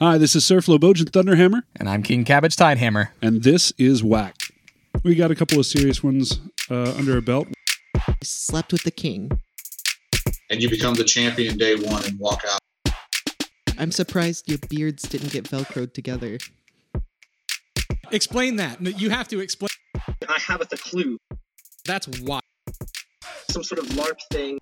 Hi, this is Sir Flobojan Thunderhammer, And I'm King Cabbage Tidehammer. and this is Whack. We got a couple of serious ones uh, under our belt. slept with the king. and you become the champion day one and walk out. I'm surprised your beards didn't get velcroed together. Explain that. You have to explain. I haven't a clue. That's why. Some sort of LARP thing.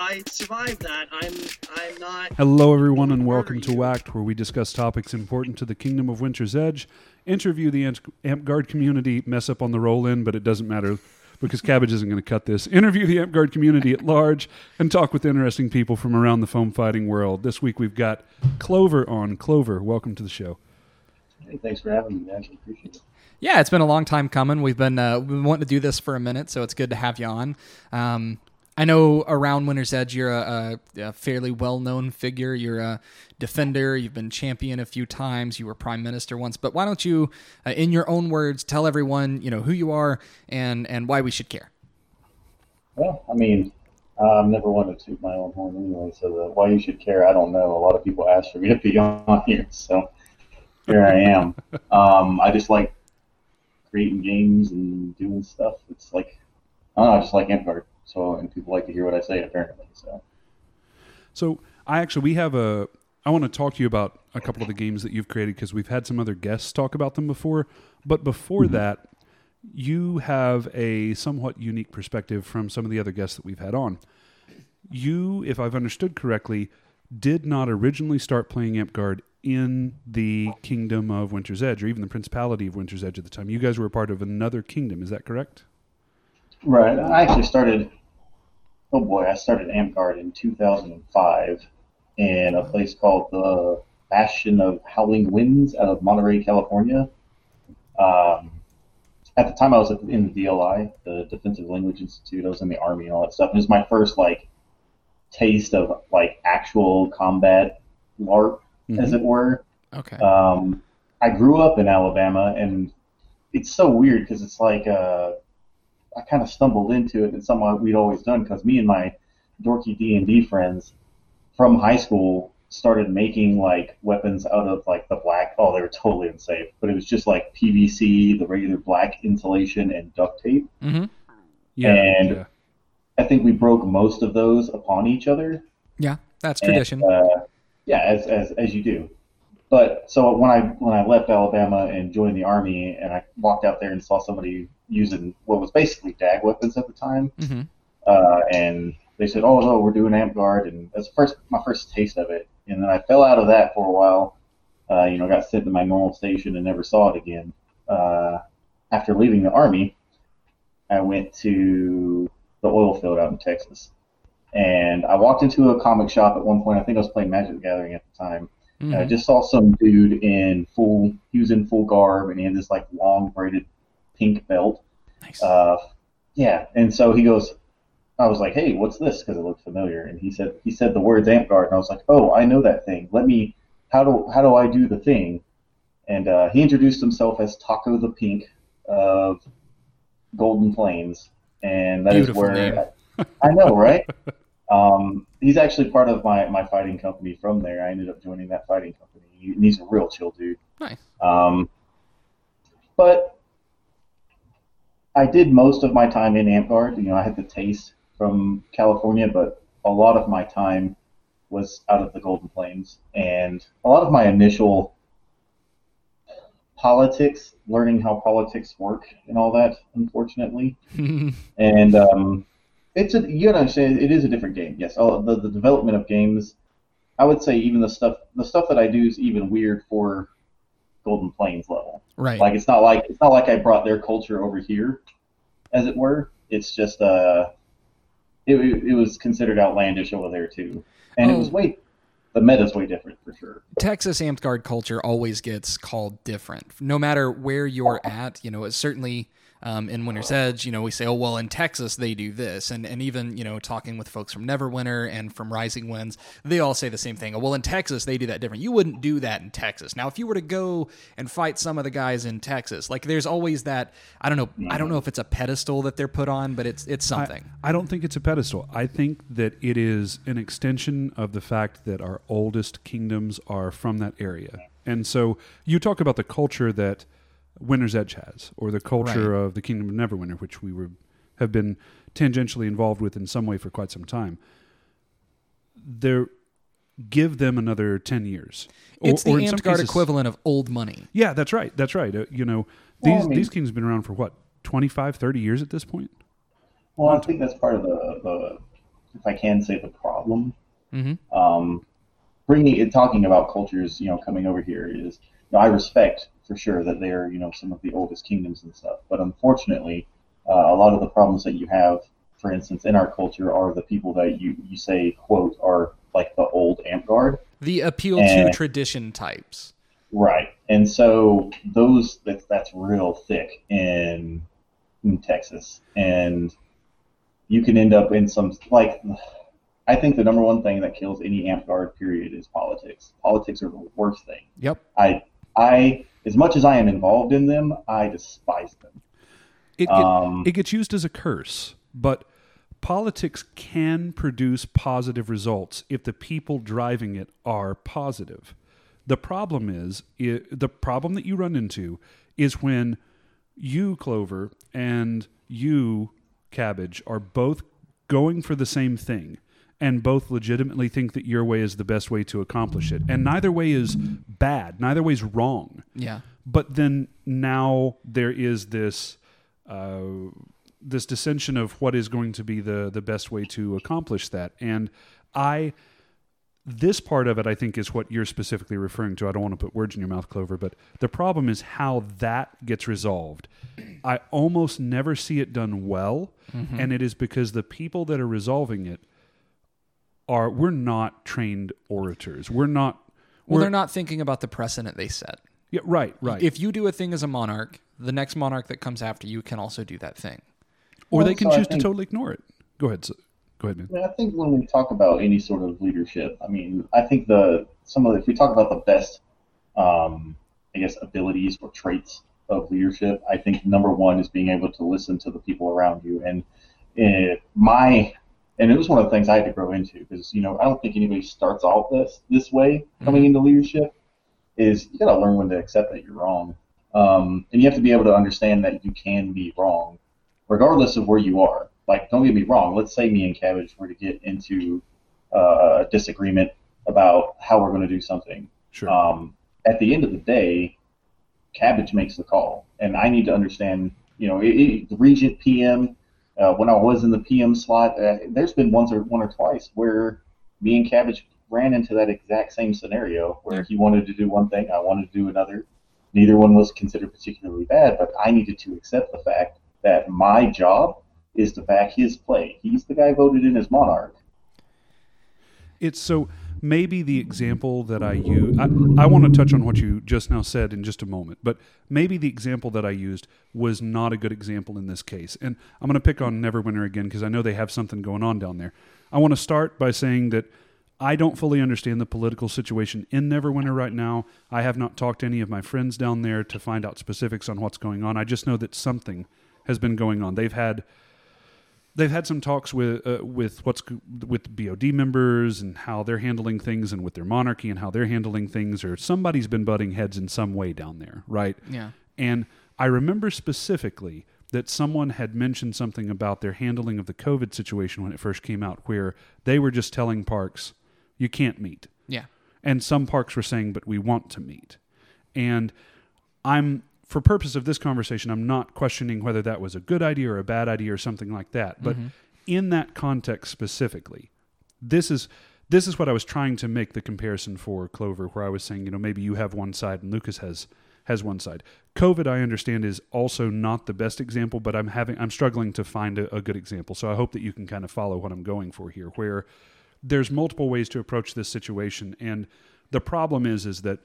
I survived that. I'm I'm not Hello, everyone, and welcome to Whacked, where we discuss topics important to the Kingdom of Winter's Edge, interview the Amp Amtgard community, mess up on the roll in, but it doesn't matter because Cabbage isn't going to cut this, interview the Amtgard community at large, and talk with interesting people from around the foam fighting world. This week we've got Clover on. Clover, welcome to the show. Hey, thanks for having me, man. I appreciate it. Yeah, it's been a long time coming. We've been uh, we've been wanting to do this for a minute, so it's good to have you on. Um, I know around Winter's Edge, you're a, a, a fairly well-known figure. You're a defender. You've been champion a few times. You were prime minister once. But why don't you, uh, in your own words, tell everyone you know who you are and and why we should care? Well, I mean, I've never wanted to toot my own horn anyway, so the, why you should care, I don't know. A lot of people ask for me to be on here, so here I am. um, I just like creating games and doing stuff. It's like, I don't know, I just like Amp So, and people like to hear what I say, apparently. So, So I actually we have a I want to talk to you about a couple of the games that you've created because we've had some other guests talk about them before. But before mm-hmm. that, you have a somewhat unique perspective from some of the other guests that we've had on. You, if I've understood correctly, did not originally start playing Amtgard in the Kingdom of Winter's Edge or even the Principality of Winter's Edge at the time. You guys were a part of another kingdom, is that correct? right. I actually started, oh boy, I started Amp in 2005 in a place called the Bastion of Howling Winds out of Monterey, California. Um, at the time, I was in the DLI, the Defensive Language Institute. I was in the Army and all that stuff. And It was my first like taste of like actual combat LARP, as it were. Okay. Um, I grew up in Alabama, and it's so weird because it's like uh, I kind of stumbled into it. It's something we'd always done because me and my dorky D and D friends from high school started making like weapons out of like the black. Oh, they were totally unsafe, but it was just like PVC, the regular black insulation, and duct tape. mm-hmm. Yeah, and- yeah. I think we broke most of those upon each other. Yeah, that's And, tradition. uh, yeah, as, as as you do. But so when I when I left Alabama and joined the army, and I walked out there and saw somebody using what was basically dag weapons at the time, mm-hmm. uh, and they said, "Oh no, we're doing Amtgard," and that's first my first taste of it. And then I fell out of that for a while. Uh, you know, got sent to my normal station and never saw it again. Uh, after leaving the army, I went to the oil field out in Texas, and I walked into a comic shop at one point. I think I was playing Magic the Gathering at the time. And I just saw some dude in full. He was in full garb, and he had this like long braided pink belt. Nice. Uh, yeah, and so he goes. I was like, "Hey, what's this?" Because it looked familiar, and he said he said the words "Amtgard," and I was like, "Oh, I know that thing. Let me. How do how do I do the thing?" And uh, he introduced himself as Taco the Pink of Golden Plains, and that is Beautiful where name. I know, right? um, he's actually part of my, my fighting company from there. I ended up joining that fighting company. He, and he's a real chill dude. Nice. Um, but I did most of my time in Amtgard. You know, I had the taste from California, but a lot of my time was out of the Golden Plains, and a lot of my initial politics, learning how politics work and all that, unfortunately. And um, it's a you understand it is a different game. Yes, all the, the development of games. I would say even the stuff the stuff that I do is even weird for Golden Plains level. right. Like it's not like it's not like I brought their culture over here, as it were. It's just uh, it it was considered outlandish over there too, and it was Oh. way the meta's way different for sure. Texas Amtgard culture always gets called different, no matter where you're at. You know, it's certainly um, in Winter's Edge, you know, we say, oh, well, in Texas, they do this. And, and even, you know, talking with folks from Neverwinter and from Rising Winds, they all say the same thing. Oh, well, in Texas, they do that different. You wouldn't do that in Texas. Now, if you were to go and fight some of the guys in Texas, like there's always that, I don't know, I don't know if it's a pedestal that they're put on, but it's, it's something. I, I don't think it's a pedestal. I think that it is an extension of the fact that our oldest kingdoms are from that area. And so you talk about the culture that Winter's Edge has, or the culture Right. of the Kingdom of Neverwinter, which we were have been tangentially involved with in some way for quite some time. There, give them another ten years. Or- it's the or in Amtgard cases- equivalent of old money. Yeah, that's right. That's right. Uh, you know, these Well, I mean- these kings have been around for what 25, 30 years at this point. Well, I think that's part of the, the if I can say, the problem. Mm-hmm. Um, bringing it, talking about cultures, you know, coming over here is, you know, I respect for sure that they're, you know, some of the oldest kingdoms and stuff. But unfortunately, uh, a lot of the problems that you have, for instance, in our culture, are the people that you you say quote are like the old Amtgard. The appeal to tradition types. Right. And so those that's that's real thick in, in Texas. And you can end up in some like I think the number one thing that kills any Amtgard period is politics. Politics are the worst thing. Yep. I I as much as I am involved in them, I despise them. It, get- Um, it gets used as a curse, but politics can produce positive results if the people driving it are positive. The problem is i the problem that you run into is when you Clover and you Cabbage are both going for the same thing and both legitimately think that your way is the best way to accomplish it. And neither way is bad, neither way is wrong. Yeah. but then now there is this uh, this dissension of what is going to be the the best way to accomplish that. And i this part of it i think is what you're specifically referring to. I don't want to put words in your mouth clover but the problem is how that gets resolved. I almost never see it done well. And it is because the people that are resolving it are we're not trained orators we're not Well, we're, they're not thinking about the precedent they set. yeah, right right If you do a thing as a monarch, the next monarch that comes after you can also do that thing. or Well, they can so choose think- to totally ignore it. Go ahead. s- Go ahead, man. I, I think when we talk about any sort of leadership, I mean, I think the some of the, if we talk about the best, um, I guess, abilities or traits of leadership, I think number one is being able to listen to the people around you. And uh, my, and it was one of the things I had to grow into because you know I don't think anybody starts off this this way coming into leadership. Is you got to learn when to accept that you're wrong, um, and you have to be able to understand that you can be wrong, regardless of where you are. Like, don't get me wrong. Let's say me and Cabbage were to get into uh, a disagreement about how we're going to do something. Sure. Um, at the end of the day, Cabbage makes the call, and I need to understand. You know, it, it, the Regent PM. Uh, when I was in the PM slot, uh, there's been once or one or twice where me and Cabbage ran into that exact same scenario where he wanted to do one thing, I wanted to do another. Neither one was considered particularly bad, but I needed to accept the fact that my job is to back his play. He's the guy voted in as monarch. It's so maybe the example that I use. I, I want to touch on what you just now said in just a moment, but maybe the example that I used was not a good example in this case. And I'm going to pick on Neverwinter again because I know they have something going on down there. I want to start by saying that I don't fully understand the political situation in Neverwinter right now. I have not talked to any of my friends down there to find out specifics on what's going on. I just know that something has been going on. They've had they've had some talks with uh, with what's with BOD members and how they're handling things and with their monarchy and how they're handling things or somebody's been butting heads in some way down there, right? Yeah. And I remember specifically that someone had mentioned something about their handling of the COVID situation when it first came out where they were just telling parks you can't meet. Yeah. And some parks were saying, but we want to meet. And I'm, for purpose of this conversation, I'm not questioning whether that was a good idea or a bad idea or something like that. But mm-hmm. in that context specifically, this is this is what I was trying to make the comparison for Clover, where I was saying, you know, maybe you have one side and Lucas has has one side. COVID, I understand, is also not the best example, but I'm having I'm struggling to find a, a good example. So I hope that you can kind of follow what I'm going for here, where there's multiple ways to approach this situation, and the problem is is that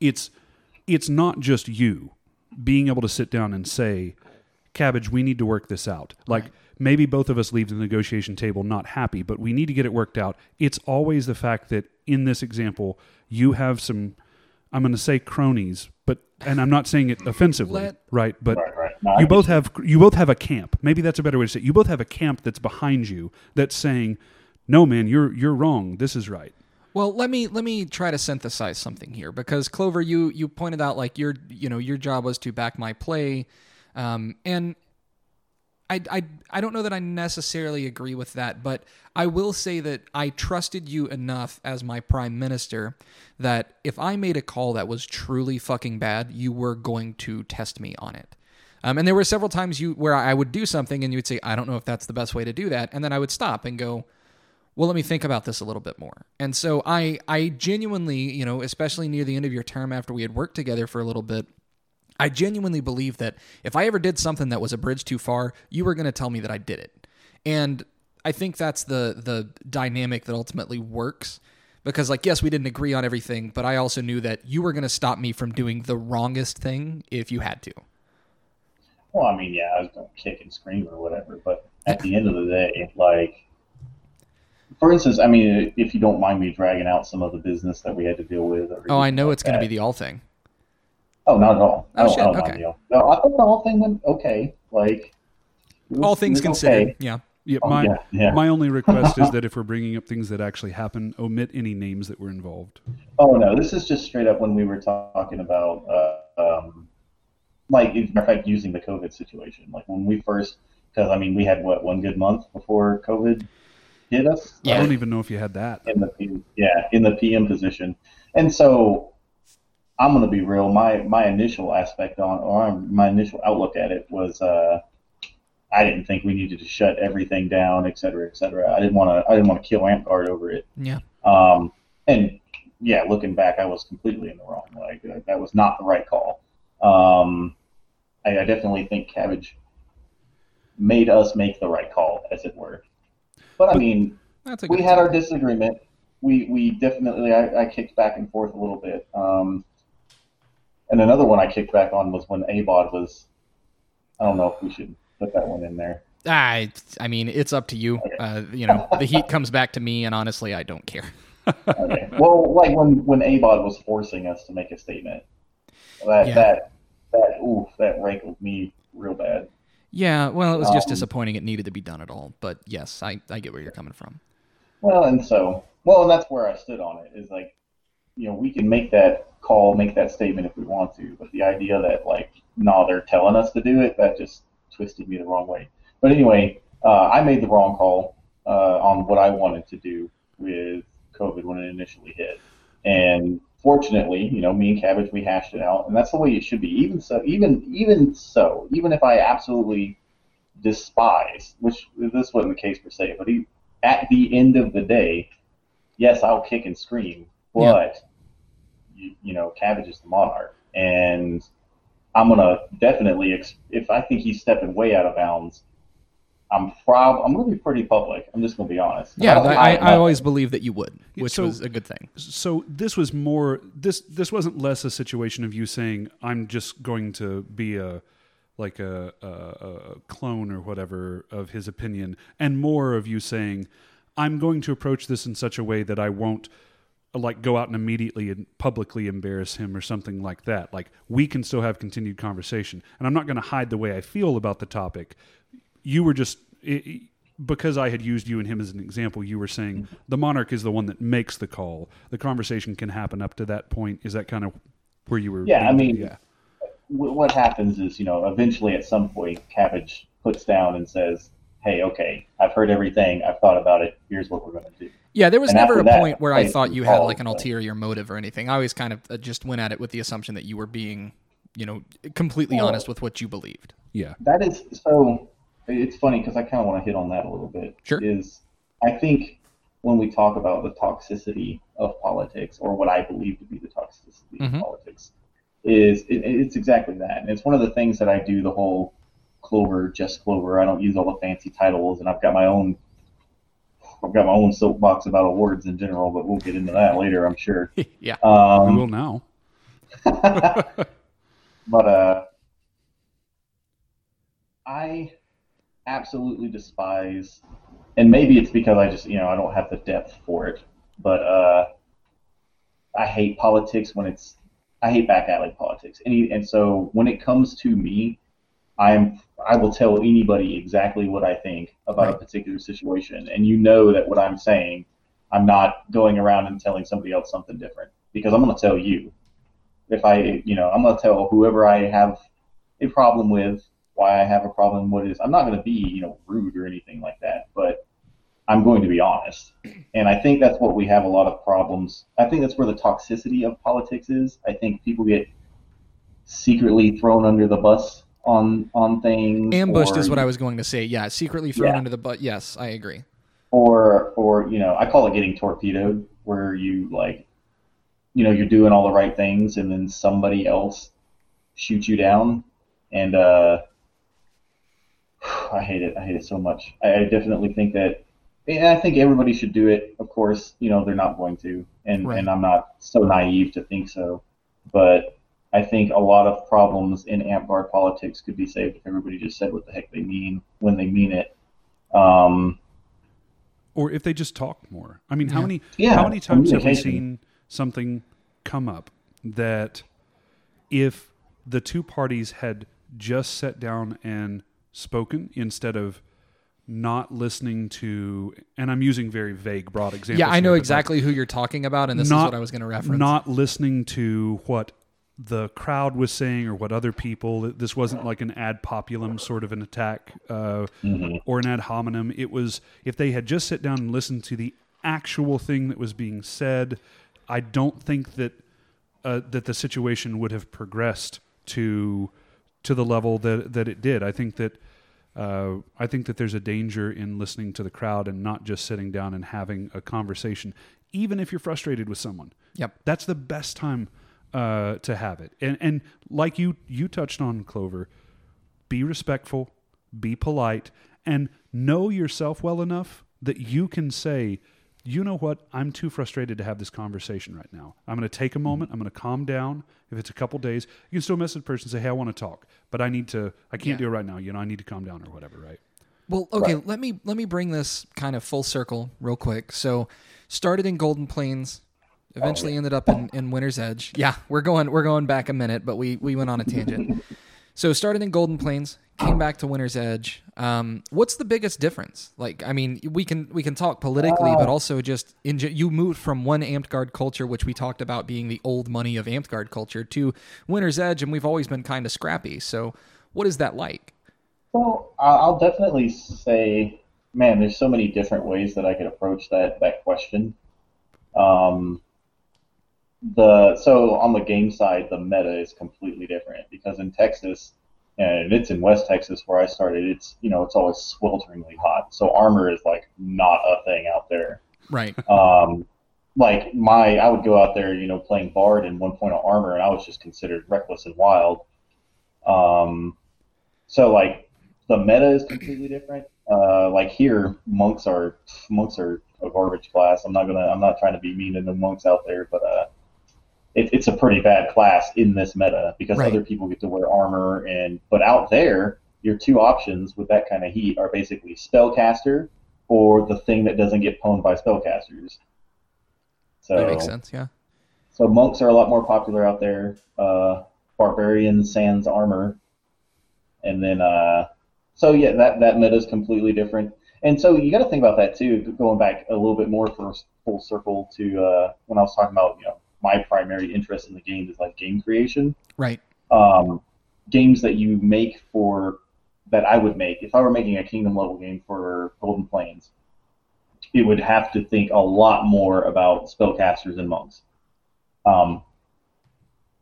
it's it's not just you being able to sit down and say Cabbage, we need to work this out. Like maybe both of us leave the negotiation table not happy, but we need to get it worked out. It's always the fact that in this example, you have some, I'm going to say cronies, but, and I'm not saying it offensively, Let- right? But Right, right. No, you get both have you both have a camp. Maybe that's a better way to say it. You both have a camp that's behind you that's saying, "No, man, you're you're wrong. This is right." Well, let me let me try to synthesize something here because Clover, you you pointed out like your you know your job was to back my play, um, and I, I I don't know that I necessarily agree with that, but I will say that I trusted you enough as my prime minister that if I made a call that was truly fucking bad, you were going to test me on it. Um, and there were several times you where I would do something and you would say, I don't know if that's the best way to do that, and then I would stop and go, well let me think about this a little bit more. And so i i genuinely you know especially near the end of your term after we had worked together for a little bit i genuinely believe that if i ever did something that was a bridge too far you were going to tell me that i did it. And i think that's the the dynamic that ultimately works because like yes we didn't agree on everything but i also knew that you were going to stop me from doing the wrongest thing if you had to. Well, I mean, yeah, I was going to kick and scream or whatever, but at the end of the day, like, for instance, I mean, if you don't mind me dragging out some of the business that we had to deal with. Or oh i know like it's going to be the all thing Oh, not at all. Oh, I don't, shit, I don't okay. mind the all. No, I thought the whole thing went okay. Like, was- all things it was considered okay. yeah Yeah, Oh, my yeah, yeah. my only request is that if we're bringing up things that actually happen, omit any names that were involved. Oh no, this is just straight up when we were talking about, uh, um, like, as a matter of fact, using the COVID situation. Like when we first, because I mean, we had what one good month before COVID hit us. I don't even know if you had that. in the P- yeah in the PM position, and so I'm gonna be real. My my initial aspect on or my initial outlook at it was uh, I didn't think we needed to shut everything down, et cetera, et cetera. I didn't want to I didn't want to kill Amtgard over it. yeah Um, and yeah, looking back, I was completely in the wrong. Like uh, that was not the right call. Um, I, I definitely think Cabbage made us make the right call, as it were. But I mean, we had our disagreement. We we definitely I, I kicked back and forth a little bit. Um, and another one I kicked back on was when ABOD was. I don't know if we should put that one in there. I, I mean, it's up to you. Uh, you know, the heat comes back to me, and honestly, I don't care. Okay. well, like when when ABOD was forcing us to make a statement, that Yeah. that that oof that rankled me real bad. Yeah, well, it was just Um, disappointing. It needed to be done at all. But yes, I, I get where you're coming from. Well, and so well, and that's where I stood on it. Is like, you know, we can make that call, make that statement if we want to, but the idea that like, no, they're telling us to do it, that just twisted me the wrong way. But anyway, uh, I made the wrong call uh, on what I wanted to do with COVID when it initially hit, and fortunately, you know, me and Cabbage we hashed it out, and that's the way it should be. Even so, even even so, even if I absolutely despise, which this wasn't the case per se, but he, at the end of the day, yes, I'll kick and scream, Yeah. but you, you know, Cabbage is the monarch, and I'm gonna definitely, if I think he's stepping way out of bounds, I'm prob, I'm gonna be pretty public. I'm just gonna be honest. Yeah, don't I, I, I always believe that you would, which so- was a good thing. So this was more this this wasn't less a situation of you saying I'm just going to be a like a, a, a clone or whatever of his opinion, and more of you saying I'm going to approach this in such a way that I won't like go out and immediately and publicly embarrass him or something like that. Like we can still have continued conversation, and I'm not going to hide the way I feel about the topic. You were just i i- because I had used you and him as an example. You were saying the monarch is the one that makes the call. The conversation can happen up to that point. Is that kind of where you were? Yeah, I mean, yeah. wh- what happens is, you know, eventually at some point, Cabbage puts down and says, "Hey, okay, I've heard everything. I've thought about it. Here's what we're going to do." Yeah, there was And never a that, point where I place thought you had like an ulterior motive or anything. I always kind of uh, just went at it with the assumption that you were being, you know, completely Well- honest with what you believed. Yeah. That is so. It's funny because I kind of want to hit on that a little bit. Sure. Is I think when we talk about the toxicity of politics, or what I believe to be the toxicity Mhm. of politics, is it, it's exactly that. And it's one of the things that I do. The whole Clover, just Clover. I don't use all the fancy titles, and I've got my own. I've got my own soapbox about awards in general, but we'll get into that later, I'm sure. yeah. we Um, will now. but uh, I absolutely despise, and maybe it's because I just you know I don't have the depth for it, but uh, I hate politics when it's I hate back alley politics. Any and so when it comes to me, I'm I will tell anybody exactly what I think about a particular situation, and you know that what I'm saying, I'm not going around and telling somebody else something different because I'm going to tell you. If I, you know, I'm going to tell whoever I have a problem with why I have a problem with it. I'm not going to be, you know, rude or anything like that, but I'm going to be honest. And I think that's what we have a lot of problems. I think that's where the toxicity of politics is. I think people get secretly thrown under the bus on on things. Ambushed or, is what I was going to say. Yeah, secretly thrown Yeah. under the butt. Yes, I agree. or or you know, I call it getting torpedoed, where you like, you know, you're doing all the right things, and then somebody else shoots you down, and uh, I hate it. I hate it so much. I, I definitely think that, and I think everybody should do it. Of course, you know, they're not going to, and Right. and I'm not so naive to think so, but. I think a lot of problems in Amtgard politics could be saved if everybody just said what the heck they mean when they mean it. Um, or if they just talk more. I mean, how Yeah. many Yeah, how many times have we seen something come up that if the two parties had just sat down and spoken instead of not listening to and I'm using very vague broad examples. Yeah, I here, know but, like, exactly who you're talking about, and this is what I was going to reference. Not listening to what the crowd was saying or what other people. This wasn't like an ad populum sort of an attack uh, or an ad hominem. It was if they had just sat down and listened to the actual thing that was being said. I don't think that uh, that the situation would have progressed to to the level that that it did. I think that uh, I think that there's a danger in listening to the crowd and not just sitting down and having a conversation, even if you're frustrated with someone. Yep. That's the best time uh, to have it. And and like you you touched on Clover, be respectful, be polite, and know yourself well enough that you can say, you know what, I'm too frustrated to have this conversation right now. I'm going to take a hmm. moment. I'm going to calm down. If it's a couple days, you can still message the person and say, hey, I want to talk, but I need to. I can't Yeah. do it right now. You know, I need to calm down or whatever. Right. Well, okay, let me let me bring this kind of full circle real quick. So, started in Golden Plains, eventually oh, ended up in, in Winter's Edge. Yeah, we're going we're going back a minute, but we we went on a tangent. So, started in Golden Plains, came back to Winter's Edge. Um, what's the biggest difference? Like, I mean, we can we can talk politically, but also just in you moved from one Amtgard culture, which we talked about being the old money of Amtgard culture, to Winter's Edge, and we've always been kind of scrappy. So, what is that like? Well, I'll definitely say, man, there's so many different ways that I could approach that that question. Um, the so on the game side, the meta is completely different because in Texas, and it's in West Texas where I started. It's you know it's always swelteringly hot, so armor is like not a thing out there. Right. Um, like my, I would go out there, you know, playing Bard in one point of armor, and I was just considered reckless and wild. Um, so like the meta is completely different. Uh, like here, monks are monks are a garbage class. I'm not gonna, I'm not trying to be mean to the monks out there, but uh, it, it's a pretty bad class in this meta because Right. other people get to wear armor, and but out there, your two options with that kind of heat are basically spellcaster or the thing that doesn't get pwned by spellcasters. So That makes sense. Yeah. so monks are a lot more popular out there. Uh, barbarians sans armor, and then uh, so yeah, that that meta is completely different. And so you got to think about that too. Going back a little bit more for full circle to uh, when I was talking about you know my primary interest in the game is like game creation. Right. Um, games that you make for that I would make if I were making a kingdom level game for Golden Plains, it would have to think a lot more about spellcasters and monks. Um,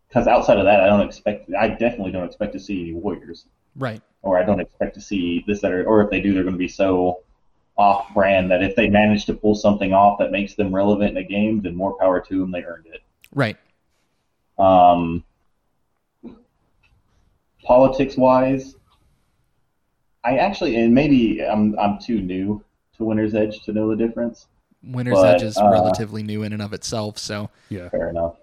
because outside of that, I don't expect. I definitely don't expect to see any warriors, Right. or I don't expect to see this that, are, or if they do, they're going to be so off-brand that if they manage to pull something off that makes them relevant in a game, then more power to them. They earned it. Right. Um, politics wise, I actually, and maybe I'm I'm too new to Winter's Edge to know the difference. Winter's But, Edge is uh, relatively new in and of itself, so Yeah. Fair enough.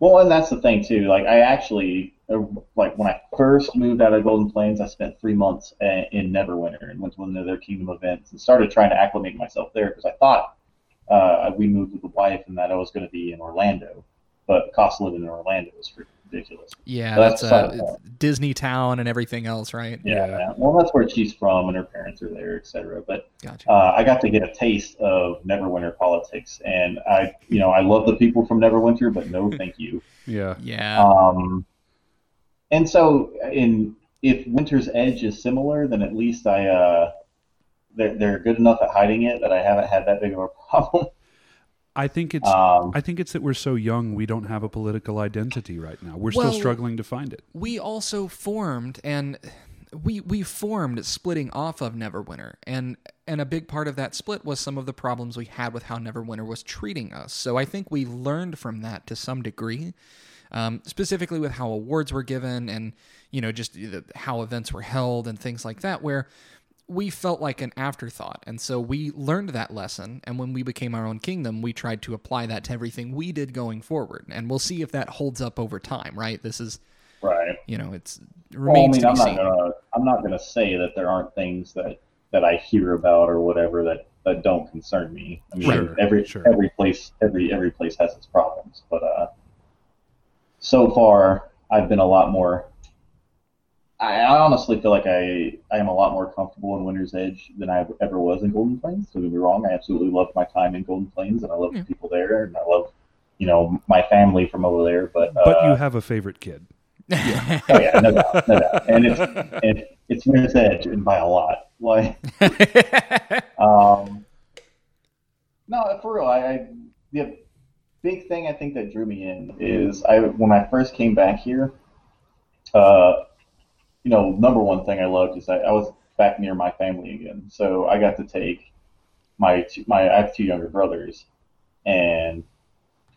Well, and that's the thing too. Like, I actually, uh, like when I first moved out of Golden Plains, I spent three months uh, in Neverwinter and went to one of their Kingdom events and started trying to acclimate myself there because I thought uh, we moved with the wife and that I was going to be in Orlando, but the cost of living in Orlando was freaking ridiculous. Yeah, That's that's beside the uh. Disney Town and everything else, right? Yeah, Yeah. yeah. well, that's where she's from and her parents are there, etc. But Gotcha. uh, I got to get a taste of Neverwinter politics, and I, you know, I love the people from Neverwinter, but no, thank you. Yeah. yeah. Um, and so, in if Winter's Edge is similar, then at least I uh, they're they're good enough at hiding it that I haven't had that big of a problem. I think it's Um, I think it's that we're so young we don't have a political identity right now. We're Well- still struggling to find it. we also formed and we we formed splitting off of Neverwinter and and a big part of that split was some of the problems we had with how Neverwinter was treating us. So I think we learned from that to some degree, um, specifically with how awards were given and you know just the, how events were held and things like that, where we felt like an afterthought. And so we learned that lesson. And when we became our own kingdom, we tried to apply that to everything we did going forward. And we'll see if that holds up over time, right? This is right. you know, it's it Well, I remains mean, to I'm be not seen. gonna I'm not gonna say that there aren't things that that I hear about or whatever that that don't concern me. I mean, Sure, every sure. every place every every place has its problems, but uh, so far I've been a lot more. I I honestly feel like I I am a lot more comfortable in Winter's Edge than I ever was in Golden Plains. Don't get me wrong, I absolutely loved my time in Golden Plains, and I love Yeah. the people there, and I love you know my family from over there. But uh, But you have a favorite kid. Oh yeah, no doubt, no doubt. And it's and it's Winter's Edge, and by a lot. Like, um, no, for real. I, I the big thing I think that drew me in is I when I first came back here. Uh, you know, number one thing I loved is I, I was back near my family again, so I got to take my two, my I have two younger brothers, and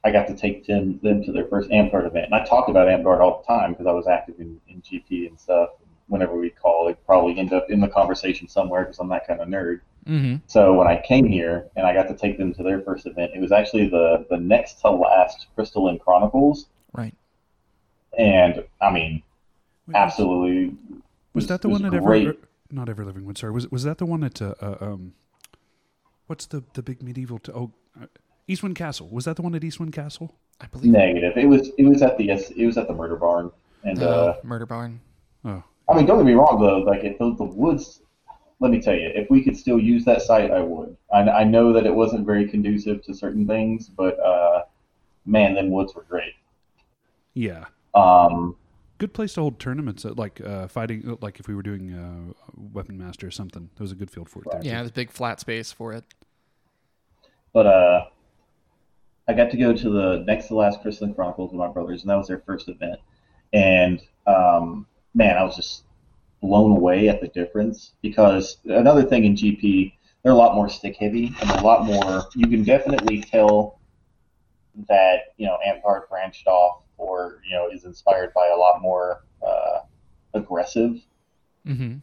I got to take them them to their first Amtgard event. And I talked about Amtgard all the time because I was active in, in GP and stuff. Whenever we call, it probably end up in the conversation somewhere because I'm that kind of nerd. hmm So when I came here and I got to take them to their first event, it was actually the the next to last Crystalline Chronicles, Right. and I mean, absolutely. Was that the was one that great. Ever? Not Ever Living Wood. Sorry. Was was that the one that? uh, uh, um, what's the the big medieval? T- oh, uh, Eastwind Castle. Was that the one at Eastwind Castle? I believe. Negative. It was it was at the it was at the Murder Barn, and Uh, uh, Murder Barn. Oh, I mean, don't get me wrong though. Like if the, the woods, let me tell you, if we could still use that site, I would. I, I know that it wasn't very conducive to certain things, but uh, man, them woods were great. yeah. Um, Good place to hold tournaments. At, like uh, fighting, uh, like if we were doing uh, Weapon Master or something. There was a good field for it. There. Yeah, there's big flat space for it. but uh, I got to go to the next to last Crystalline Chronicles with my brothers, and that was their first event. And um, man, I was just blown away at the difference because another thing in GP, they're a lot more stick heavy and a lot more. You can definitely tell that you know Amtgard branched off or you know is inspired by a lot more uh, aggressive hmm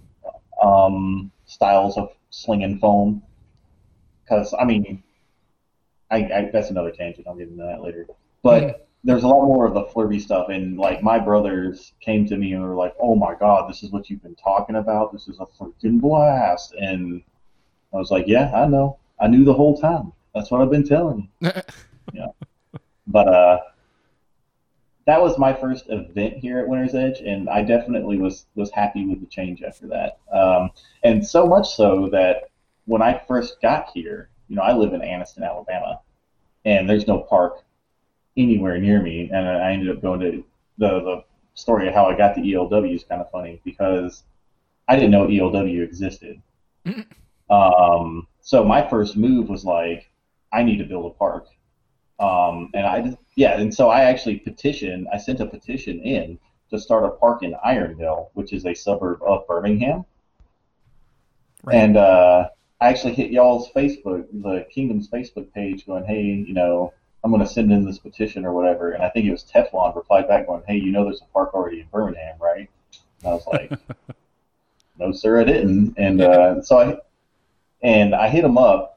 um, styles of sling and foam. Because I mean, I, I that's another tangent. I'll get into that later. But there's a lot more of the flirty stuff, and like my brothers came to me and were like, "Oh my God, this is what you've been talking about. This is a freaking blast!" And I was like, "Yeah, I know. I knew the whole time. That's what I've been telling you." Yeah. But uh, that was my first event here at Winter's Edge, and I definitely was was happy with the change after that. Um, and so much so that when I first got here, you know, I live in Anniston, Alabama, and there's no park anywhere near me, and I ended up going to the the story of how I got to ELW is kind of funny because I didn't know ELW existed. um, so my first move was like, I need to build a park. Um, and I just, yeah, and so I actually petitioned, I sent a petition in to start a park in Irondale, which is a suburb of Birmingham. Right. And uh, I actually hit y'all's Facebook, the Kingdom's Facebook page, going, hey, you know, I'm going to send in this petition or whatever. And I think it was Teflon replied back going, hey, you know, there's a park already in Birmingham, right? And I was like, no, sir, I didn't. And uh, so I, and I hit him up.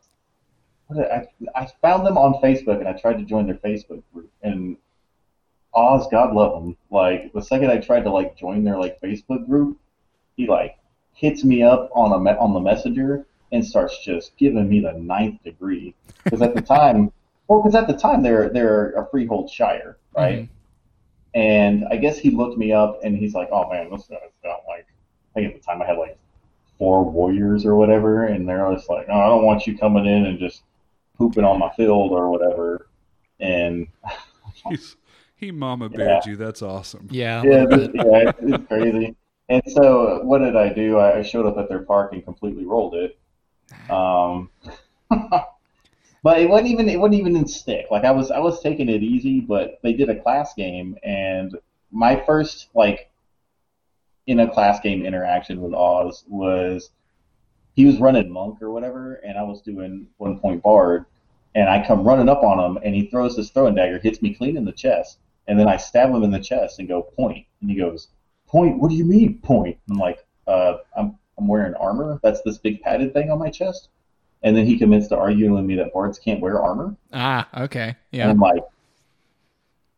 I, I found them on Facebook and I tried to join their Facebook group. And Oz, God love him. Like the second I tried to like join their like Facebook group, he like hits me up on a me- on the messenger and starts just giving me the ninth degree. Because at the time, well, because at the time they're they're a freehold shire, right? Mm-hmm. And I guess he looked me up and he's like, "Oh man, this guy's got like." I think at the time I had like four warriors or whatever, and they're just like, "Oh, I don't want you coming in and just pooping on my field or whatever." And He's, he mama beared you. That's awesome. Yeah. yeah, this- yeah, it's, it's crazy. And so, what did I do? I I showed up at their park and completely rolled it. Um, but it wasn't even it wasn't even in stick. Like I was I was taking it easy, but they did a class game, and my first like in a class game interaction with Oz was he was running monk or whatever, and I was doing one point bard, and I come running up on him, and he throws this throwing dagger, hits me clean in the chest, and then I stab him in the chest and go point, and he goes point. What do you mean point? I'm like, uh, I'm I'm wearing armor. That's this big padded thing on my chest. And then he commenced to arguing with me that bards can't wear armor. Ah, okay. And Yeah. I'm like,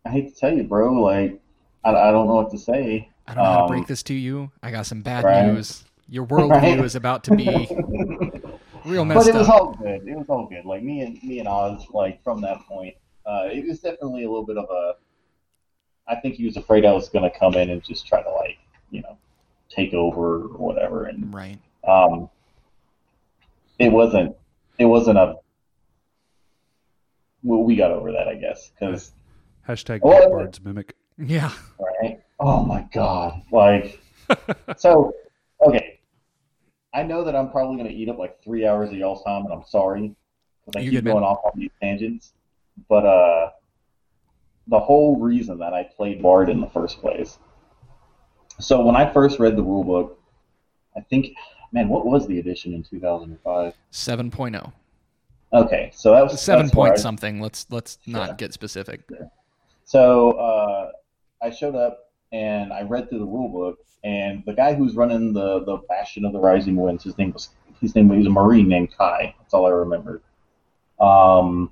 I hate to tell you, bro. Like, I, I don't know what to say. I don't know how to Um, break this to you. I got some bad right. news. Your worldview Right. is about to be real messed up. but it was up. all good. It was all good. Like me and me and Oz, like from that point, uh, it was definitely a little bit of a. I think he was afraid I was going to come in and just try to like, you know, take over or whatever, and Right. um, it wasn't. It wasn't a. Well, we got over that, I guess, because Hashtag Dark Bards mimic. Yeah. right? Oh my god! Like, so okay. I know that I'm probably going to eat up like three hours of y'all's time, and I'm sorry because I keep good, man. going off on these tangents. But uh, the whole reason that I played Bard in the first place. So when I first read the rulebook, I think, man, what was the edition in 2005? 7.0. Okay, so that was Seven point something. Let's let's not get specific. So uh, I showed up and I read through the rule book, and the guy who's running the the Bastion of the Rising Winds, his name was his name was a Marine named Kai. That's all I remember. Um,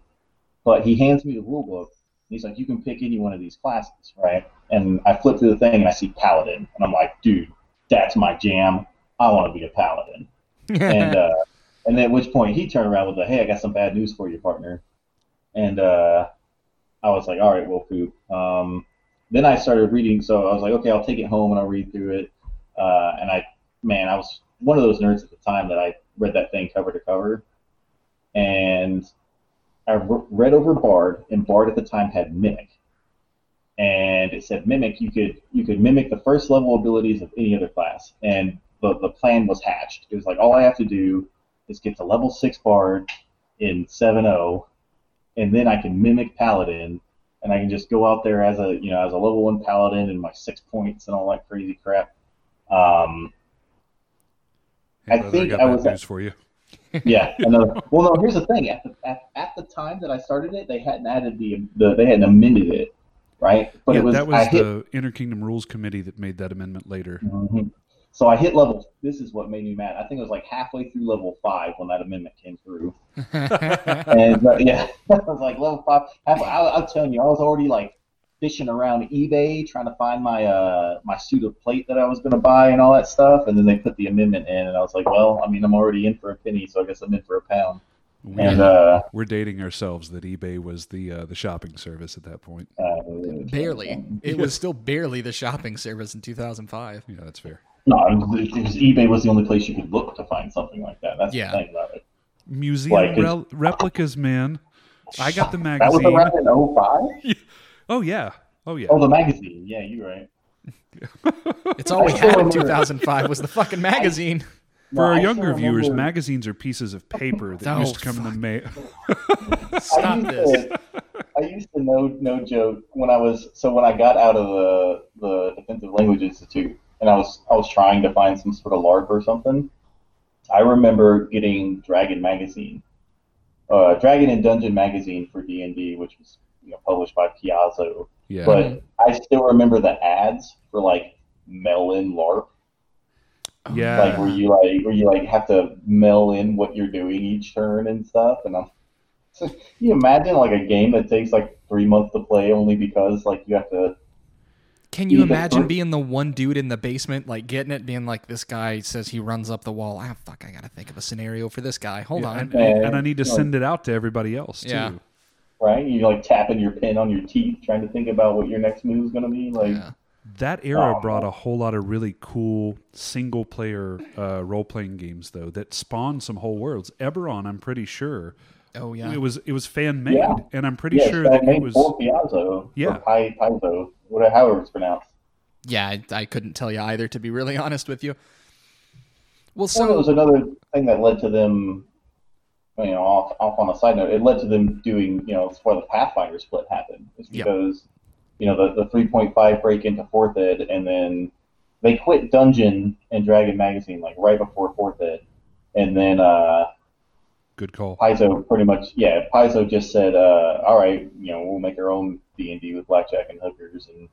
but he hands me the rule book. And he's like, "You can pick any one of these classes, right?" And I flip through the thing and I see Paladin, and I'm like, "Dude, that's my jam. I want to be a Paladin." and uh, and at which point he turned around with a, "Hey, I got some bad news for you, partner." And uh, I was like, "All right, well, poop." Um, then I started reading, so I was like, "Okay, I'll take it home and I'll read through it." Uh, and I, man, I was one of those nerds at the time that I read that thing cover to cover, and I re- read over Bard, and Bard at the time had Mimic, and it said Mimic. You could you could mimic the first level abilities of any other class, and the the plan was hatched. It was like all I have to do is get to level six Bard in 7.0, and then I can mimic Paladin, and I can just go out there as a you know as a level one Paladin and my six points and all that crazy crap. Um, Hey, I think got I was- news for you. yeah, another. Well, no. Here's the thing. At the at, at the time that I started it, they hadn't added the the they hadn't amended it, right? But yeah, it was, that was I hit, the Interkingdom Rules Committee that made that amendment later. Mhm. So I hit level. This is what made me mad. I think it was like halfway through level five when that amendment came through. and uh, yeah, I was like level five. Half, I, I'm telling you, I was already like fishing around eBay trying to find my uh my suit of plate that I was gonna buy and all that stuff. And then they put the amendment in, and I was like, well, I mean, I'm already in for a penny, so I guess I'm in for a pound. We, And uh, we're dating ourselves that eBay was the uh, the shopping service at that point. uh barely. It was still barely the shopping service in 2005. Yeah, that's fair. No, it was, it was eBay was the only place you could look to find something like that. That's Yeah. the thing about it. Museum Like, it's- rel- replicas, man. I got the magazine. That was magazine. around in 05? Oh yeah, oh yeah. Oh, the magazine. Yeah, you're right. It's all we I still had in 2005 was the fucking magazine. For No, our I younger viewers, remember- magazines are pieces of paper that Oh, used to come in the mail. I Stop used this. To, I used to know, no joke, when I was so when I got out of the the Defensive Language Institute and I was I was trying to find some sort of LARP or something. I remember getting Dragon magazine, uh, Dragon and Dungeon magazine for D and D, which was you know published by Piazzo. Yeah, But I still remember the ads for like mail-in LARP. yeah. like where you like where you like have to mail in what you're doing each turn and stuff and I'm so you imagine like a game that takes like three months to play only because like you have to. Can you imagine being the one dude in the basement, like getting it, being like, "This guy says he runs up the wall." Ah, fuck! I gotta think of a scenario for this guy. Hold Yeah, on. and, Yeah. and I need to Yeah. send it out to everybody else too. Yeah. Right, you're like tapping your pin on your teeth, trying to think about what your next move is going to be. Like, Yeah. That era Oh, brought a whole lot of really cool single player uh, role playing games though that spawned some whole worlds. Eberron, I'm pretty sure. Oh yeah. It was it was fan made, Yeah. and I'm pretty yeah, sure that it was for Piazzo, Yeah. or Pi, Paizo, whatever, however it's pronounced. yeah, I, I couldn't tell you either, to be really honest with you. Well, So it so was another thing that led to them, you know, off, off on a side note, it led to them doing, you know, it's why the Pathfinder split happened. It's Yep. because, you know, the, the 3.5 break into 4th Ed, and then they quit Dungeon and Dragon Magazine, like, right before 4th Ed. And then uh, good call. Paizo pretty much, yeah, Paizo just said, uh, all right, you know, we'll make our own D&D with Blackjack and Hookers, and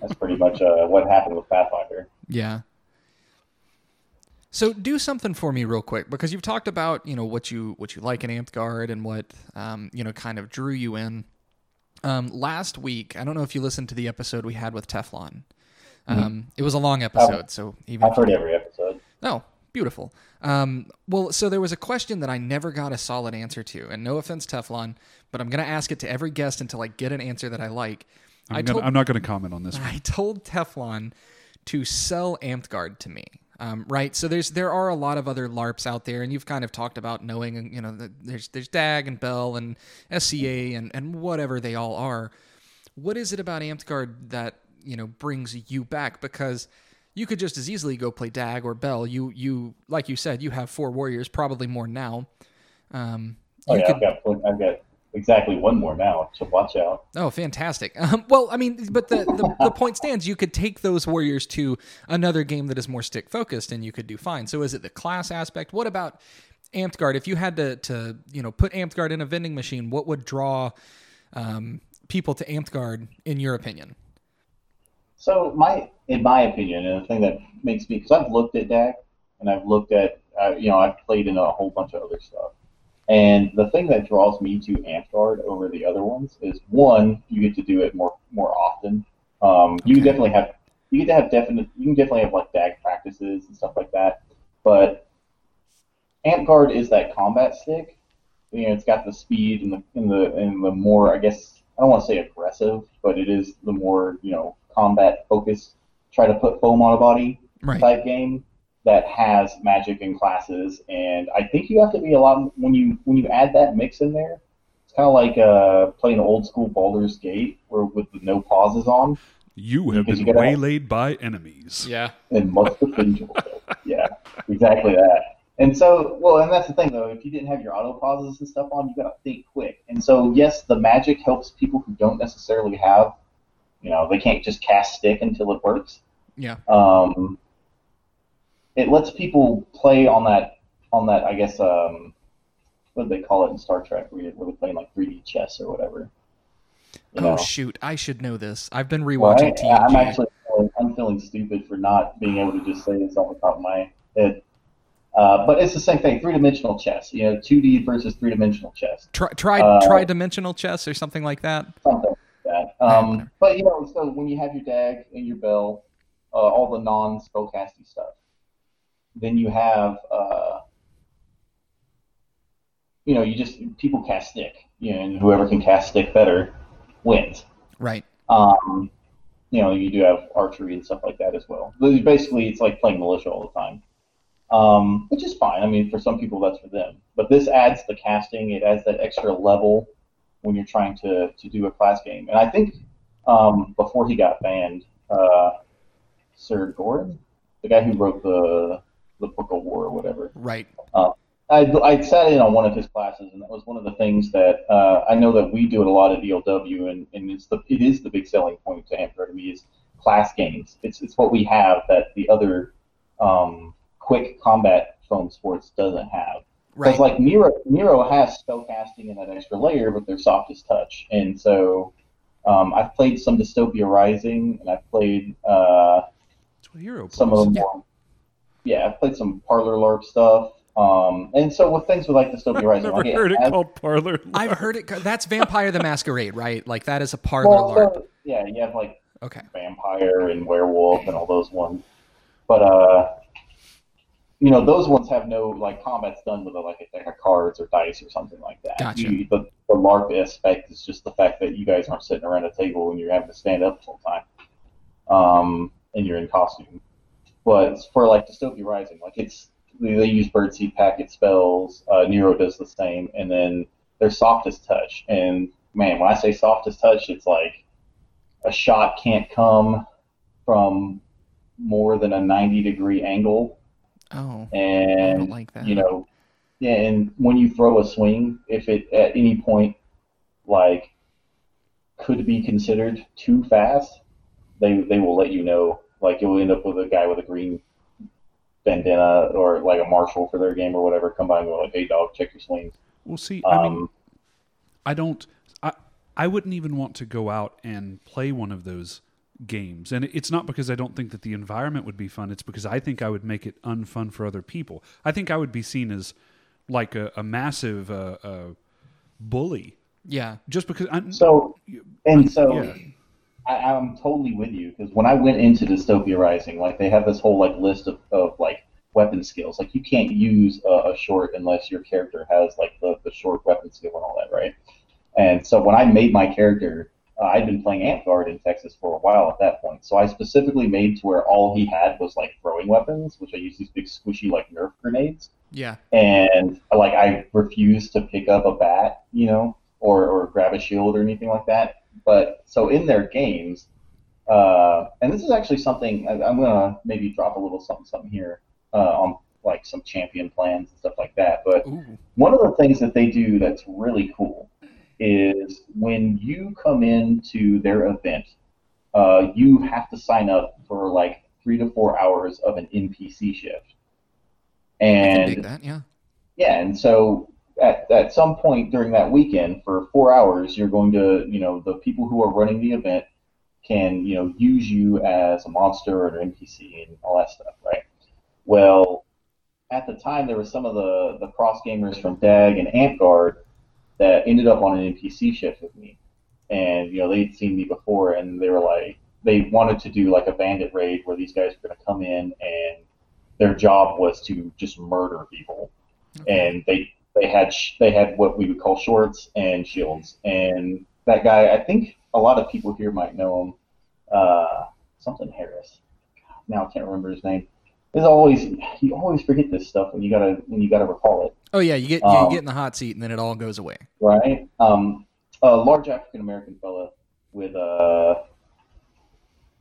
that's pretty much uh, what happened with Pathfinder. yeah. So do something for me real quick because you've talked about you know what you what you like in Amtgard and what um, you know kind of drew you in. Um, last week, I don't know if you listened to the episode we had with Teflon. Um, It was a long episode, so even I've heard every episode. Oh, beautiful. Um, well, so there was a question that I never got a solid answer to, and no offense, Teflon, but I'm going to ask it to every guest until I get an answer that I like. I I'm, gonna, told I'm not going to comment on this one. I told Teflon to sell Amtgard to me. Um, right, so there's there are a lot of other LARPs out there, and you've kind of talked about knowing, you know, that there's there's DAG and Bell and SCA and and whatever they all are. What is it about Amtgard that you know brings you back? Because you could just as easily go play DAG or Bell. You you like you said, you have four warriors, probably more now. Um, Oh yeah, could- I've got I've got exactly one more now. So watch out. Oh, fantastic. Um, well, I mean, but the, the, the point stands you could take those warriors to another game that is more stick focused and you could do fine. So is it the class aspect? What about Amtgard? If you had to, to you know, put Amtgard in a vending machine, what would draw um, people to Amtgard in your opinion? So my, in my opinion, and the thing that makes me, because I've looked at DAG and I've looked at, uh, you know, I've played in a whole bunch of other stuff, and the thing that draws me to Amtgard over the other ones is one, you get to do it more more often. Um, You definitely have, you get to have definite, you can definitely have like DAG practices and stuff like that, but Amtgard is that combat stick. You know, it's got the speed and the and the and the more, I guess, I don't want to say aggressive, but it is the more you know combat focused. Try to put foam on a body Right. type game that has magic and classes, and I think you have to be a lot when you when you add that mix in there. It's kind of like uh, playing old school Baldur's Gate, where with the no pauses on, You have Because been you gotta- waylaid by enemies. Yeah. and must have been. Yeah, exactly that. And so, well, and that's the thing though. If you didn't have your auto pauses and stuff on, you gotta think quick. And so, yes, the magic helps people who don't necessarily have, you know, they can't just cast stick until it works. Yeah. Um, it lets people play on that, on that, I guess, um, what do they call it in Star Trek, where, they're playing like 3D chess or whatever. You Oh know? shoot! I should know this. I've been Right? rewatching TNG. I'm actually feeling, I'm feeling stupid for not being able to just say this off the top of my head. Uh, but it's the same thing, three-dimensional chess. You know, 2D versus three-dimensional chess, Try try Uh, tri-dimensional chess or something like that. something like that. Um, but you know, so when you have your dag and your bell, uh, all the non-spellcasty stuff, then you have, uh, you know, you just people cast stick, you know, and whoever can cast stick better wins. Right. Um, you know, you do have archery and stuff like that as well. Basically, it's like playing militia all the time, um, which is fine. I mean, for some people, that's for them. But this adds the casting. It adds that extra level when you're trying to, to do a class game. And I think um, before he got banned, uh, Sir Gordon, the guy who wrote the the Book of War or whatever, Right. I, I sat in on one of his classes, and that was one of the things that uh, I know that we do it a lot at ELW, and, and it's the it is the big selling point to Hamper to me is class games. It's it's what we have that the other um, quick combat foam sports doesn't have. Right. Because like Nero Nero has spellcasting and that extra layer, but they're softest touch, and so um, I've played some Dystopia Rising, and I've played. Uh, hero some of them Yeah. more. Yeah, I've played some parlor LARP stuff. Um, and so with things with like Dystopia Rising, Never like it heard it has- called Parlor. I've heard it. co- That's Vampire the Masquerade, right? Like that is a parlor well, LARP. so, yeah, you have like Okay. vampire and werewolf and all those ones. But uh, you know, those ones have no like combat's done with a, like a deck of cards or dice or something like that. Gotcha. You, the, the LARP aspect is just the fact that you guys aren't sitting around a table and you're having to stand up the whole time, um, and you're in costume. But for like Dystopia Rising, like it's they, use birdseed packet spells. Uh, Nero does the same, and then their softest touch. And man, when I say softest touch, it's like a shot can't come from more than a 90 degree angle Oh, I and don't like that. you know yeah and when you throw a swing if it at any point like could be considered too fast they they will let you know like you'll end up with a guy with a green bandana or like a marshal for their game or whatever come by and go like hey dog check your swings Well, see, I mean, um, I don't. I I wouldn't even want to go out and play one of those games, and it's not because I don't think that the environment would be fun. It's because I think I would make it unfun for other people. I think I would be seen as like a, a massive uh, uh, bully yeah. just because. I'm. so and so yeah. I, I'm totally with you because when I went into Dystopia Rising, like they have this whole like list of, of like weapon skills. Like you can't use a, a short unless your character has like the, the short weapon skill and all that, right? And so when I made my character, uh, I'd been playing Amtgard in Texas for a while at that point. So I specifically made to where all he had was like throwing weapons, which I used these big squishy like Nerf grenades Yeah. and like I refused to pick up a bat, you know, or, or grab a shield or anything like that. But so in their games, uh, and this is actually something I, I'm gonna maybe drop a little something something here uh, on like some champion plans and stuff like that. But Ooh. one of the things that they do that's really cool is when you come into their event, uh, you have to sign up for like three to four hours of an NPC shift. And that. Yeah. yeah, and so at, at some point during that weekend, for four hours, you're going to, you know, the people who are running the event can, you know, use you as a monster or an NPC and all that stuff, right? Well, at the time, there were some of the, the cross gamers from DAG and Amtgard that ended up on an NPC shift with me. And, you know, they'd seen me before and they were like, they wanted to do like a bandit raid where these guys were going to come in and their job was to just murder people and they they had sh- they had what we would call shorts and shields. And that guy, I think a lot of people here might know him. Uh, something Harris. Now I can't remember his name. There's always you always forget this stuff when you gotta when you gotta recall it, Oh yeah. You get you Um, get in the hot seat and then it all goes away. right? Um, a large African American fella with uh,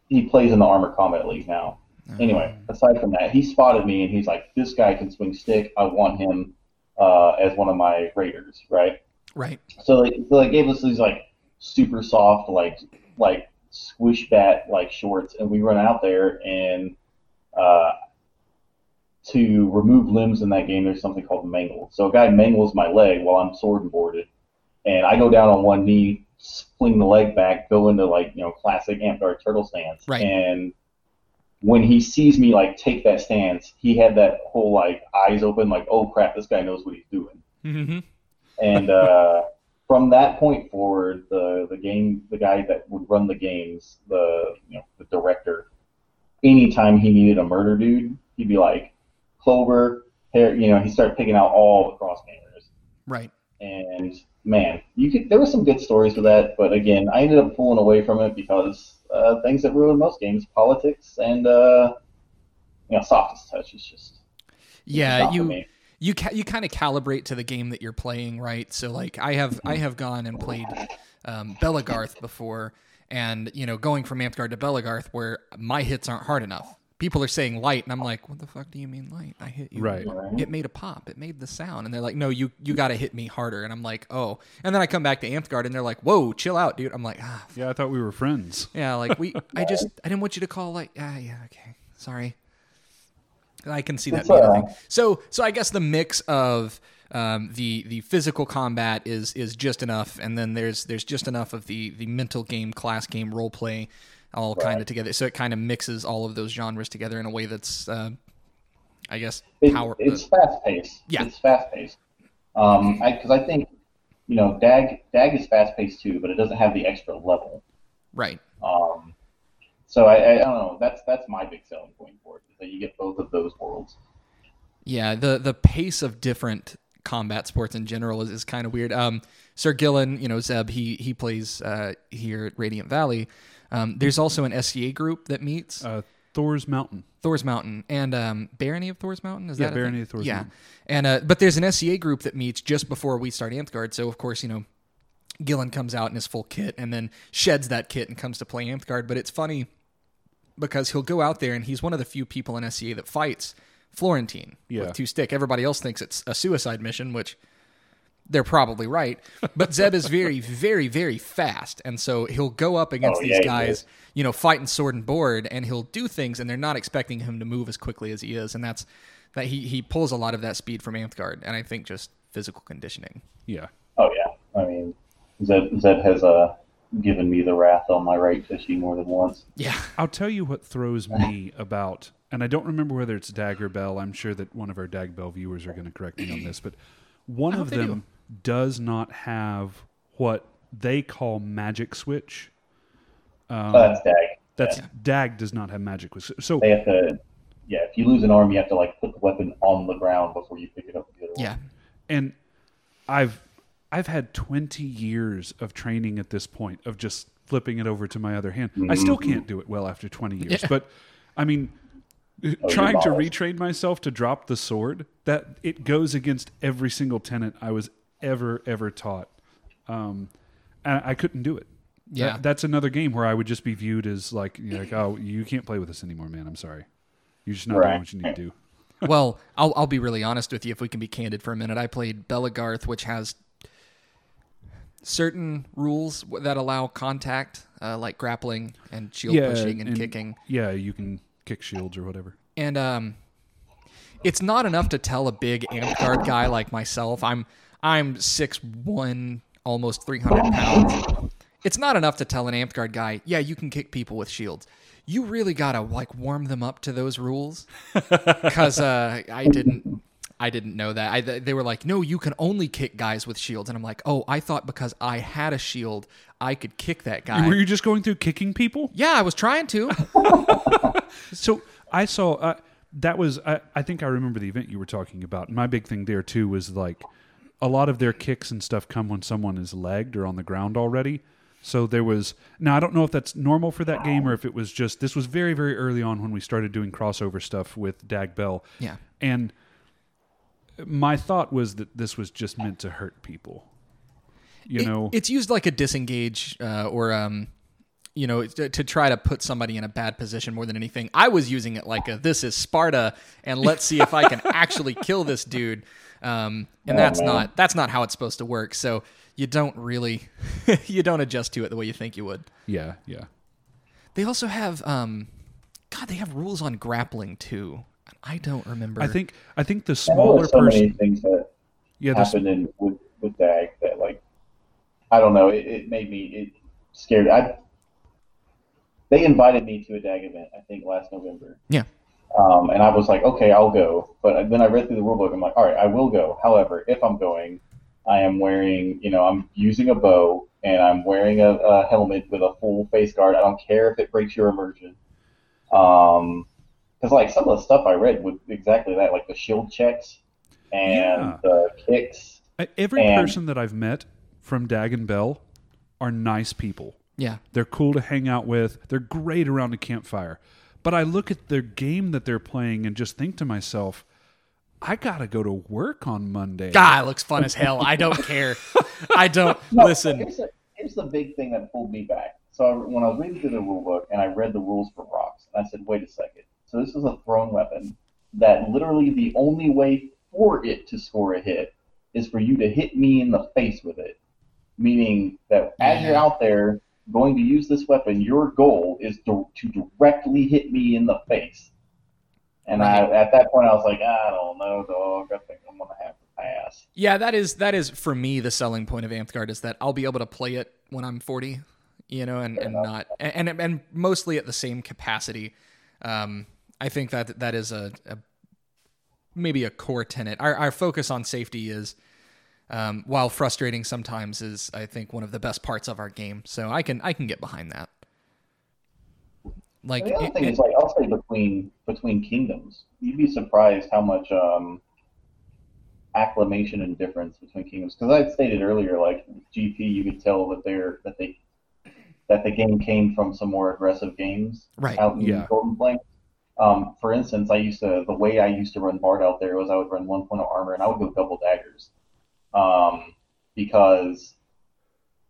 he plays in the Armor Combat League now. Anyway, aside from that, he spotted me and he's like, "This guy can swing stick. I want him uh, as one of my raiders." Right. Right. So they, so they gave us these like super soft, like like squish bat like shorts, and we run out there and uh, to remove limbs in that game, there's something called mangle. So a guy mangles my leg while I'm sword and boarded, and I go down on one knee, fling the leg back, go into like you know classic Amtgard turtle stance, Right. and when he sees me like take that stance, he had that whole like eyes open, like oh crap, this guy knows what he's doing. Mm-hmm. And uh, from that point forward, the the game, the guy that would run the games, the you know the director, anytime he needed a murder dude, he'd be like, Clover, you know, he started picking out all the cross gamers. Right. And man, you could there were some good stories with that, but again, I ended up pulling away from it because uh, things that ruin most games, politics and uh, you know, softest touch is just Yeah. You. you ca- you kind of calibrate to the game that you're playing, right? So like I have I have gone and played um, Belegarth before, and you know going from Amtgard to Belegarth where my hits aren't hard enough. People are saying light, and I'm like, what the fuck do you mean light? I hit you. Right. It made a pop. It made the sound, and they're like, no, you you got to hit me harder. And I'm like, oh. And then I come back to Amtgard, and they're like, whoa, chill out, dude. I'm like, ah, Yeah, I thought we were friends. yeah, like we. I just I didn't want you to call like ah yeah okay sorry. I can see that It's, being a uh, thing. So so I guess the mix of um, the the physical combat is is just enough, and then there's there's just enough of the the mental game, class game, role play, all kind of together. So it kind of mixes all of those genres together in a way that's uh, I guess It- power. it's fast paced. Yeah. It's fast paced. Um, because I, think, you know, Dag Dag is fast paced too, but it doesn't have the extra level. right. Um, so I, I, I don't know. That's that's my big selling point for it is that you get both of those worlds. Yeah, the the pace of different combat sports in general is, is kind of weird. Um, Sir Gillen, you know Zeb, he he plays uh, here at Radiant Valley. Um, there's also an SCA group that meets Uh, Thor's Mountain. Thor's Mountain and um, Barony of Thor's Mountain. Is Yeah, that Barony of Thor's yeah. Mountain. And uh, but there's an SCA group that meets just before we start Amtgard. So of course you know Gillen comes out in his full kit and then sheds that kit and comes to play Amtgard. But it's funny because he'll go out there and he's one of the few people in SCA that fights Florentine Yeah. with two stick. Everybody else thinks it's a suicide mission, which they're probably right. But Zeb is very, very, very fast, and so he'll go up against Oh, these yeah, guys, you know, fighting sword and board, and he'll do things, and they're not expecting him to move as quickly as he is, and that's that he he pulls a lot of that speed from Amtgard, and I think just physical conditioning. Yeah. Oh yeah. I mean, Zeb Zed has uh, given me the wrath on my right tushy more than once. Yeah, I'll tell you what throws me about, and I don't remember whether it's Dagger Bell. I'm sure that one of our Dag Bell viewers are going to correct me on this, but one of hope they them does not have what they call magic switch. Um, Oh, that's Dag. that's Dag does not have magic switch. So They have to. Yeah, if you lose an arm, you have to like put the weapon on the ground before you pick it up. with the other one. yeah, and I've I've had 20 years of training at this point of just flipping it over to my other hand. I still can't do it well after 20 years, Yeah. but I mean Oh, trying to retrain myself to drop the sword that it goes against every single tenant I was ever ever taught. Um and I couldn't do it. Yeah. That- that's another game where I would just be viewed as like, you know, like oh, you can't play with us anymore, man. I'm sorry. You're just not Right. doing what you need to do. well, I'll I'll be really honest with you if we can be candid for a minute. I played Belegarth, which has certain rules that allow contact, uh, like grappling and shield pushing and, kicking. Yeah, you can kick shields or whatever. And um, it's not enough to tell a big Amtgard guy like myself. I'm I'm six one, almost three hundred pounds. It's not enough to tell an Amtgard guy, yeah, you can kick people with shields. You really gotta like warm them up to those rules, because uh, I didn't. I didn't know that. I, they were like, no, you can only kick guys with shields. And I'm like, oh, I thought because I had a shield, I could kick that guy. Were you just going through kicking people? yeah, I was trying to. So I saw uh, that was I, I think I remember the event you were talking about. My big thing there too was like a lot of their kicks and stuff come when someone is legged or on the ground already. So there was now I don't know if that's normal for that game or if it was just this was very very early on when we started doing crossover stuff with Dag Bell. Yeah. And my thought was that this was just meant to hurt people. You It- know, it's used like a disengage uh, or um, you know, to, to try to put somebody in a bad position more than anything. I was using it like a this is Sparta, and let's see if I can actually kill this dude. Um, and Oh, that's man. not that's not how it's supposed to work. So you don't really you don't adjust to it the way you think you would. yeah, yeah. They also have um, God, they have rules on grappling too. I don't remember. I think I think the smaller were so many person things that yeah, the, happened in with with Dag that like I don't know. It, it made me it scared. I they invited me to a Dag event. I think last November. Yeah. Um, and I was like, okay, I'll go. But then I read through the rulebook. I'm like, all right, I will go. However, if I'm going, I am wearing, you know, I'm using a bow and I'm wearing a, a helmet with a full face guard. I don't care if it breaks your immersion. Um, because like some of the stuff I read was exactly that, like the shield checks and Yeah. the kicks. Every and- person that I've met from Dag and Bell are nice people. yeah. They're cool to hang out with. They're great around a campfire. But I look at the game that they're playing and just think to myself, I gotta go to work on Monday. God, it looks fun as hell. I don't care. I don't No, listen. Here's the, here's the big thing that pulled me back. So I, when I was reading through the rule book and I read the rules for rocks, I said, wait a second. So this is a thrown weapon that literally the only way for it to score a hit is for you to hit me in the face with it. Meaning that as you're out there going to use this weapon, your goal is to, to directly hit me in the face. And I, at that point, I was like, I don't know, dog. I think I'm gonna have to pass. Yeah, that is that is for me the selling point of Amtgard is that I'll be able to play it when I'm 40, you know, and, and not and, and and mostly at the same capacity. Um, I think that that is a, a maybe a core tenet. Our our focus on safety is, um, while frustrating sometimes, is I think one of the best parts of our game. So I can I can get behind that. Like the other it- thing it- is like I'll say between between kingdoms, you'd be surprised how much um, acclamation and difference between kingdoms. Because I stated earlier, like GP, you could tell that they're that they that the game came from some more aggressive games Right, out in yeah. Golden Plains. Um, for instance, I used to the way I used to run Bard out there was I would run one point of armor and I would go double daggers, um, because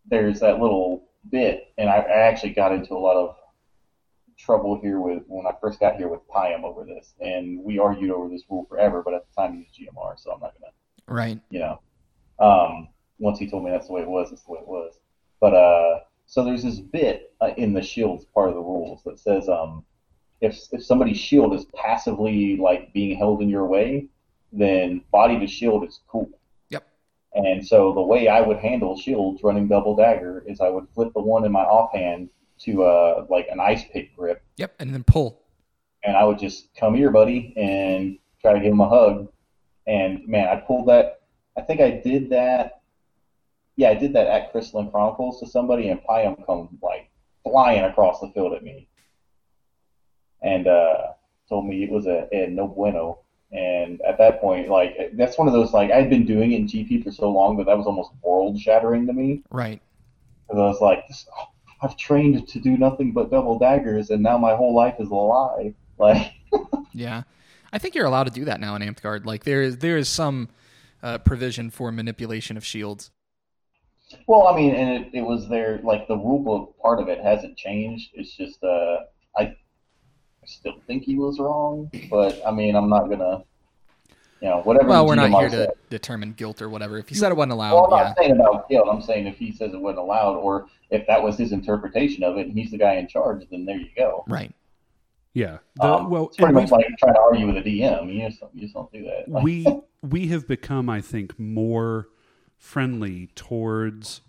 there's that little bit, and I, I actually got into a lot of trouble here with when I first got here with Pyam over this, and we argued over this rule forever. But at the time, he was GMR, so I'm not gonna, right. you know. Um, once he told me that's the way it was, that's the way it was. But uh, so there's this bit uh, in the shields part of the rules that says um, if if somebody's shield is passively like being held in your way, then body to shield is cool. And so the way I would handle shields running double dagger is I would flip the one in my offhand to uh like an ice pick grip, Yep. And then pull. and I would just come here, buddy, and try to give him a hug. And man, I pulled that. I think I did that. Yeah, I did that at Crystalline Chronicles to somebody, and Pyam come like flying across the field at me, and uh, told me it was a, a no bueno. And at that point, like that's one of those like I'd been doing it in GP for so long that that was almost world shattering to me. Right. Because I was like, this, oh, I've trained to do nothing but double daggers, and now my whole life is a lie. Like, Yeah, I think you're allowed to do that now in Amtgard. Like there is there is some uh, provision for manipulation of shields. well, I mean, and it, it was there. Like the rule book part of it hasn't changed. It's just, uh, I, I still think he was wrong, but I mean, I'm not gonna, you know, whatever. Well, we're not GMR here to determine guilt or whatever. If he said it wasn't Well, allowed, I'm not yeah, saying about guilt. I'm saying if he says it wasn't allowed, or if that was his interpretation of it, and he's the guy in charge, then there you go. right. Yeah. The, Um, well, it's pretty much we've- like trying to argue with a DM. You just, don't- you just don't do that. Like, we we have become, I think, more friendly towards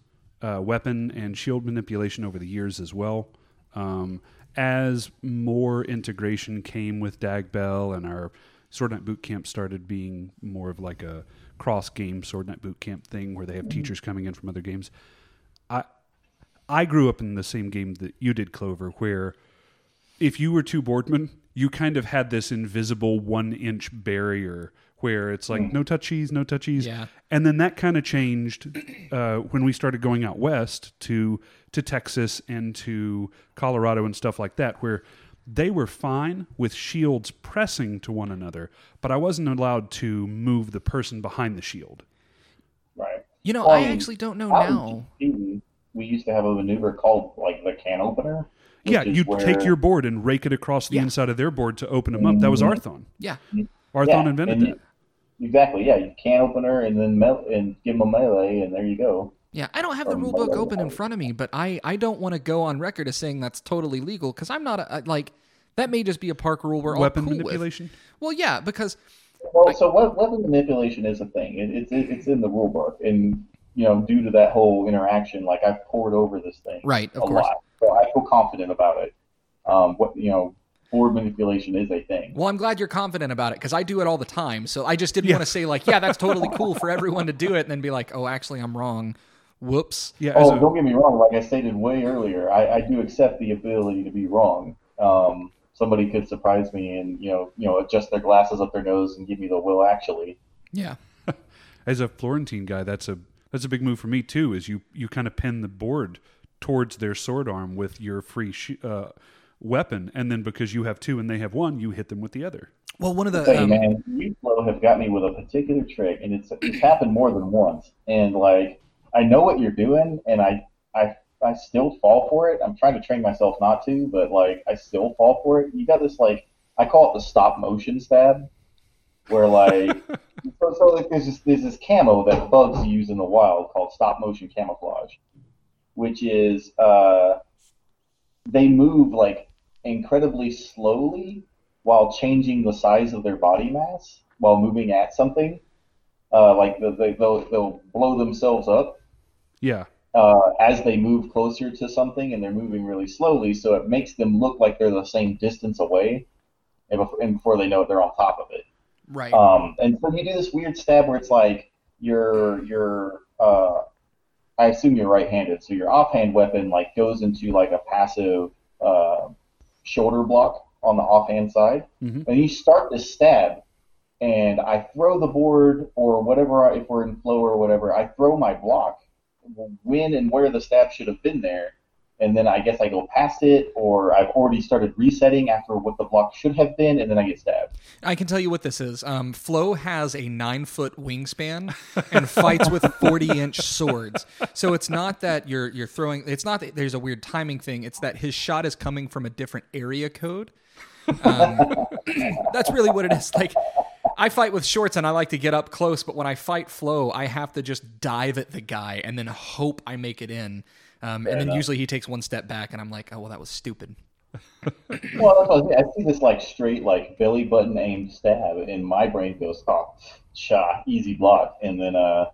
uh, weapon and shield manipulation over the years as well. Um, as more integration came with Dagbell and our Sword Night Boot Camp started being more of like a cross game Sword Night Boot Camp thing where they have mm-hmm. teachers coming in from other games. I I grew up in the same game that you did, Clover, where if you were two boardmen, you kind of had this invisible one inch barrier where it's like no touchies, no touchies. Yeah. And then that kind of changed uh, when we started going out west to to Texas and to Colorado and stuff like that, where they were fine with shields pressing to one another, but I wasn't allowed to move the person behind the shield. right. You know, Well, I actually don't know Out now. GP, we used to have a maneuver called like the can opener. Yeah, you where- take your board and rake it across the Yeah. inside of their board to open them up. That was Mhm. Arthon. Yeah, Arthon Yeah, invented and that. You- Exactly. Yeah, you can opener and then mel- and give them a melee, and there you go. yeah. I don't have the Um, rule book open in front of me, but I I don't want to go on record as saying that's totally legal because I'm not a, like that may just be a park rule we're all Weapon cool manipulation. with. Well, yeah, because Well, so we- weapon manipulation is a thing. It, it's it's in the rule book, and you know, due to that whole interaction, like I've poured over this thing right, a of course. lot, so I feel confident about it. Um, what you know, board manipulation is a thing. Well, I'm glad you're confident about it because I do it all the time. So I just didn't Yeah. want to say like, yeah, that's totally cool for everyone to do it, and then be like, oh, actually, I'm wrong. Whoops. Yeah, Oh, a- don't get me wrong. Like I stated way earlier, I, I do accept the ability to be wrong. Um, somebody could surprise me and you know, you know, adjust their glasses up their nose and give me the will actually. Yeah. as a Florentine guy, that's a that's a big move for me too. Is you you kind of pin the board towards their sword arm with your free sh- uh, weapon, and then because you have two and they have one, you hit them with the other. Well, one of the Say, um, man, you Flo have got me with a particular trick, and it's it's happened more than once. And like, I know what you're doing, and I I I still fall for it. I'm trying to train myself not to, but like, I still fall for it. You got this like, I call it the stop motion stab, where like, so, so like there's this there's this camo that bugs use in the wild called stop motion camouflage, which is uh, they move like incredibly slowly while changing the size of their body mass while moving at something. Uh, like the, they, they'll, they'll blow themselves up Yeah, uh, as they move closer to something, and they're moving really slowly, so it makes them look like they're the same distance away, and before, and before they know it, they're on top of it. Right. Um, and so you do this weird stab where it's like your your uh, I assume you're right-handed, so your offhand weapon like goes into like a passive uh, shoulder block on the offhand side, Mhm. and you start to stab, and I throw the board or whatever if we're in flow or whatever, I throw my block when and where the stab should have been there. And then I guess I go past it, or I've already started resetting after what the block should have been, and then I get stabbed. I can tell you what this is. Um, Flo has a nine foot wingspan and fights with forty inch swords. So it's not that you're you're throwing. It's not that there's a weird timing thing. It's that his shot is coming from a different area code. Um, that's really what it is. Like I fight with shorts and I like to get up close, but when I fight Flo, I have to just dive at the guy and then hope I make it in. Um, and then enough. usually he takes one step back, and I'm like, oh well, that was stupid. Well, that's what I, was. I see this like straight like belly button aimed stab, and my brain goes, "Oh, shot, easy block." And then uh,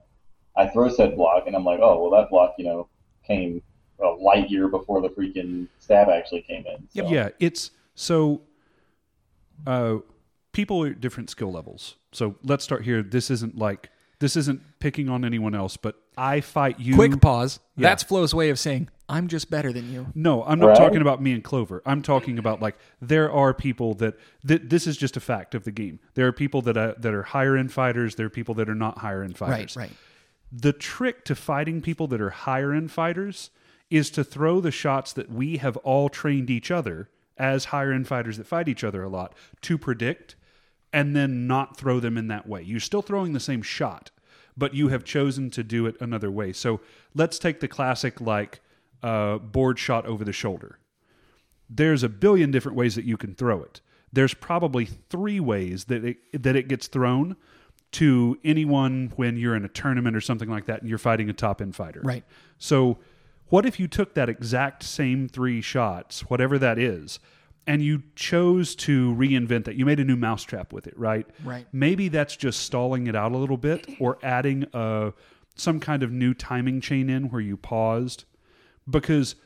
I throw said block, and I'm like, "Oh, well, that block, you know, came a light year before the freaking stab actually came in." So. Yeah, it's so. Uh, people are at different skill levels. So let's start here. This isn't like this isn't picking on anyone else, but I fight you. Quick pause. Yeah. That's Flo's way of saying I'm just better than you. No, I'm not Right? talking about me and Clover. I'm talking about like there are people that that this is just a fact of the game. There are people that are, that are higher end fighters. There are people that are not higher end fighters. Right, right. The trick to fighting people that are higher end fighters is to throw the shots that we have all trained each other as higher end fighters that fight each other a lot to predict and then not throw them in that way. You're still throwing the same shot, but you have chosen to do it another way. So let's take the classic like uh, board shot over the shoulder. There's a billion different ways that you can throw it. There's probably three ways that it, that it gets thrown to anyone when you're in a tournament or something like that and you're fighting a top end fighter. Right. So, what if you took that exact same three shots, whatever that is, and you chose to reinvent that? You made a new mousetrap with it, right? Right. Maybe that's just stalling it out a little bit or adding a, some kind of new timing chain in where you paused because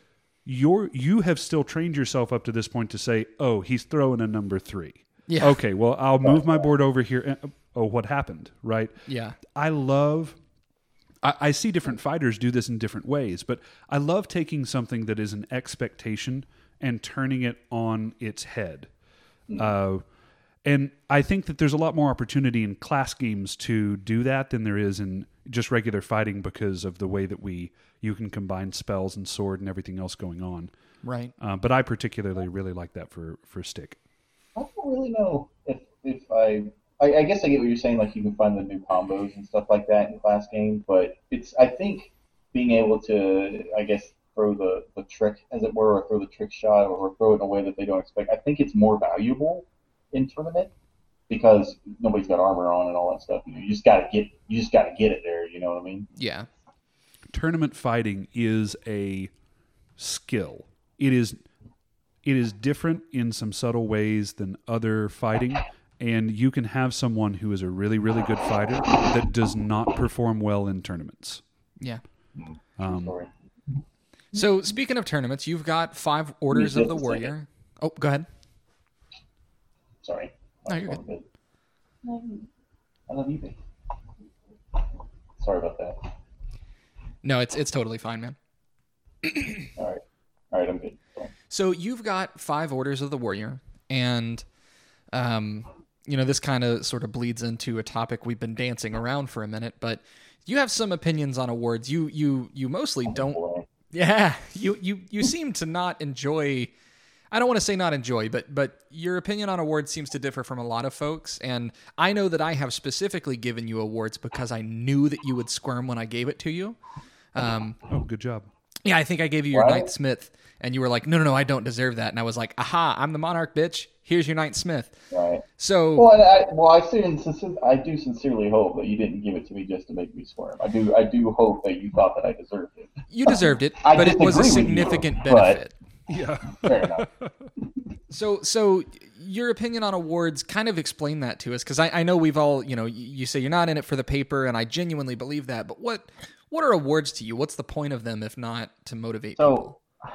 you're you have still trained yourself up to this point to say, "Oh, he's throwing a number 3." Yeah. Okay, well, I'll move my board over here. Oh, what happened? Right? Yeah. I love. I, I see different fighters do this in different ways, but I love taking something that is an expectation and turning it on its head. Uh, and I think that there's a lot more opportunity in class games to do that than there is in just regular fighting because of the way that we you can combine spells and sword and everything else going on. Right. Uh, but I particularly really like that for for stick. I don't really know if if I, I I guess I get what you're saying. Like you can find the new combos and stuff like that in class game, but it's I think being able to I guess throw the the trick as it were, or throw the trick shot, or throw it in a way that they don't expect. I think it's more valuable in tournament because nobody's got armor on and all that stuff. You, know, you just gotta get you just gotta get it there. You know what I mean? Yeah. tournament fighting is a skill. It is it is different in some subtle ways than other fighting and you can have someone who is a really really good fighter that does not perform well in tournaments. Yeah. Um, Sorry. So speaking of tournaments, you've got five orders of the Just a second. warrior. Oh, go ahead. Sorry. No, you're good. I love you, babe. Sorry about that. No, it's it's totally fine, man. All right. All right, I'm good. Sorry. So you've got five orders of the warrior, and um, you know this kind of sort of bleeds into a topic we've been dancing around for a minute, but you have some opinions on awards. You you you mostly don't. Yeah, you you you seem to not enjoy. I don't want to say not enjoy, but but your opinion on awards seems to differ from a lot of folks, and I know that I have specifically given you awards because I knew that you would squirm when I gave it to you. Um, oh, good job. Yeah, I think I gave you your What? Ninth Smith, and you were like, "No, no, no, I don't deserve that." And I was like, "Aha, I'm the Monarch, bitch. Here's your Ninth Smith." Right. So Well, I, well, I, sin- sin- I do sincerely hope that you didn't give it to me just to make me squirm. I do, I do hope that you thought that I deserved it. you deserved it, I but it was a disagree with you, significant but- benefit. Yeah. Fair enough. So, so your opinion on awards, kind of explain that to us, because I, I know we've all, you know, y- you say you're not in it for the paper, and I genuinely believe that. But what, what are awards to you? What's the point of them if not to motivate people? So,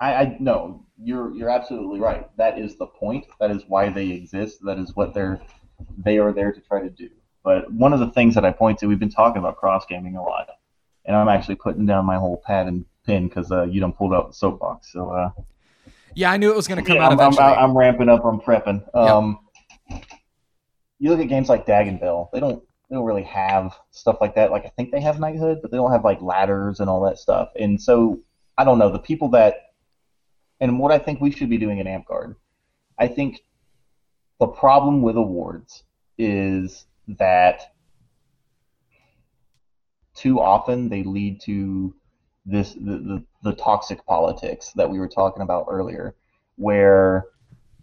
I, I no, you're you're absolutely right. That is the point. That is why they exist. That is what they're they are there to try to do. But one of the things that I point to, we've been talking about cross gaming a lot, and I'm actually putting down my whole pad and pen because uh, you don't pulled out the soapbox. So uh, Yeah, I knew it was going to come yeah, out I'm, I'm, eventually. I'm ramping up. I'm prepping. Um, You look at games like Dagonville. They don't they don't really have stuff like that. Like I think they have knighthood, but they don't have like ladders and all that stuff. And so I don't know the people that and what I think we should be doing in Amp I think the problem with awards is that too often they lead to this the, the, the toxic politics that we were talking about earlier, where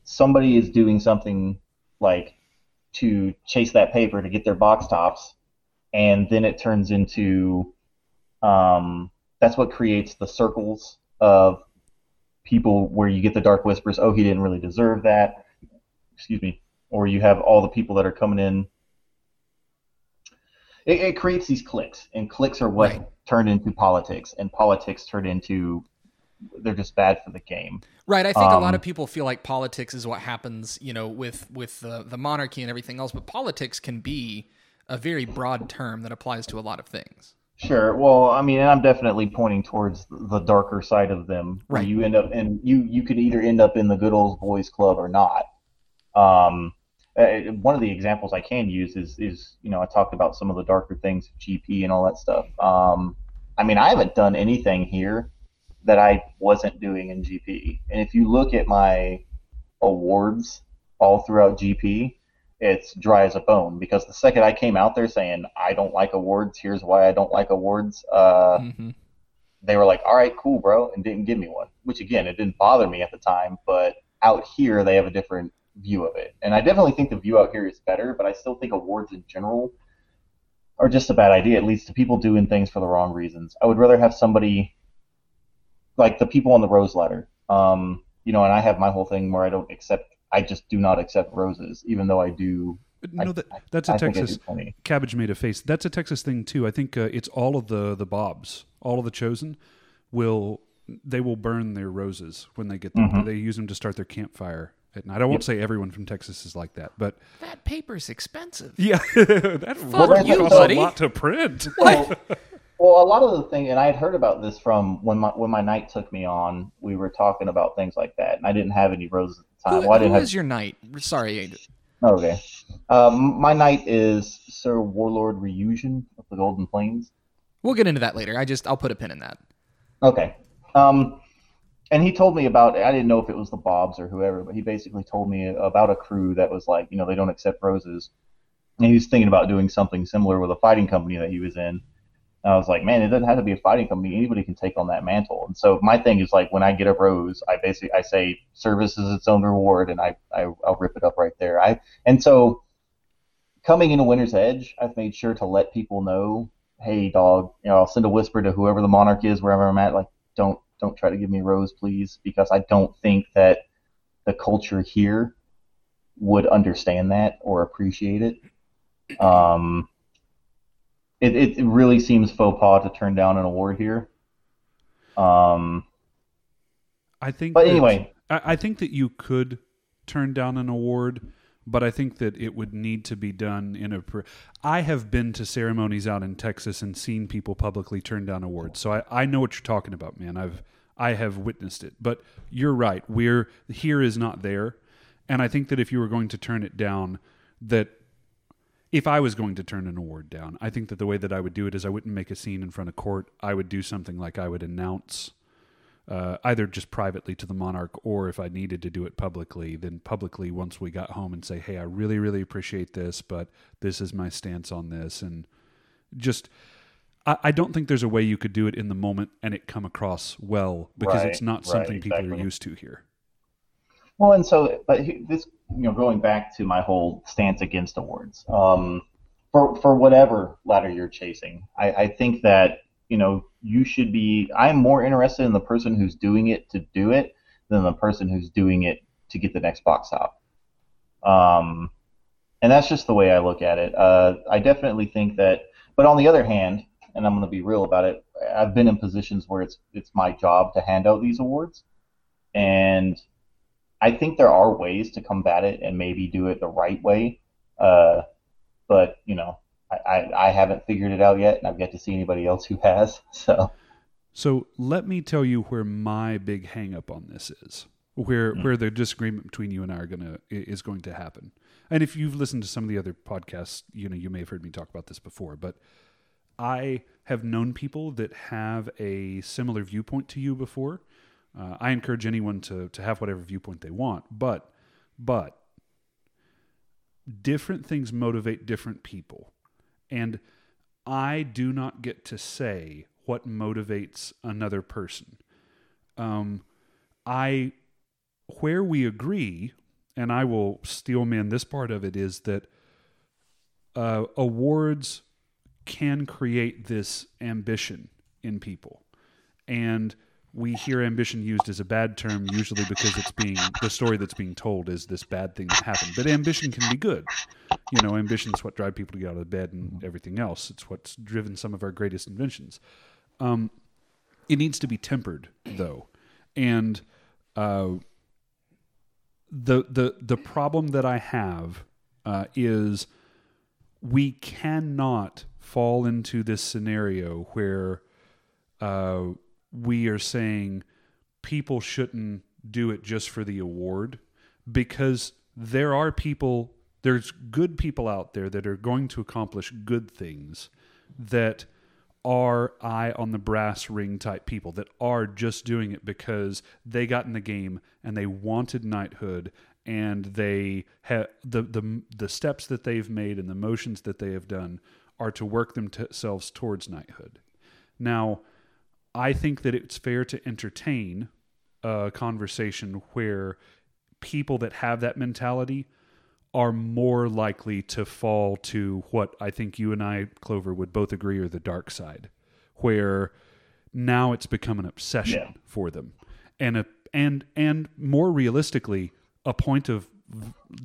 somebody is doing something like to chase that paper to get their box tops, and then it turns into um, that's what creates the circles of people where you get the dark whispers. Oh, he didn't really deserve that. Excuse me. Or you have all the people that are coming in. It, it creates these clicks, and clicks are what Right. turned into politics, and politics turned into they're just bad for the game. Right. I think a lot Um, of people feel like politics is what happens, you know, with with the the monarchy and everything else. But politics can be a very broad term that applies to a lot of things. Sure. Well, I mean, I'm definitely pointing towards the darker side of them, where Right. you end up and you you could either end up in the good old boys club or not. Um, uh, one of the examples I can use is is you know I talked about some of the darker things, GP and all that stuff. Um, I mean, I haven't done anything here that I wasn't doing in GP, and if you look at my awards all throughout GP, it's dry as a bone because the second I came out there saying I don't like awards, here's why I don't like awards, uh, hmm they were like, all right, cool, bro, and didn't give me one. Which again, it didn't bother me at the time, but out here they have a different view of it, and I definitely think the view out here is better. But I still think awards in general are just a bad idea. It leads to people doing things for the wrong reasons. I would rather have somebody like the people on the rose letter. Um, you know, and I have my whole thing where I don't accept. I just do not accept roses, even though I do. No, I- that, that's a I Texas. Cabbage made a face. That's a Texas thing too. I think uh, it's all of the the Bobs, all of the chosen will they will burn their roses when they get them. Mhm. They use them to start their campfire at night. I won't say everyone from Texas is like that, but That paper's expensive. yeah, that Fuck really you, costs buddy. a lot to print. Well, well, a lot of the thing, and I had heard about this from when my when my knight took me on. We were talking about things like that, and I didn't have any roses at the time. Who, well, I didn't have. is your knight? Sorry. Okay. Um, my knight is Sir Warlord Reusion of the Golden Plains. We'll get into that later. I just I'll put a pin in that. Okay. Um, and he told me about. I didn't know if it was the Bobs or whoever, but he basically told me about a crew that was like, you know, they don't accept roses. And he was thinking about doing something similar with a fighting company that he was in. And I was like, man, it doesn't have to be a fighting company. Anybody can take on that mantle. And so my thing is like, when I get a rose, I basically I say service is its own reward, and I, I I'll rip it up right there. I and so coming into Winter's Edge, I've made sure to let people know, hey, dog, you know, I'll send a whisper to whoever the monarch is, wherever I'm at, like, don't don't try to give me a rose, please, because I don't think that the culture here would understand that or appreciate it. Um, it, it really seems faux pas to turn down an award here. Um, I think. But that- anyway. I, I think that you could turn down an award, but I think that it would need to be done in a. I have been to ceremonies out in Texas and seen people publicly turn down awards, so I, I know what you're talking about, man. I've I have witnessed it, but you're right. We're here is not there, and I think that if you were going to turn it down, that if I was going to turn an award down, I think that the way that I would do it is I wouldn't make a scene in front of court. I would do something like I would announce uh, either just privately to the monarch or if I needed to do it publicly, then publicly once we got home and say, hey, I really, really appreciate this, but this is my stance on this. And just, I, I don't think there's a way you could do it in the moment and it come across well because Right, it's not right, something people are used to here. Well, and so, but this, you know, going back to my whole stance against awards, um, for for whatever ladder you're chasing, I, I think that you know you should be. I'm more interested in the person who's doing it to do it than the person who's doing it to get the next box top. Um, and that's just the way I look at it. Uh, I definitely think that, but on the other hand, and I'm going to be real about it, I've been in positions where it's it's my job to hand out these awards, and I think there are ways to combat it and maybe do it the right way. Uh, but you know, I, I, I haven't figured it out yet, and I've yet to see anybody else who has. So So let me tell you where my big hang up on this is. Where where the disagreement between you and I are gonna is going to happen. And if you've listened to some of the other podcasts, you know, you may have heard me talk about this before, but I have known people that have a similar viewpoint to you before. Uh, I encourage anyone to to have whatever viewpoint they want, but but different things motivate different people. And I do not get to say what motivates another person. Um, I, where we agree, and I will steel man this part of it, is that uh, awards can create this ambition in people. And we hear ambition used as a bad term usually because it's being the story that's being told is this bad thing that happened. But ambition can be good. You know, ambition is what drives people to get out of bed and everything else. It's what's driven some of our greatest inventions. Um, it needs to be tempered though, and uh, the the the problem that I have uh, is we cannot fall into this scenario where uh, we are saying people shouldn't do it just for the award because there are people there's good people out there that are going to accomplish good things that are eye on the brass ring type people that are just doing it because they got in the game and they wanted knighthood and they have the, the the steps that they've made and the motions that they have done are to work themselves towards knighthood. Now, I think that it's fair to entertain a conversation where people that have that mentality are more likely to fall to what I think you and I, Clover, would both agree are the dark side, where now it's become an obsession Yeah. for them, and a and and more realistically, a point of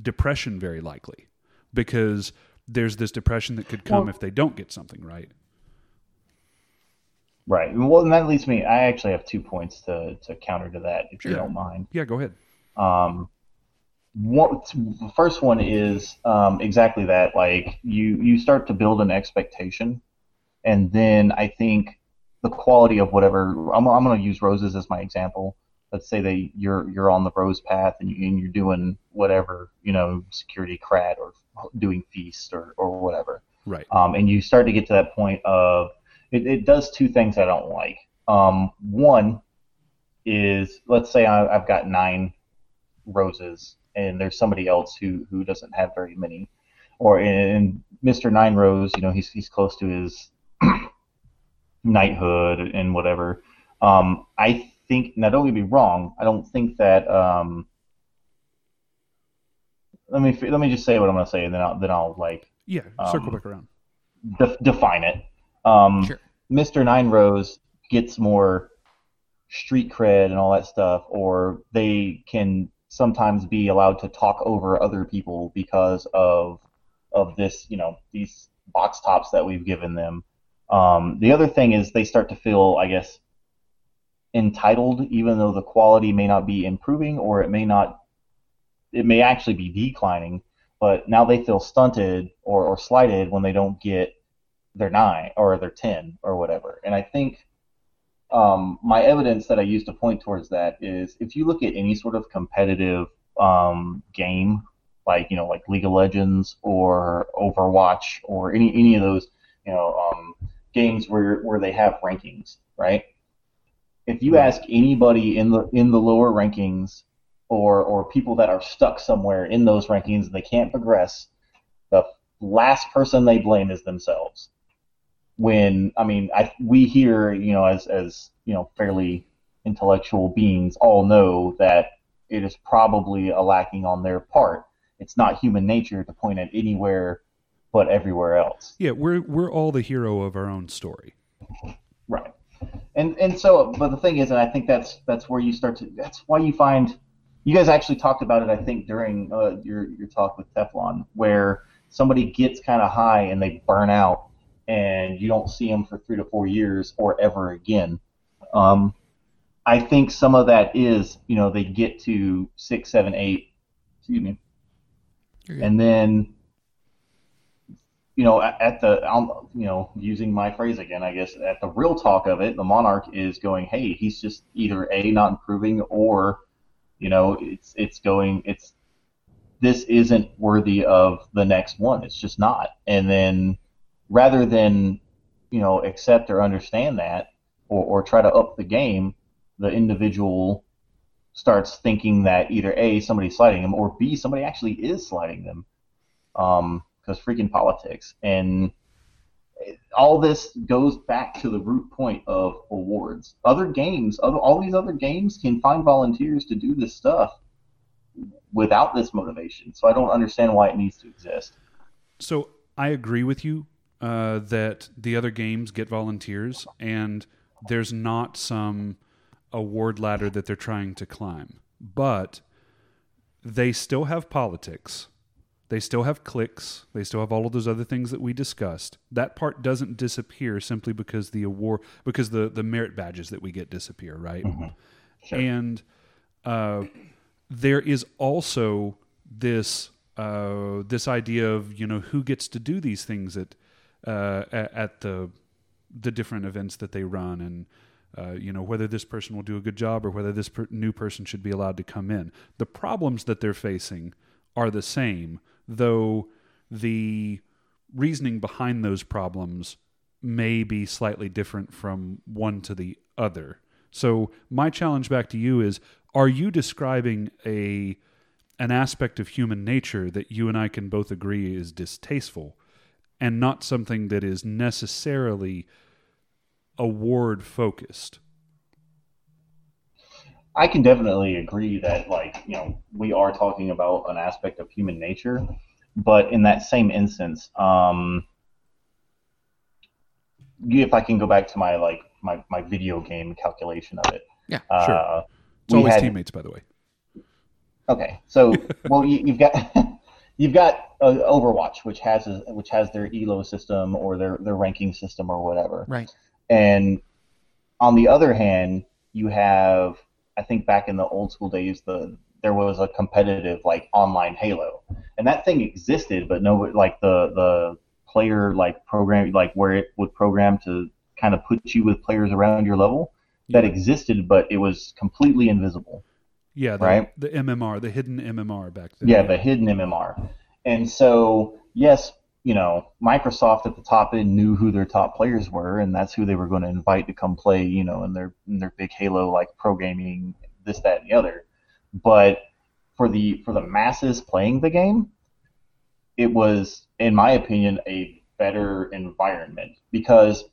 depression very likely, because there's this depression that could come Well- if they don't get something right. Right. Well, and that leads me. I actually have two points to to counter to that, if you don't mind. Yeah, go ahead. Um, what the first one is um, exactly that. Like you, you start to build an expectation, and then I think the quality of whatever. I'm, I'm going to use roses as my example. Let's say that you're you're on the rose path and, you, and you're doing whatever you know, security crat or doing feast or or whatever Right. um, and you start to get to that point of it, it does two things I don't like. Um, one is let's say I, I've got nine roses and there's somebody else who who doesn't have very many, or in Mr. Nine Rose, you know he's he's close to his knighthood and whatever. Um, I think now don't get me wrong, I don't think that. Um, let me let me just say what I'm gonna say, and then I'll then I'll like Yeah, circle Um, back around. def- define it. Um, Sure. Mr. Nine Rose gets more street cred and all that stuff, or they can sometimes be allowed to talk over other people because of of this, you know, these box tops that we've given them. Um, the other thing is they start to feel, I guess, entitled, even though the quality may not be improving, or it may not, it may actually be declining. But now they feel stunted or, or slighted when they don't get their nine or they're ten or whatever. And I think um, my evidence that I use to point towards that is if you look at any sort of competitive um, game, like you know, like League of Legends or Overwatch or any any of those, you know, um, games where where they have rankings, right? If you ask anybody in the in the lower rankings or or people that are stuck somewhere in those rankings and they can't progress, the last person they blame is themselves when I mean I we here you know as as you know fairly intellectual beings all know that it is probably a lacking on their part. It's not human nature to point at anywhere but everywhere else. Yeah, we're we're all the hero of our own story. Right. And and so but the thing is and I think that's that's where you start to that's why you find you guys actually talked about it I think during uh, your your talk with Teflon where somebody gets kind of high and they burn out and you don't see them for 3 to 4 years or ever again. Um I think some of that is, you know, they get to six, seven, eight, excuse me, and then you know, at, the, you know, using my phrase again, I guess, at the real talk of it, the monarch is going, hey, he's just either a not improving or, you know, it's it's going, it's this isn't worthy of the next one. It's just not. And then rather than, you know, accept or understand that or, or try to up the game, the individual starts thinking that either A, somebody's sliding them, or B, somebody actually is sliding them. Um, because freaking politics. And all this goes back to the root point of awards. Other games, other, all these other games can find volunteers to do this stuff without this motivation. So I don't understand why it needs to exist. So I agree with you uh, that the other games get volunteers, and there's not some award ladder that they're trying to climb, but they still have politics. They still have clicks. They still have all of those other things that we discussed. That part doesn't disappear simply because the award, because the the merit badges that we get disappear, right? Sure. And uh, there is also this uh, this idea of you know who gets to do these things at uh, at, the the different events that they run and. Uh, you know whether this person will do a good job or whether this per- new person should be allowed to come in. The problems that they're facing are the same, though the reasoning behind those problems may be slightly different from one to the other. So my challenge back to you is are you describing a an aspect of human nature that you and I can both agree is distasteful and not something that is necessarily award focused? I can definitely agree that, like, you know, we are talking about an aspect of human nature, but in that same instance, um, if I can go back to my like my, my video game calculation of it, Yeah, uh, sure. It's always had- teammates, by the way. Okay, so well, you, you've got you've got uh, Overwatch, which has a, which has their elo system or their their ranking system or whatever, Right. and on the other hand, you have I think back in the old school days, the there was a competitive like online Halo, and that thing existed, but no like the the player like program like where it would program to kind of put you with players around your level that Yeah. existed, but it was completely invisible. Yeah, the, Right. the MMR, the hidden MMR back then. Yeah, the hidden MMR. And so, yes, you know, Microsoft at the top end knew who their top players were, and that's who they were going to invite to come play, you know, in their in their big Halo like pro gaming, this, that, and the other. But for the for the masses playing the game, it was, in my opinion, a better environment because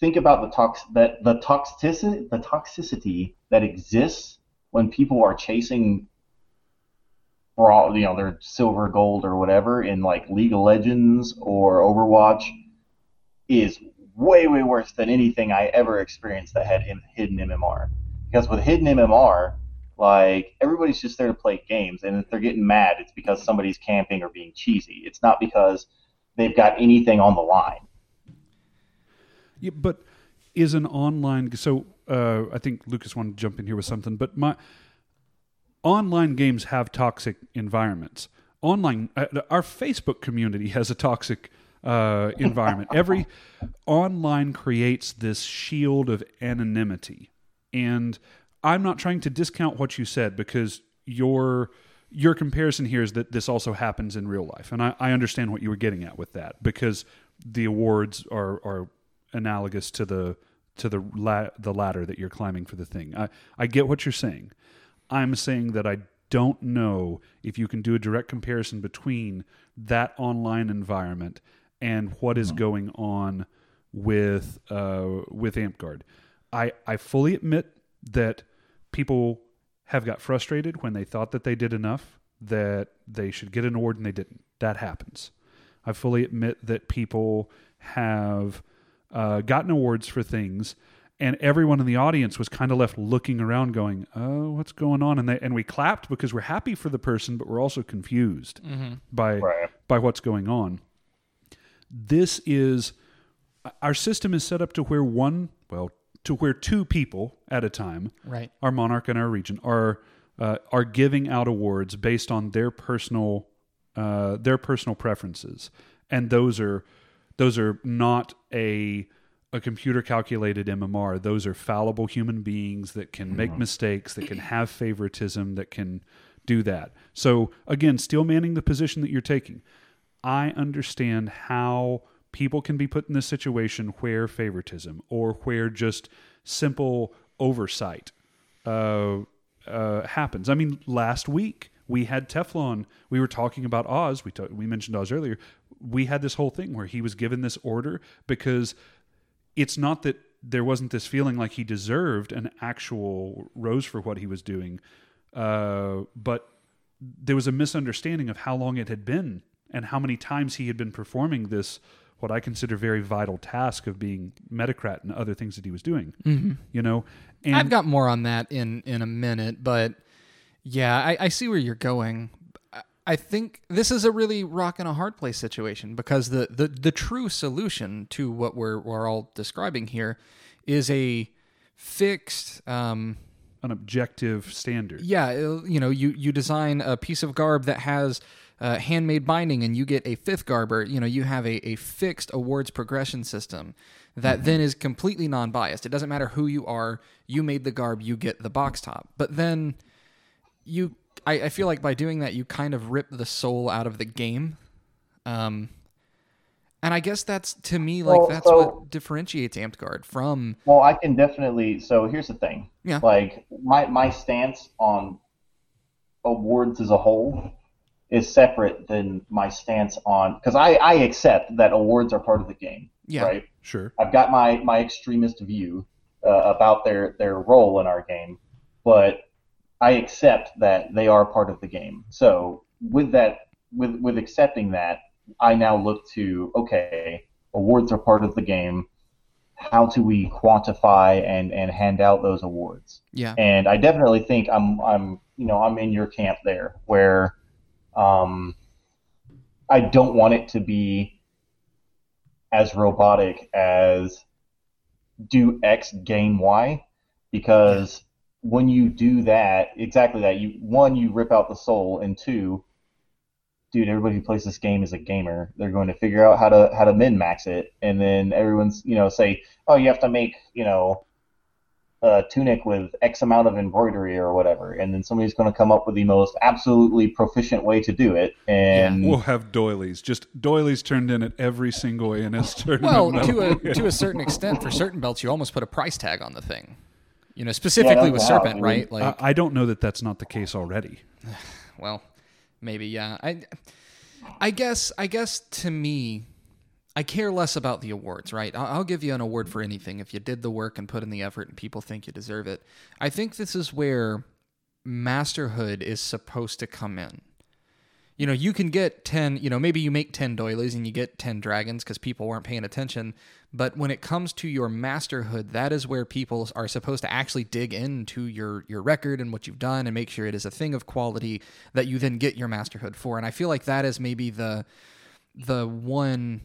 think about the tox that the toxicity the toxicity that exists when people are chasing you know their silver gold or whatever in like League of Legends or Overwatch is way way worse than anything I ever experienced that had hidden MMR because with hidden MMR like everybody's just there to play games and if they're getting mad it's because somebody's camping or being cheesy. It's not because they've got anything on the line. Yeah, but is an online so uh, I think Lucas wanted to jump in here with something, but my online games have toxic environments. Online, uh, our Facebook community has a toxic uh, environment. Every online creates this shield of anonymity, and I'm not trying to discount what you said because your your comparison here is that this also happens in real life, and I, I understand what you were getting at with that because the awards are are analogous to the to the la- the ladder that you're climbing for the thing. I I get what you're saying. I'm saying that I don't know if you can do a direct comparison between that online environment and what is going on with uh, with Amtgard. I I fully admit that people have got frustrated when they thought that they did enough that they should get an award and they didn't. That happens. I fully admit that people have uh, gotten awards for things, and everyone in the audience was kind of left looking around, going, "Oh, what's going on?" And they and we clapped because we're happy for the person, but we're also confused by Right. by what's going on. This is our system is set up to where one, well, to where two people at a time Right. our monarch and our region are uh, are giving out awards based on their personal uh, their personal preferences, and those are those are not a a computer calculated MMR. Those are fallible human beings that can make mistakes, that can have favoritism, that can do that. So again, still manning the position that you're taking. I understand how people can be put in this situation where favoritism or where just simple oversight uh, uh, happens. I mean, last week we had Teflon. We were talking about Oz. We we mentioned Oz earlier. We had this whole thing where he was given this order because it's not that there wasn't this feeling like he deserved an actual rose for what he was doing, uh, but there was a misunderstanding of how long it had been and how many times he had been performing this what I consider very vital task of being Metacrat and other things that he was doing. Mm-hmm. You know, and I've got more on that in in a minute, but yeah, I, I see where you're going. I- think this is a really rock and a hard place situation because the the, the true solution to what we're we're all describing here is a fixed um, an objective standard. yeah, uh, you know, you you design a piece of garb that has uh, handmade binding, and you get a fifth garber. You know, you have a, a fixed awards progression system that then is completely non-biased. It doesn't matter who you are. You made the garb, you get the box top. But then you, I, I feel like by doing that, you kind of rip the soul out of the game. Um, and I guess that's to me like Well, that's so- what differentiates Amtgard from Well, I can definitely. So here's the thing. Yeah. Like my my stance on awards as a whole is separate than my stance on because I I accept that awards are part of the game. Yeah. Right. Sure. I've got my my extremist view uh, about their their role in our game, but I accept that they are part of the game. So with that, with with accepting that, I now look to okay, awards are part of the game. How do we quantify and and hand out those awards? yeah And I definitely think I'm I'm you know I'm in your camp there where um, I don't want it to be as robotic as do X gain Y because when you do that exactly that you one you rip out the soul and two dude everybody who plays this game is a gamer they're going to figure out how to how to min max it and then everyone's you know say oh you have to make you know a tunic with X amount of embroidery or whatever, and then somebody's going to come up with the most absolutely proficient way to do it. And We'll have doilies. Just doilies turned in at every single A&S tournament. Well, No. to a to a certain extent, for certain belts, you almost put a price tag on the thing. You know, specifically Yeah, with wow. Serpent, I mean, right? Like, I, I don't know that that's not the case already. well, maybe yeah. I, I guess, I guess to me, I care less about the awards, right? I'll, I'll give you an award for anything if you did the work and put in the effort, and people think you deserve it. I think this is where masterhood is supposed to come in. You know, you can get 10, you know, maybe you make 10 doilies and you get 10 dragons because people weren't paying attention. But when it comes to your masterhood, that is where people are supposed to actually dig into your, your record and what you've done and make sure it is a thing of quality that you then get your masterhood for. And I feel like that is maybe the the one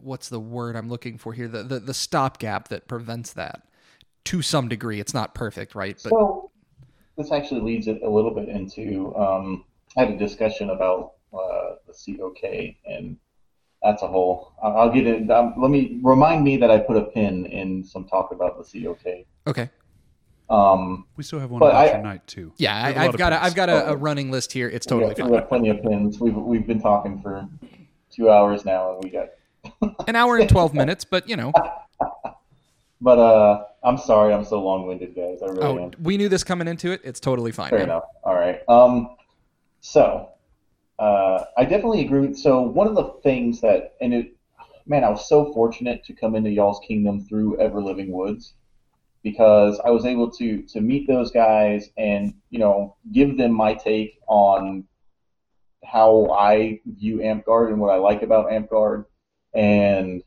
what's the word I'm looking for here? The the, the stopgap that prevents that to some degree. It's not perfect, right? But so this actually leads it a little bit into um, had a discussion about uh, the COK and that's a whole. I'll I'll get it. Um, let me remind me that I put a pin in some talk about the COK. okay. Um, We still have one But I- night too. Yeah, We have a I, lot I've got a, pins. I've got a, a running list here. It's totally we got, fine. we got plenty of pins. We've we've been talking for two hours now, and we got An hour and twelve minutes, but you know. But uh, I'm sorry, I'm so long-winded, guys. I really Oh, am. we knew this coming into it. It's totally fine. Fair man. enough. All right. Um, so uh, I definitely agree. So one of the things that, and it, man, I was so fortunate to come into y'all's kingdom through Ever Living Woods because I was able to to meet those guys and you know give them my take on how I view Amtgard and what I like about Amtgard, and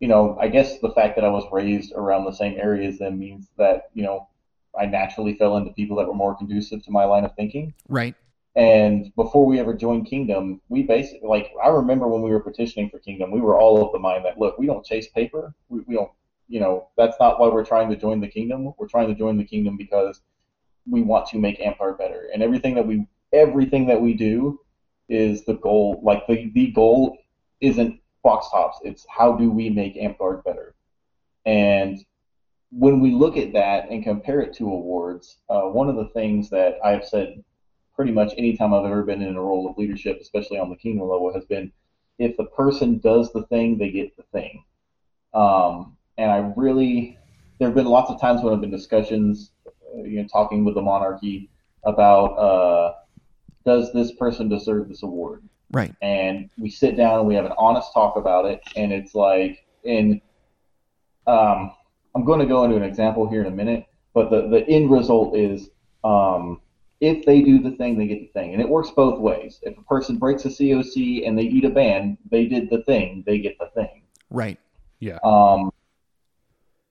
you know I guess the fact that I was raised around the same area as them means that you know I naturally fell into people that were more conducive to my line of thinking. Right. And before we ever joined Kingdom, we basically like I remember when we were petitioning for Kingdom, we were all of the mind that look, we don't chase paper. We, we don't, you know, that's not why we're trying to join the Kingdom. We're trying to join the Kingdom because we want to make Amtgard better. And everything that we everything that we do is the goal. Like the the goal isn't box tops. It's how do we make Amtgard better? And when we look at that and compare it to awards, uh, one of the things that I've said pretty much any time I've ever been in a role of leadership, especially on the kingdom level, has been if the person does the thing, they get the thing. Um, and I really, there have been lots of times when I've been discussions, uh, you know, talking with the monarchy about uh, does this person deserve this award? Right. and we sit down and we have an honest talk about it and it's like in um, i'm going to go into an example here in a minute but the, the end result is um, if they do the thing they get the thing and it works both ways if a person breaks a coc and they eat a ban they did the thing they get the thing Right. Yeah. Um,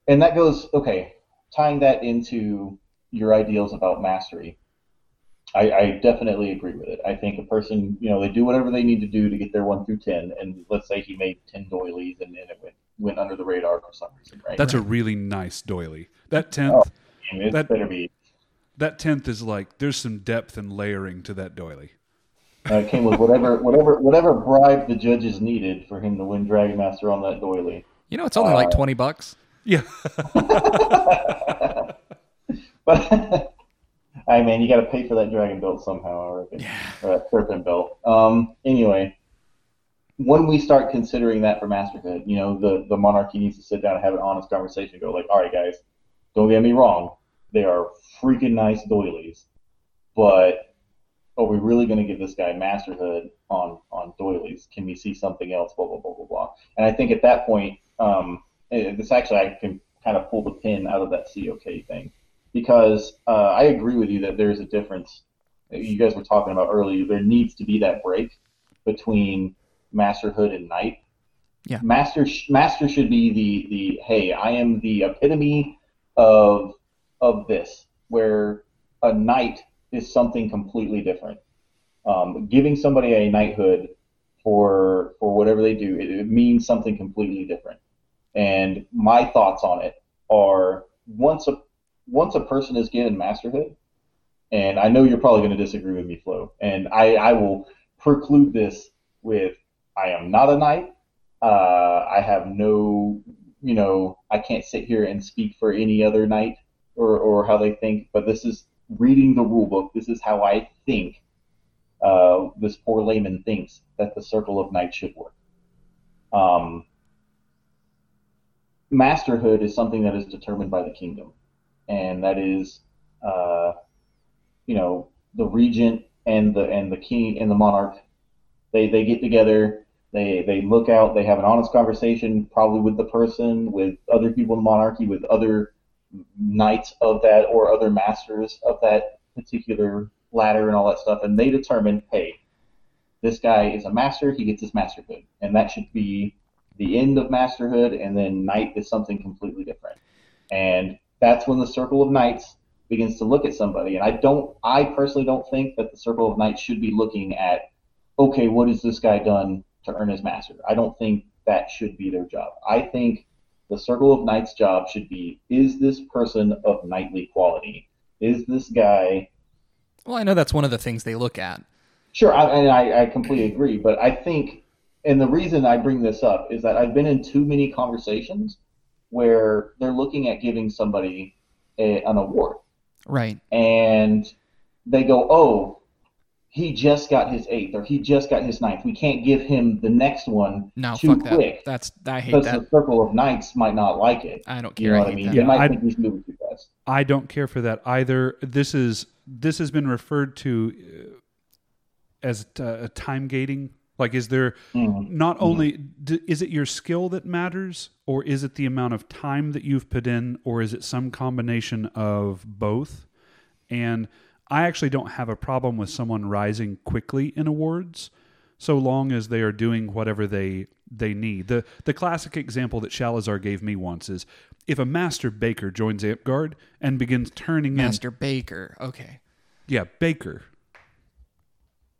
and that goes okay. Tying that into your ideals about mastery, I, I definitely agree with it. I think a person, you know, they do whatever they need to do to get their one through ten, and let's say he made ten doilies and, and it went went under the radar for some reason, right? That's a really nice doily. That tenth, Oh. I mean, it that- better be. That tenth is like there's some depth and layering to that doily. Uh, it came with whatever whatever whatever bribe the judges needed for him to win Dragon Master on that doily. You know, it's only like Uh, 20 bucks. Yeah, But I mean, you got to pay for that dragon belt somehow, I reckon. Or that serpent belt. Um. Anyway, when we start considering that for masterhood, you know, the the monarchy needs to sit down and have an honest conversation. Go like, all right, guys, don't get me wrong, they are freaking nice doilies, but are we really going to give this guy masterhood on on doilies? Can we see something else? Blah blah blah blah blah. And I think at that point, um, this actually I can kind of pull the pin out of that COK thing because uh, I agree with you that there's a difference. You guys were talking about earlier. There needs to be that break between masterhood and knight. Yeah. Master master should be the the hey, I am the epitome of of this, where a knight is something completely different. Um, giving somebody a knighthood for for whatever they do, it, it means something completely different. And my thoughts on it are once a once a person is given masterhood, and I know you're probably going to disagree with me, Flo, and I, I will preclude this with I am not a knight. Uh, I have no, you know, I can't sit here and speak for any other knight or, or how they think, but this is reading the rule book. This is how I think uh, this poor layman thinks that the circle of knights should work. Um, masterhood is something that is determined by the kingdom, and that is, uh, you know, the regent and the and the king and the monarch. They they get together. They they look out. They have an honest conversation, probably with the person, with other people in the monarchy, with other knights of that or other masters of that particular ladder and all that stuff, and they determine, hey, this guy is a master. He gets his masterhood, and that should be the end of masterhood, and then knight is something completely different. And that's when the circle of knights begins to look at somebody. And I don't, I personally don't think that the circle of knights should be looking at, okay, what has this guy done to earn his master? I don't think that should be their job. I think the circle of knights' job should be, is this person of knightly quality? Is this guy Well, I know that's one of the things they look at. Sure, I, and I, I completely agree. But I think, and the reason I bring this up is that I've been in too many conversations where they're looking at giving somebody a, an award, Right. and they go, "Oh, he just got his eighth, or he just got his ninth. We can't give him the next one No, too fuck that. That's I hate because that. the circle of knights might not like it. I don't You care. know I what I mean? that. They Yeah, might I- think he's moving too fast. I don't care for that either. This is this has been referred to uh, as t- a time gating. Like, is there Mhm. not only d- is it your skill that matters, or is it the amount of time that you've put in, or is it some combination of both? And I actually don't have a problem with someone rising quickly in awards, so long as they are doing whatever they they need. the The classic example that Shalazar gave me once is if a master baker joins Amtgard and begins turning in Master Baker. Okay. yeah, baker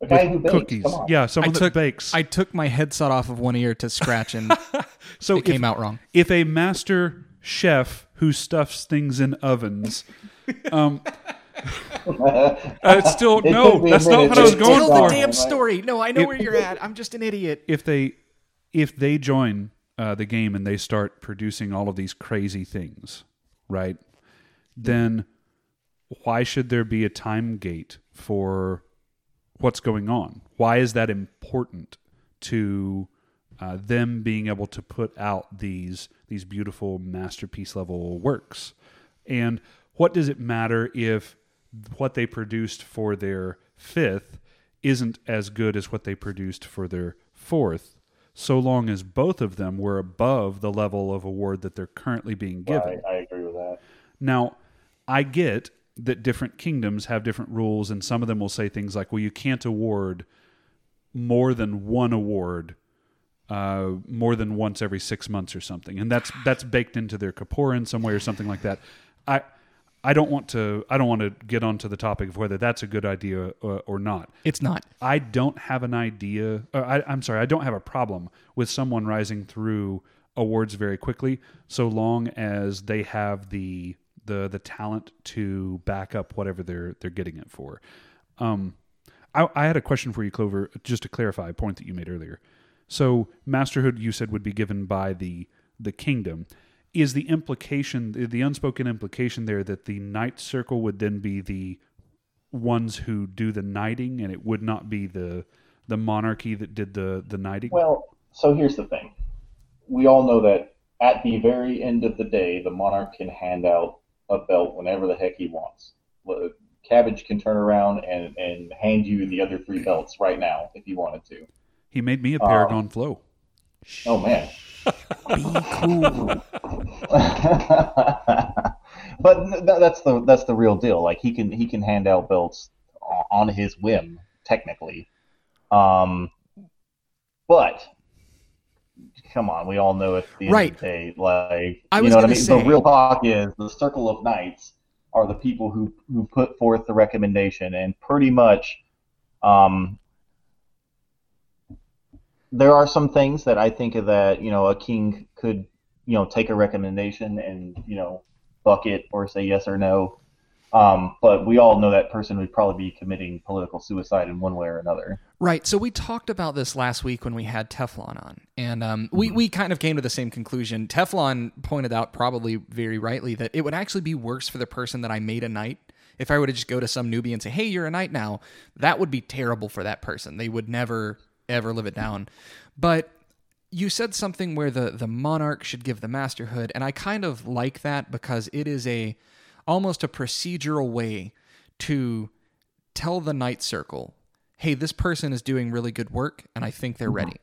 A guy with who bakes, cookies, come on. yeah, someone I that took bakes. I took my headset off of one ear to scratch and so it if, came out wrong. if a master chef who stuffs things in ovens, um, uh, it's still It no, took me a that's not what I was going Tell Tell the damn story. No, I know It- where you're at. I'm just an idiot. if they if they join uh, the game and they start producing all of these crazy things, right? Then why should there be a time gate for what's going on? Why is that important to uh, them being able to put out these these beautiful masterpiece level works? And what does it matter if what they produced for their fifth isn't as good as what they produced for their fourth, so long as both of them were above the level of award that they're currently being given? I, I agree with that. Now, I get that different kingdoms have different rules, and some of them will say things like, well, you can't award more than one award uh, more than once every six months or something, and that's that's baked into their Corpora in some way or something like that. I I don't want to I don't want to get onto the topic of whether that's a good idea or, or not. It's not. I don't have an idea. Uh, I, I'm sorry, I don't have a problem with someone rising through awards very quickly, so long as they have the the the talent to back up whatever they're they're getting it for. Um, I, I had a question for you, Clover, just to clarify a point that you made earlier. So, masterhood you said would be given by the the kingdom. Is the implication the, the unspoken implication there that the knight circle would then be the ones who do the knighting, and it would not be the the monarchy that did the the knighting? Well, so here's the thing. We all know that at the very end of the day, the monarch can hand out a belt whenever the heck he wants. Cabbage can turn around and, and hand you the other three belts right now if he wanted to. he made me a Paragon um, Flow. Oh, man. Be cool. but th- that's the that's the real deal. Like he can he can hand out belts on his whim, technically. Um, but come on, we all know at the end Right. of the day, like I you know what I mean. say- The real talk is the circle of knights are the people who who put forth the recommendation, and pretty much, um, there are some things that I think that you know a king could you know take a recommendation and you know buck it or say yes or no. Um, but we all know that person would probably be committing political suicide in one way or another. Right. So we talked about this last week when we had Teflon on, and um, we we kind of came to the same conclusion. Teflon pointed out, probably very rightly, that it would actually be worse for the person that I made a knight. If I were to just go to some newbie and say, "Hey, you're a knight now," that would be terrible for that person. They would never ever live it down. But you said something where the the monarch should give the masterhood, and I kind of like that because it is a almost a procedural way to tell the knight circle, hey, this person is doing really good work, and I think they're mm-hmm. ready.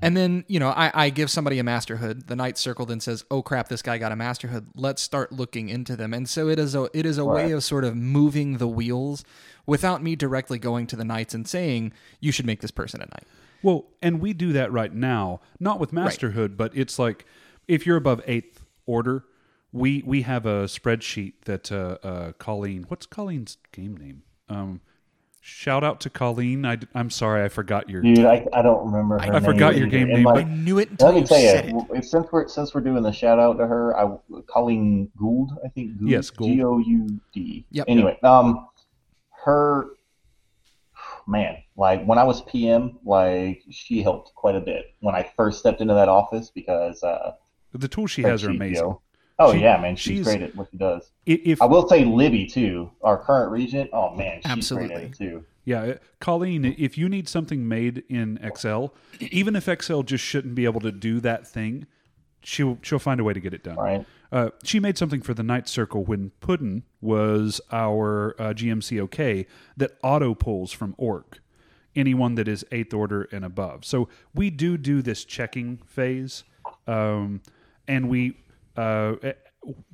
And then, you know, I, I give somebody a masterhood. The knight circle then says, "Oh crap, this guy got a masterhood. Let's start looking into them." And so it is a it is a way of sort of moving the wheels without me directly going to the knights and saying, "You should make this person a knight." Well, and we do that right now, not with masterhood, but it's like if you're above eighth order, we we have a spreadsheet that uh, uh, Colleen. What's Colleen's game name? Um, shout out to Colleen. I, am sorry, I forgot your. Dude, I, I don't remember. Her I forgot your game name, like, I knew it until Let me you tell said you, w- since we're since we're doing the shout out to her, I Colleen Gould, I think. Gould, Yes, Gould. G O U D. Yep. Anyway, um, her, man, like when I was PM, like she helped quite a bit when I first stepped into that office because uh, The tools she has are spreadsheet, amazing. yo. Oh She- yeah, man, she's, she's- great at what she does. I- If I will say Libby too, our current regent. Oh man, she's great Absolutely. at it too. Yeah, uh, Colleen, if you need something made in Excel, even if Excel just shouldn't be able to do that thing, she'll she'll find a way to get it done. Right. Uh, she made something for the Knight Circle when Puddin was our uh, GMCOK that auto pulls from ORK anyone that is eighth order and above. So we do do this checking phase, um, and we uh, eh,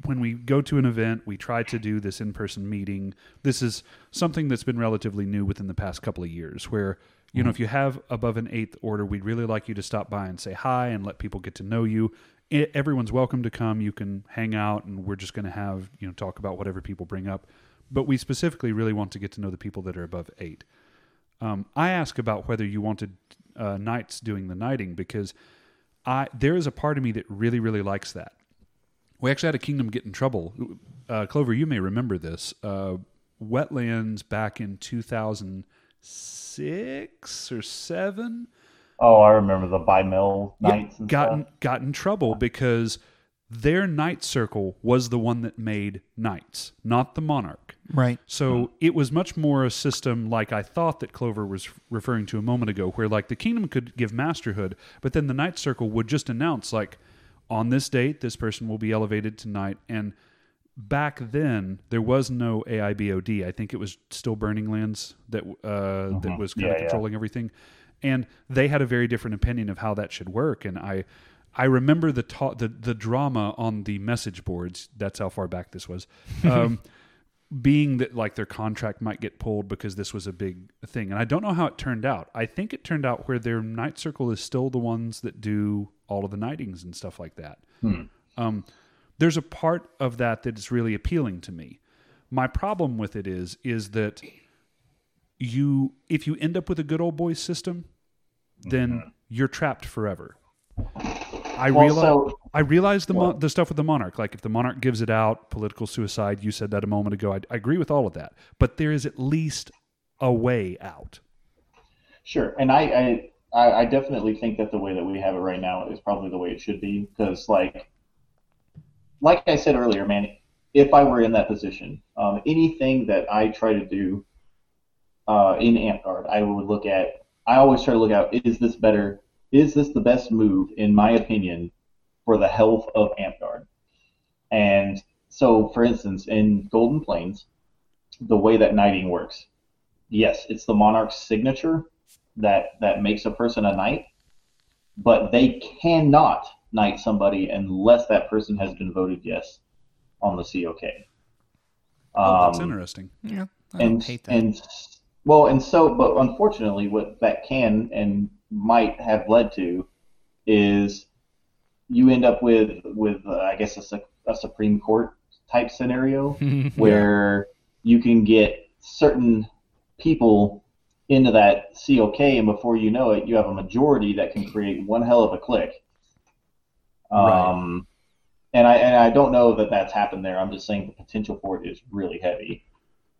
when we go to an event, we try to do this in person meeting. This is something that's been relatively new within the past couple of years, where you know if you have above an eighth order, we'd really like you to stop by and say hi and let people get to know you. E- Everyone's welcome to come. You can hang out, and we're just going to have you know talk about whatever people bring up. But we specifically really want to get to know the people that are above eight. Um, I ask about whether you wanted uh, knights doing the knighting because I there is a part of me that really really likes that. We actually had a kingdom get in trouble. Uh, Clover, you may remember this. Uh, wetlands back in two thousand six or seven. Oh, I remember the by mill Yeah, nights and got in, got in trouble because their knight circle was the one that made knights, not the monarch. Right. So it was much more a system like I thought that Clover was referring to a moment ago, where like the kingdom could give masterhood, but then the Knight Circle would just announce like, on this date, this person will be elevated tonight. And back then, there was no AIBOD. I think it was still Burning Lands that uh, that was kind Yeah, of yeah. controlling everything, and they had a very different opinion of how that should work. And I. I remember the ta- the the drama on the message boards. That's how far back this was. Um, being that like their contract might get pulled because this was a big thing. And I don't know how it turned out. I think it turned out where their knight circle is still the ones that do all of the knightings and stuff like that. Um, there's a part of that that is really appealing to me. My problem with it is is that you if you end up with a good old boy system, then you're trapped forever. I Well, realize so- I realize the Well- the stuff with the monarch. Like if the monarch gives it out, political suicide. You said that a moment ago. I, I agree with all of that, but there is at least a way out. Sure, and I, I I definitely think that the way that we have it right now is probably the way it should be because like like I said earlier, man, if I were in that position, um, anything that I try to do uh, in Amtgard, I would look at. I always try to look at: is this better? Is this the best move, in my opinion, for the health of Amtgard? And so, for instance, in Golden Plains, the way that knighting works, yes, it's the monarch's signature that that makes a person a knight, but they cannot knight somebody unless that person has been voted yes on the COK. Oh, that's Um, interesting. Yeah. I and hate that. and well, and so, but unfortunately, what that can and might have led to is you end up with with uh, I guess a, su- a Supreme Court type scenario where you can get certain people into that COK, and before you know it, you have a majority that can create one hell of a. Right. Um, and I and I don't know that that's happened there. I'm just saying the potential for it is really heavy.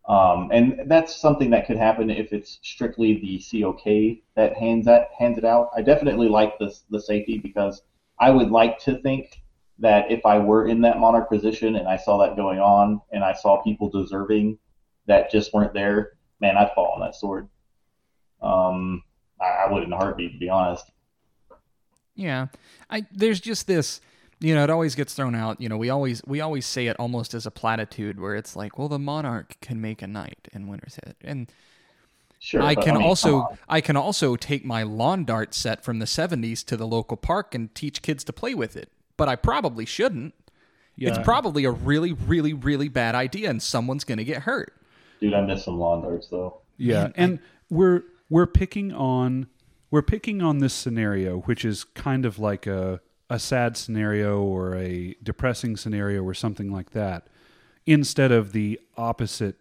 Um, and that's something that could happen if it's strictly the COK that hands that hands it out. I definitely like the the safety because I would like to think that if I were in that monarch position and I saw that going on and I saw people deserving that just weren't there, man, I'd fall on that sword. Um, I, I would in a heartbeat, to be honest. Yeah, I there's just this, you know, it always gets thrown out. You know, we always we always say it almost as a platitude, where it's like, well, the monarch can make a knight in Winter's Edge, and Sure, I but, can mean, also. I can also take my lawn dart set from the '70s to the local park and teach kids to play with it, but I probably shouldn't. It's probably a really, really, really bad idea, and someone's going to get hurt. dude, I miss some lawn darts though. Yeah, and we're we're picking on we're picking on this scenario, which is kind of like a a sad scenario or a depressing scenario or something like that, instead of the opposite,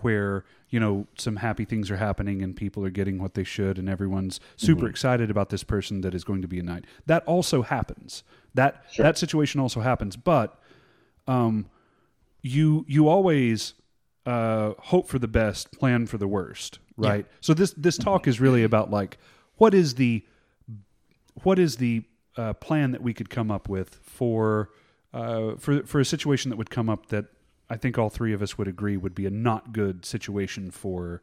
where you know some happy things are happening and people are getting what they should and everyone's super excited about this person that is going to be a knight. That also happens. That Sure. that situation also happens, but um, you you always uh, hope for the best, plan for the worst, right? So this this talk is really about like what is the what is the uh, plan that we could come up with for uh, for for a situation that would come up that I think all three of us would agree would be a not good situation for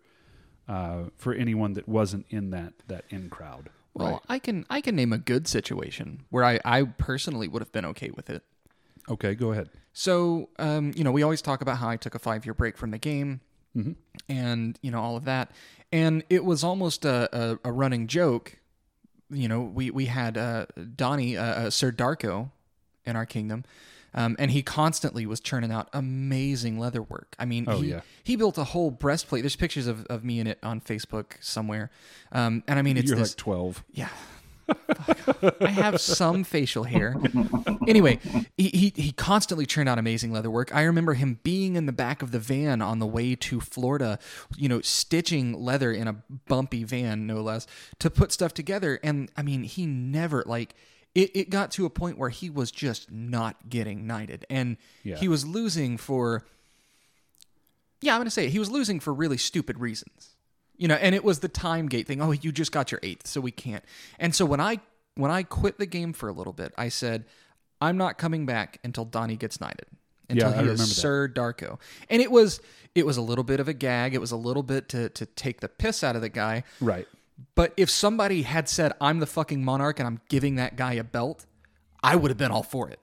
uh, for anyone that wasn't in that that in crowd. Well, right? I can I can name a good situation where I, I personally would have been okay with it. Okay, go ahead. So, um, you know, we always talk about how I took a five year break from the game and, you know, all of that. And it was almost a, a, a running joke. You know, we, we had uh, Donnie, uh, uh, Sir Darko in our kingdom. Um, and he constantly was churning out amazing leather work. I mean, Oh, he, yeah. he built a whole breastplate. There's pictures of, of me in it on Facebook somewhere. Um, and I mean, it's You're this, like twelve. yeah. I have some facial hair. Anyway, he, he he constantly churned out amazing leather work. I remember him being in the back of the van on the way to Florida, you know, stitching leather in a bumpy van, no less, to put stuff together. And I mean, he never like it, it got to a point where he was just not getting knighted. And Yeah. he was losing for yeah, I'm gonna say it. He was losing for really stupid reasons. You know, and it was the time gate thing. Oh, you just got your eighth, so we can't. And so when I when I quit the game for a little bit, I said, I'm not coming back until Donnie gets knighted. Until Yeah, I he remember is that. Sir Darko. And it was it was a little bit of a gag. It was a little bit to to take the piss out of the guy. Right. But if somebody had said, I'm the fucking monarch and I'm giving that guy a belt, I would have been all for it.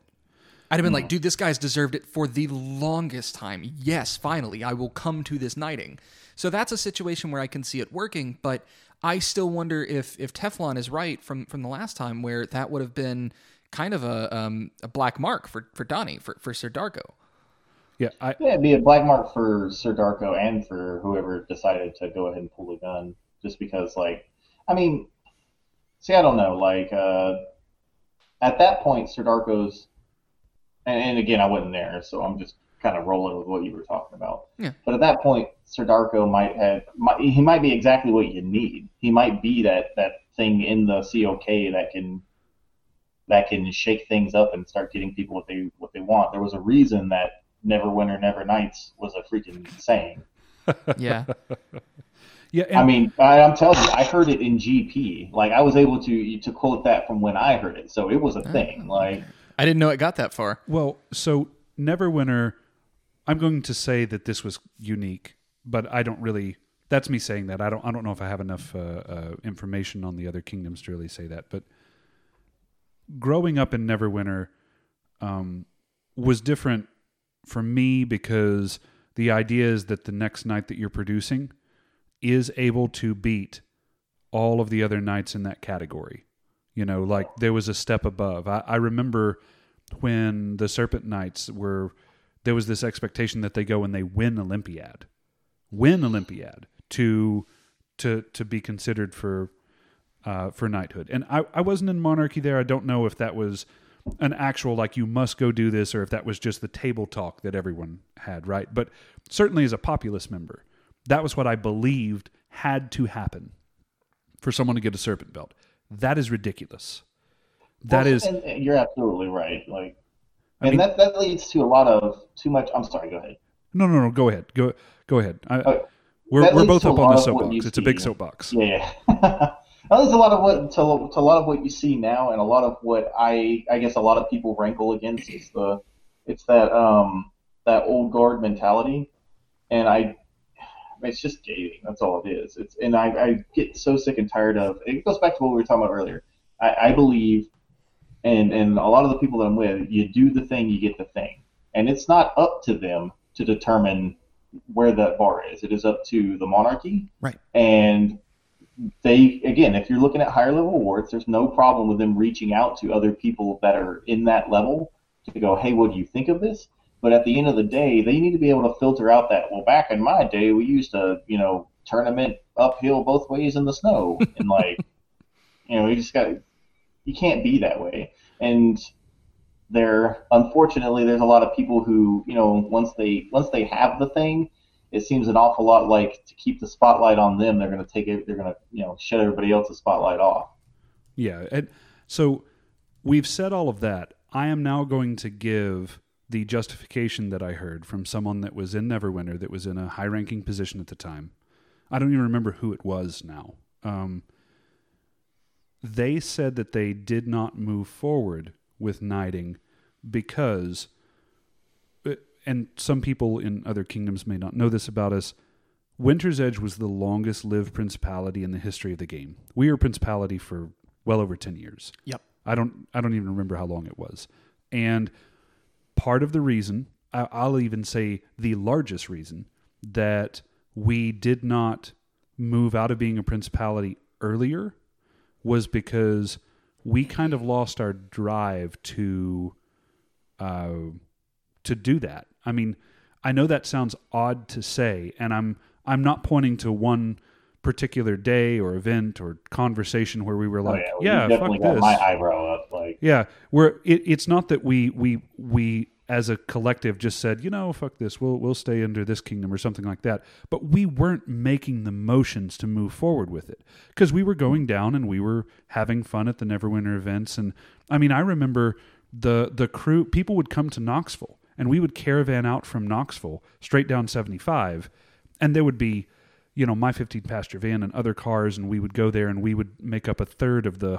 I'd have been like, dude, this guy's deserved it for the longest time. Yes, finally, I will come to this knighting. So that's a situation where I can see it working, but I still wonder if if Teflon is right from from the last time where that would have been kind of a um, a black mark for for Donnie for for Sir Darko. Yeah. I Yeah, it'd be a black mark for Sir Darko and for whoever decided to go ahead and pull the gun, just because, like, I mean, see, I don't know, like, uh, at that point, Sir Darko's, and, and again, I wasn't there, so I'm just kind of rolling with what you were talking about. Yeah. But at that point, Sir Darko might have, might, he might be exactly what you need. He might be that that thing in the COK that can that can shake things up and start getting people what they what they want. There was a reason that Neverwinter, Never Knights was a freaking saying. Yeah. yeah. And, I mean, I, I'm telling you, I heard it in GP. Like I was able to to quote that from when I heard it, so it was a oh, thing. Like I didn't know it got that far. Well, so Neverwinter, I'm going to say that this was unique, but I don't really. That's me saying that. I don't. I don't know if I have enough uh, uh, information on the other kingdoms to really say that. But growing up in Neverwinter um, was different for me because the idea is that the next knight that you're producing is able to beat all of the other knights in that category. You know, like there was a step above. I, I remember when the Serpent Knights were, there was this expectation that they go and they win Olympiad, win Olympiad to to to be considered for uh, for knighthood. And I, I wasn't in monarchy there. I don't know if that was an actual like you must go do this or if that was just the table talk that everyone had, right? But certainly as a populist member, that was what I believed had to happen for someone to get a serpent belt. That is ridiculous. That well, is and, and you're absolutely right. Like, I and mean- that that leads to a lot of too much. I'm sorry. Go ahead. no, no, no. Go ahead. Go, go ahead. I, Uh, we're we're both up on the of what you soapbox. It's a big soapbox. Yeah. That is a lot of what to, to a lot of what you see now, and a lot of what I I guess a lot of people rankle against is the it's that um that old guard mentality, and I it's just gating. That's all it is. It's and I, I get so sick and tired of. It goes back to what we were talking about earlier. I, I believe, and and a lot of the people that I'm with, you do the thing, you get the thing, and it's not up to them to determine where that bar is. It is up to the monarchy, Right. and they again, if you're looking at higher level awards, there's no problem with them reaching out to other people that are in that level to go, hey, what do you think of this? But at the end of the day, they need to be able to filter out that. Well, back in my day, we used to, you know, tournament uphill both ways in the snow, and like, you know, you just got, you can't be that way. And there, unfortunately, there's a lot of people who, you know, once they once they have the thing, it seems an awful lot like to keep the spotlight on them, they're going to take it, they're going to, you know, shut everybody else's spotlight off. Yeah. And so we've said all of that. I am now going to give the justification that I heard from someone that was in Neverwinter that was in a high ranking position at the time. I don't even remember who it was now. Um, they said that they did not move forward with knighting because, uh, and some people in other kingdoms may not know this about us. Winter's Edge was the longest lived principality in the history of the game. We were principality for well over 10 years. Yep. I don't I don't even remember how long it was. And part of the reason, I'll even say the largest reason that we did not move out of being a principality earlier was because we kind of lost our drive to uh, to do that. I mean, I know that sounds odd to say, and I'm I'm not pointing to one particular day or event or conversation where we were like, oh, yeah, fuck this. my eyebrow up. Yeah, we're it, it's not that we we we as a collective just said, you know, fuck this, we'll we'll stay under this kingdom or something like that. But we weren't making the motions to move forward with it. Because we were going down and we were having fun at the Neverwinter events. And I mean, I remember the the crew people would come to Knoxville and we would caravan out from Knoxville straight down seventy five, and there would be you know, my 15 passenger van and other cars, and we would go there and we would make up a third of the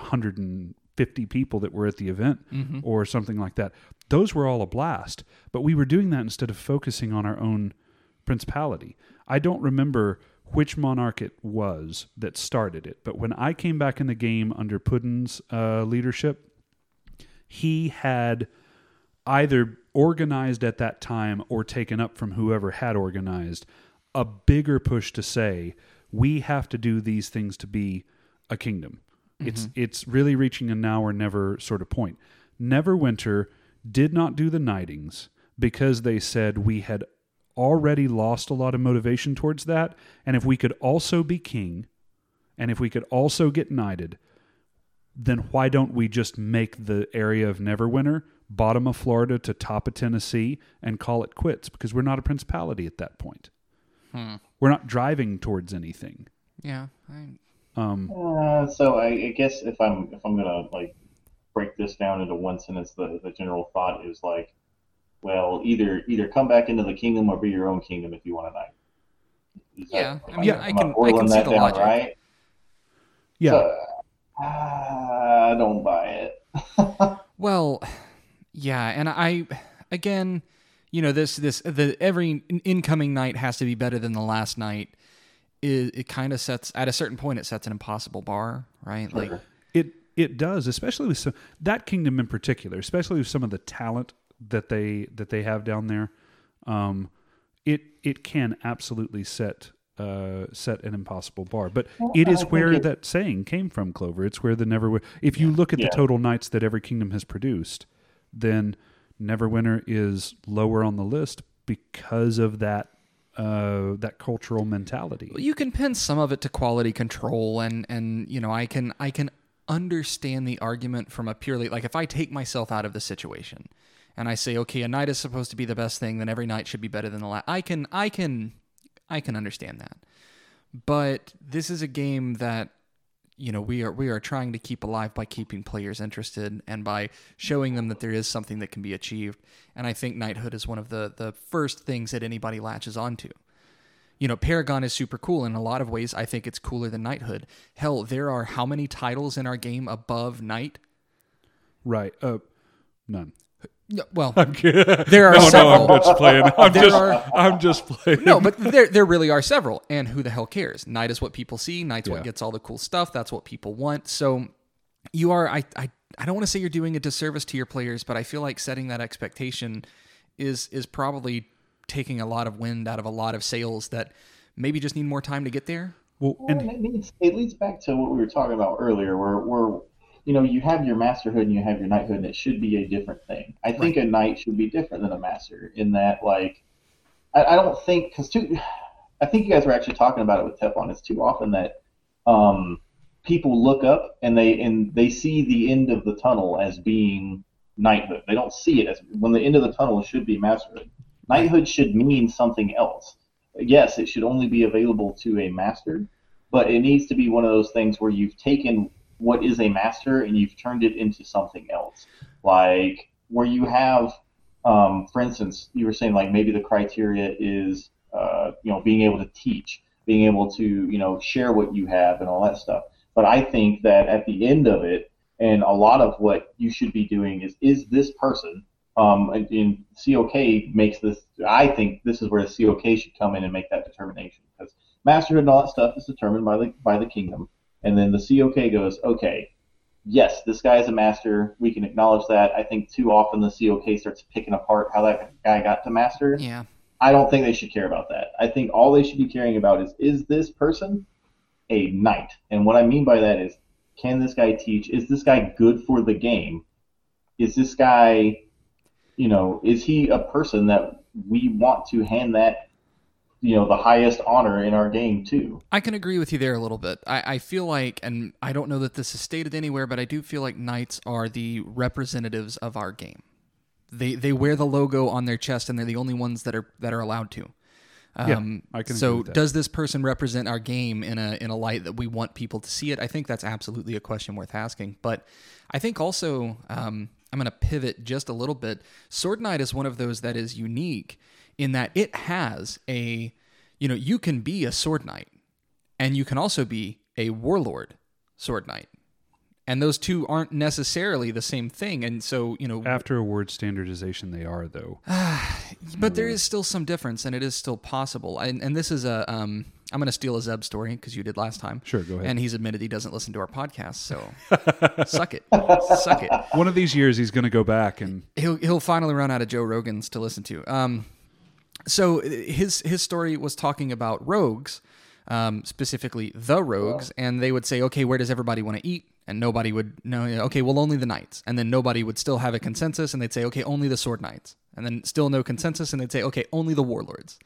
150 people that were at the event or something like that. Those were all a blast, but we were doing that instead of focusing on our own principality. I don't remember which monarch it was that started it, but when I came back in the game under Puddin's uh, leadership, he had either organized at that time or taken up from whoever had organized a bigger push to say we have to do these things to be a kingdom. It's mm-hmm. it's really reaching a now or never sort of point. Neverwinter did not do the knightings because they said we had already lost a lot of motivation towards that, and if we could also be king, and if we could also get knighted, then why don't we just make the area of Neverwinter bottom of Florida to top of Tennessee and call it quits because we're not a principality at that point. Hmm. We're not driving towards anything. Yeah. I, Um, Uh, so I, I guess if I'm if I'm gonna like break this down into one sentence, the the general thought is like, well, either either come back into the kingdom or be your own kingdom if you want a knight. Is Yeah, I mean, am I can- I boiling can see that the down logic. right? yeah, So, uh, I don't buy it. Well, yeah, and I again, you know, this this the every incoming knight has to be better than the last knight. Is it kind of sets at a certain point it sets an impossible bar, right? Like it it does, especially with some, that kingdom in particular, especially with some of the talent that they that they have down there. Um, it it can absolutely set uh, set an impossible bar, but it I where it- that saying came from, Clover. It's where the Neverwinter. If you look at Yeah. the total knights that every kingdom has produced, then Neverwinter is lower on the list because of that uh, that cultural mentality. you can pin some of it to quality control and and you know I can I can understand the argument from a purely like if I take myself out of the situation and I say okay a knight is supposed to be the best thing then every knight should be better than the last I can I can I can understand that but this is a game that you know we are we are trying to keep alive by keeping players interested and by showing them that there is something that can be achieved and I think knighthood is one of the the first things that anybody latches onto you know, Paragon is super cool in a lot of ways. I think it's cooler than Knighthood. Hell, there are how many titles in our game above Knight? Right? Uh, none. No, well, there are no, no, several. I'm just playing. I'm There just, are- I'm just playing. no, but there there really are several. And who the hell cares? Knight is what people see. Knight's Yeah. what gets all the cool stuff. That's what people want. So you are. I I, I don't want to say you're doing a disservice to your players, but I feel like setting that expectation is is probably taking a lot of wind out of a lot of sails that maybe just need more time to get there. well, And and it leads, it leads back to what we were talking about earlier, where, where you know you have your masterhood and you have your knighthood, and it should be a different thing. I think a knight should be different than a master in that, like, I, I don't think because too, I think you guys were actually talking about it with Teflon. It's too often that um, people look up and they and they see the end of the tunnel as being knighthood. They don't see it as when the end of the tunnel should be masterhood. Knighthood should mean something else. Yes, it should only be available to a master, but it needs to be one of those things where you've taken what is a master and you've turned it into something else. Like where you have, um, for instance, you were saying like maybe the criteria is, uh, you know, being able to teach, being able to, you know, share what you have and all that stuff. But I think that at the end of it, and a lot of what you should be doing is, is this person um, and, and COK makes this. I think this is where the COK should come in and make that determination because masterhood and all that stuff is determined by the by the kingdom, and then the COK goes, okay, yes, this guy is a master. We can acknowledge that. I think too often the COK starts picking apart how that guy got to master. Yeah. I don't think they should care about that. I think all they should be caring about is is this person a knight? And what I mean by that is can this guy teach? Is this guy good for the game? Is this guy, you know, is he a person that we want to hand that, you know, the highest honor in our game too. I can agree with you there a little bit. I, I feel like, and I don't know that this is stated anywhere, but I do feel like knights are the representatives of our game. They they wear the logo on their chest, and they're the only ones that are that are allowed to. Um, I can so, does this person represent our game in a in a light that we want people to see it? I think that's absolutely a question worth asking. But I think also um, I'm going to pivot just a little bit. Sword Knight is one of those that is unique in that it has a you know you can be a sword knight and you can also be a warlord sword knight. And those two aren't necessarily the same thing. And so, you know, After award standardization, they are though. but there is still some difference and it is still possible. And, and this is a, um, I'm going to steal a Zeb story because you did last time. Sure, go ahead. And he's admitted he doesn't listen to our podcast. So suck it. Suck it. One of these years, he's going to go back and he'll he'll finally run out of Joe Rogan's to listen to. Um, so his his story was talking about rogues, um, specifically the rogues, and they would say, okay, where does everybody want to eat? And nobody would know. Okay, well, only the knights, and then nobody would still have a consensus, and they'd say, okay, only the sword knights, and then still no consensus, and they'd say, okay, only the warlords.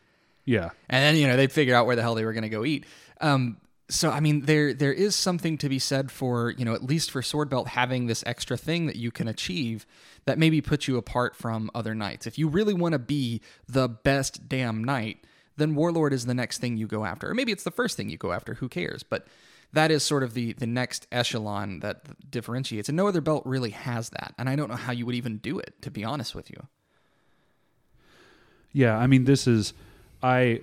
yeah, and then you know they'd figure out where the hell they were going to go eat. Um, so I mean, there there is something to be said for you know at least for sword belt having this extra thing that you can achieve that maybe puts you apart from other knights. If you really want to be the best damn knight, then warlord is the next thing you go after, or maybe it's the first thing you go after. Who cares? But that is sort of the the next echelon that differentiates, and no other belt really has that. And I don't know how you would even do it, to be honest with you. yeah. I mean, this is I.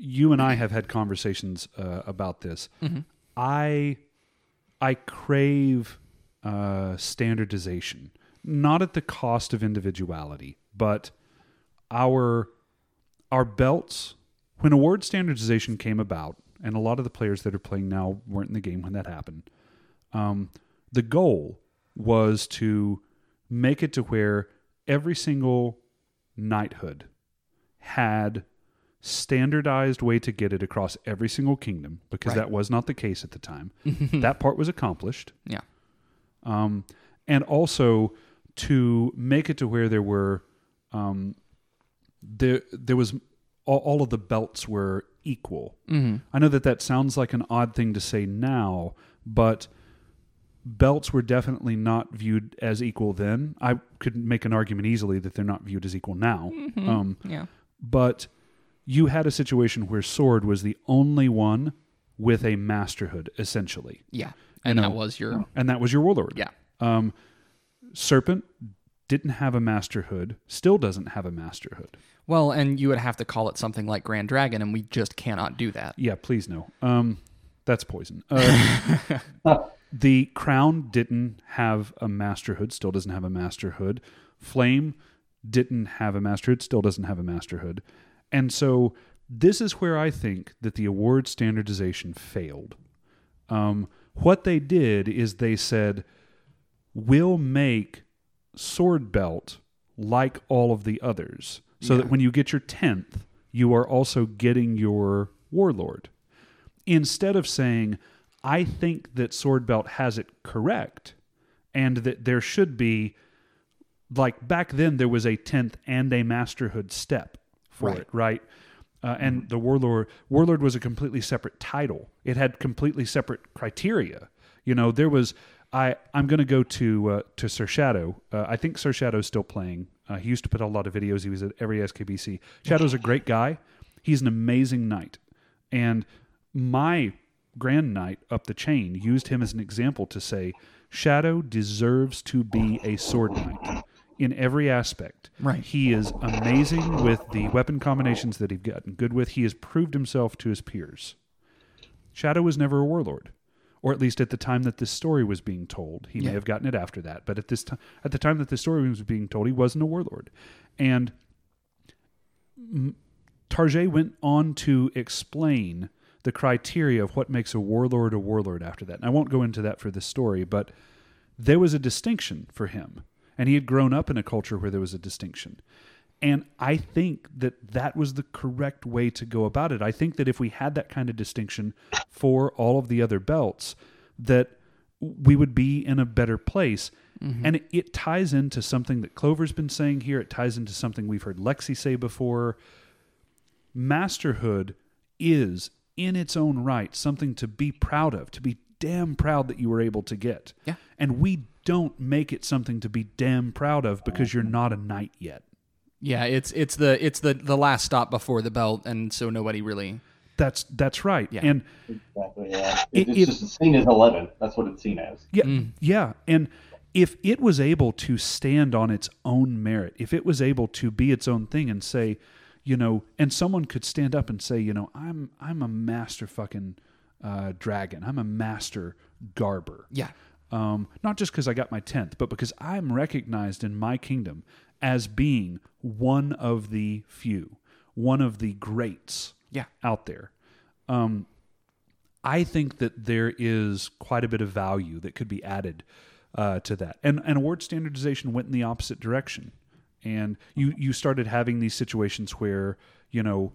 You and I have had conversations uh, about this. I I crave uh, standardization, not at the cost of individuality, but our our belts. When award standardization came about, and a lot of the players that are playing now weren't in the game when that happened. Um, the goal was to make it to where every single knighthood had standardized way to get it across every single kingdom because Right. that was not the case at the time. that part was accomplished Yeah. um, and also to make it to where there were um, there there was all, all of the belts were equal. Mm-hmm. I know that that sounds like an odd thing to say now, but belts were definitely not viewed as equal then. I could make an argument easily that they're not viewed as equal now. Um, Yeah. but you had a situation where sword was the only one with a masterhood essentially Yeah. And know. that was your and that was your warlord yeah. um, Serpent didn't have a masterhood, still doesn't have a masterhood. Well, and you would have to call it something like Grand Dragon, and we just cannot do that. Yeah, please no. Um, that's poison. Uh, the Crown didn't have a masterhood, still doesn't have a masterhood. Flame didn't have a masterhood, still doesn't have a masterhood. And so this is where I think that the award standardization failed. Um, what they did is they said, we'll make sword belt like all of the others so that when you get your 10th you are also getting your warlord. Instead of saying i think that sword belt has it correct and that there should be like back then there was a 10th and a masterhood step for Right. it right? Uh, and the warlord warlord was a completely separate title. It had completely separate criteria. You know there was i i'm going to go to uh, to sir shadow. Uh, i think sir shadow's still playing. Uh, he used to put out a lot of videos. He was at every skbc shadow's a great guy. He's an amazing knight. And my grand knight up the chain used him as an example to say shadow deserves to be a sword knight in every aspect. Right. he is amazing with the weapon combinations that he's gotten good with. He has proved himself to his peers. Shadow was never a warlord or at least at the time that this story was being told he may have gotten it after that but at this time at the time that this story was being told he wasn't a warlord and Tarjay went on to explain the criteria of what makes a warlord a warlord after that. And I won't go into that for this story, but there was a distinction for him. And he had grown up in a culture where there was a distinction. And I think that that was the correct way to go about it. I think that if we had that kind of distinction for all of the other belts, that we would be in a better place. Mm-hmm. And it, it ties into something that Clover's been saying here. It ties into something we've heard Lexi say before masterhood is in its own right something to be proud of, to be damn proud that you were able to get. Yeah. And we don't make it something to be damn proud of because you're mm-hmm. not a knight yet. Yeah, it's it's the it's the the last stop before the belt, and so nobody really. That's that's right. Yeah. And Exactly. Yeah. It- It, it- it's just seen as eleven. That's what it's seen as. yeah, yeah, and if it was able to stand on its own merit, if it was able to be its own thing and say, you know, and someone could stand up and say, you know, I'm I'm a master fucking uh, dragon. I'm a master garber. Yeah. Um, not just because I got my tenth, but because I'm recognized in my kingdom as being one of the few, one of the greats Yeah. out there. Um, I think that there is quite a bit of value that could be added uh, to that, and and award standardization went in the opposite direction, and you you started having these situations where you know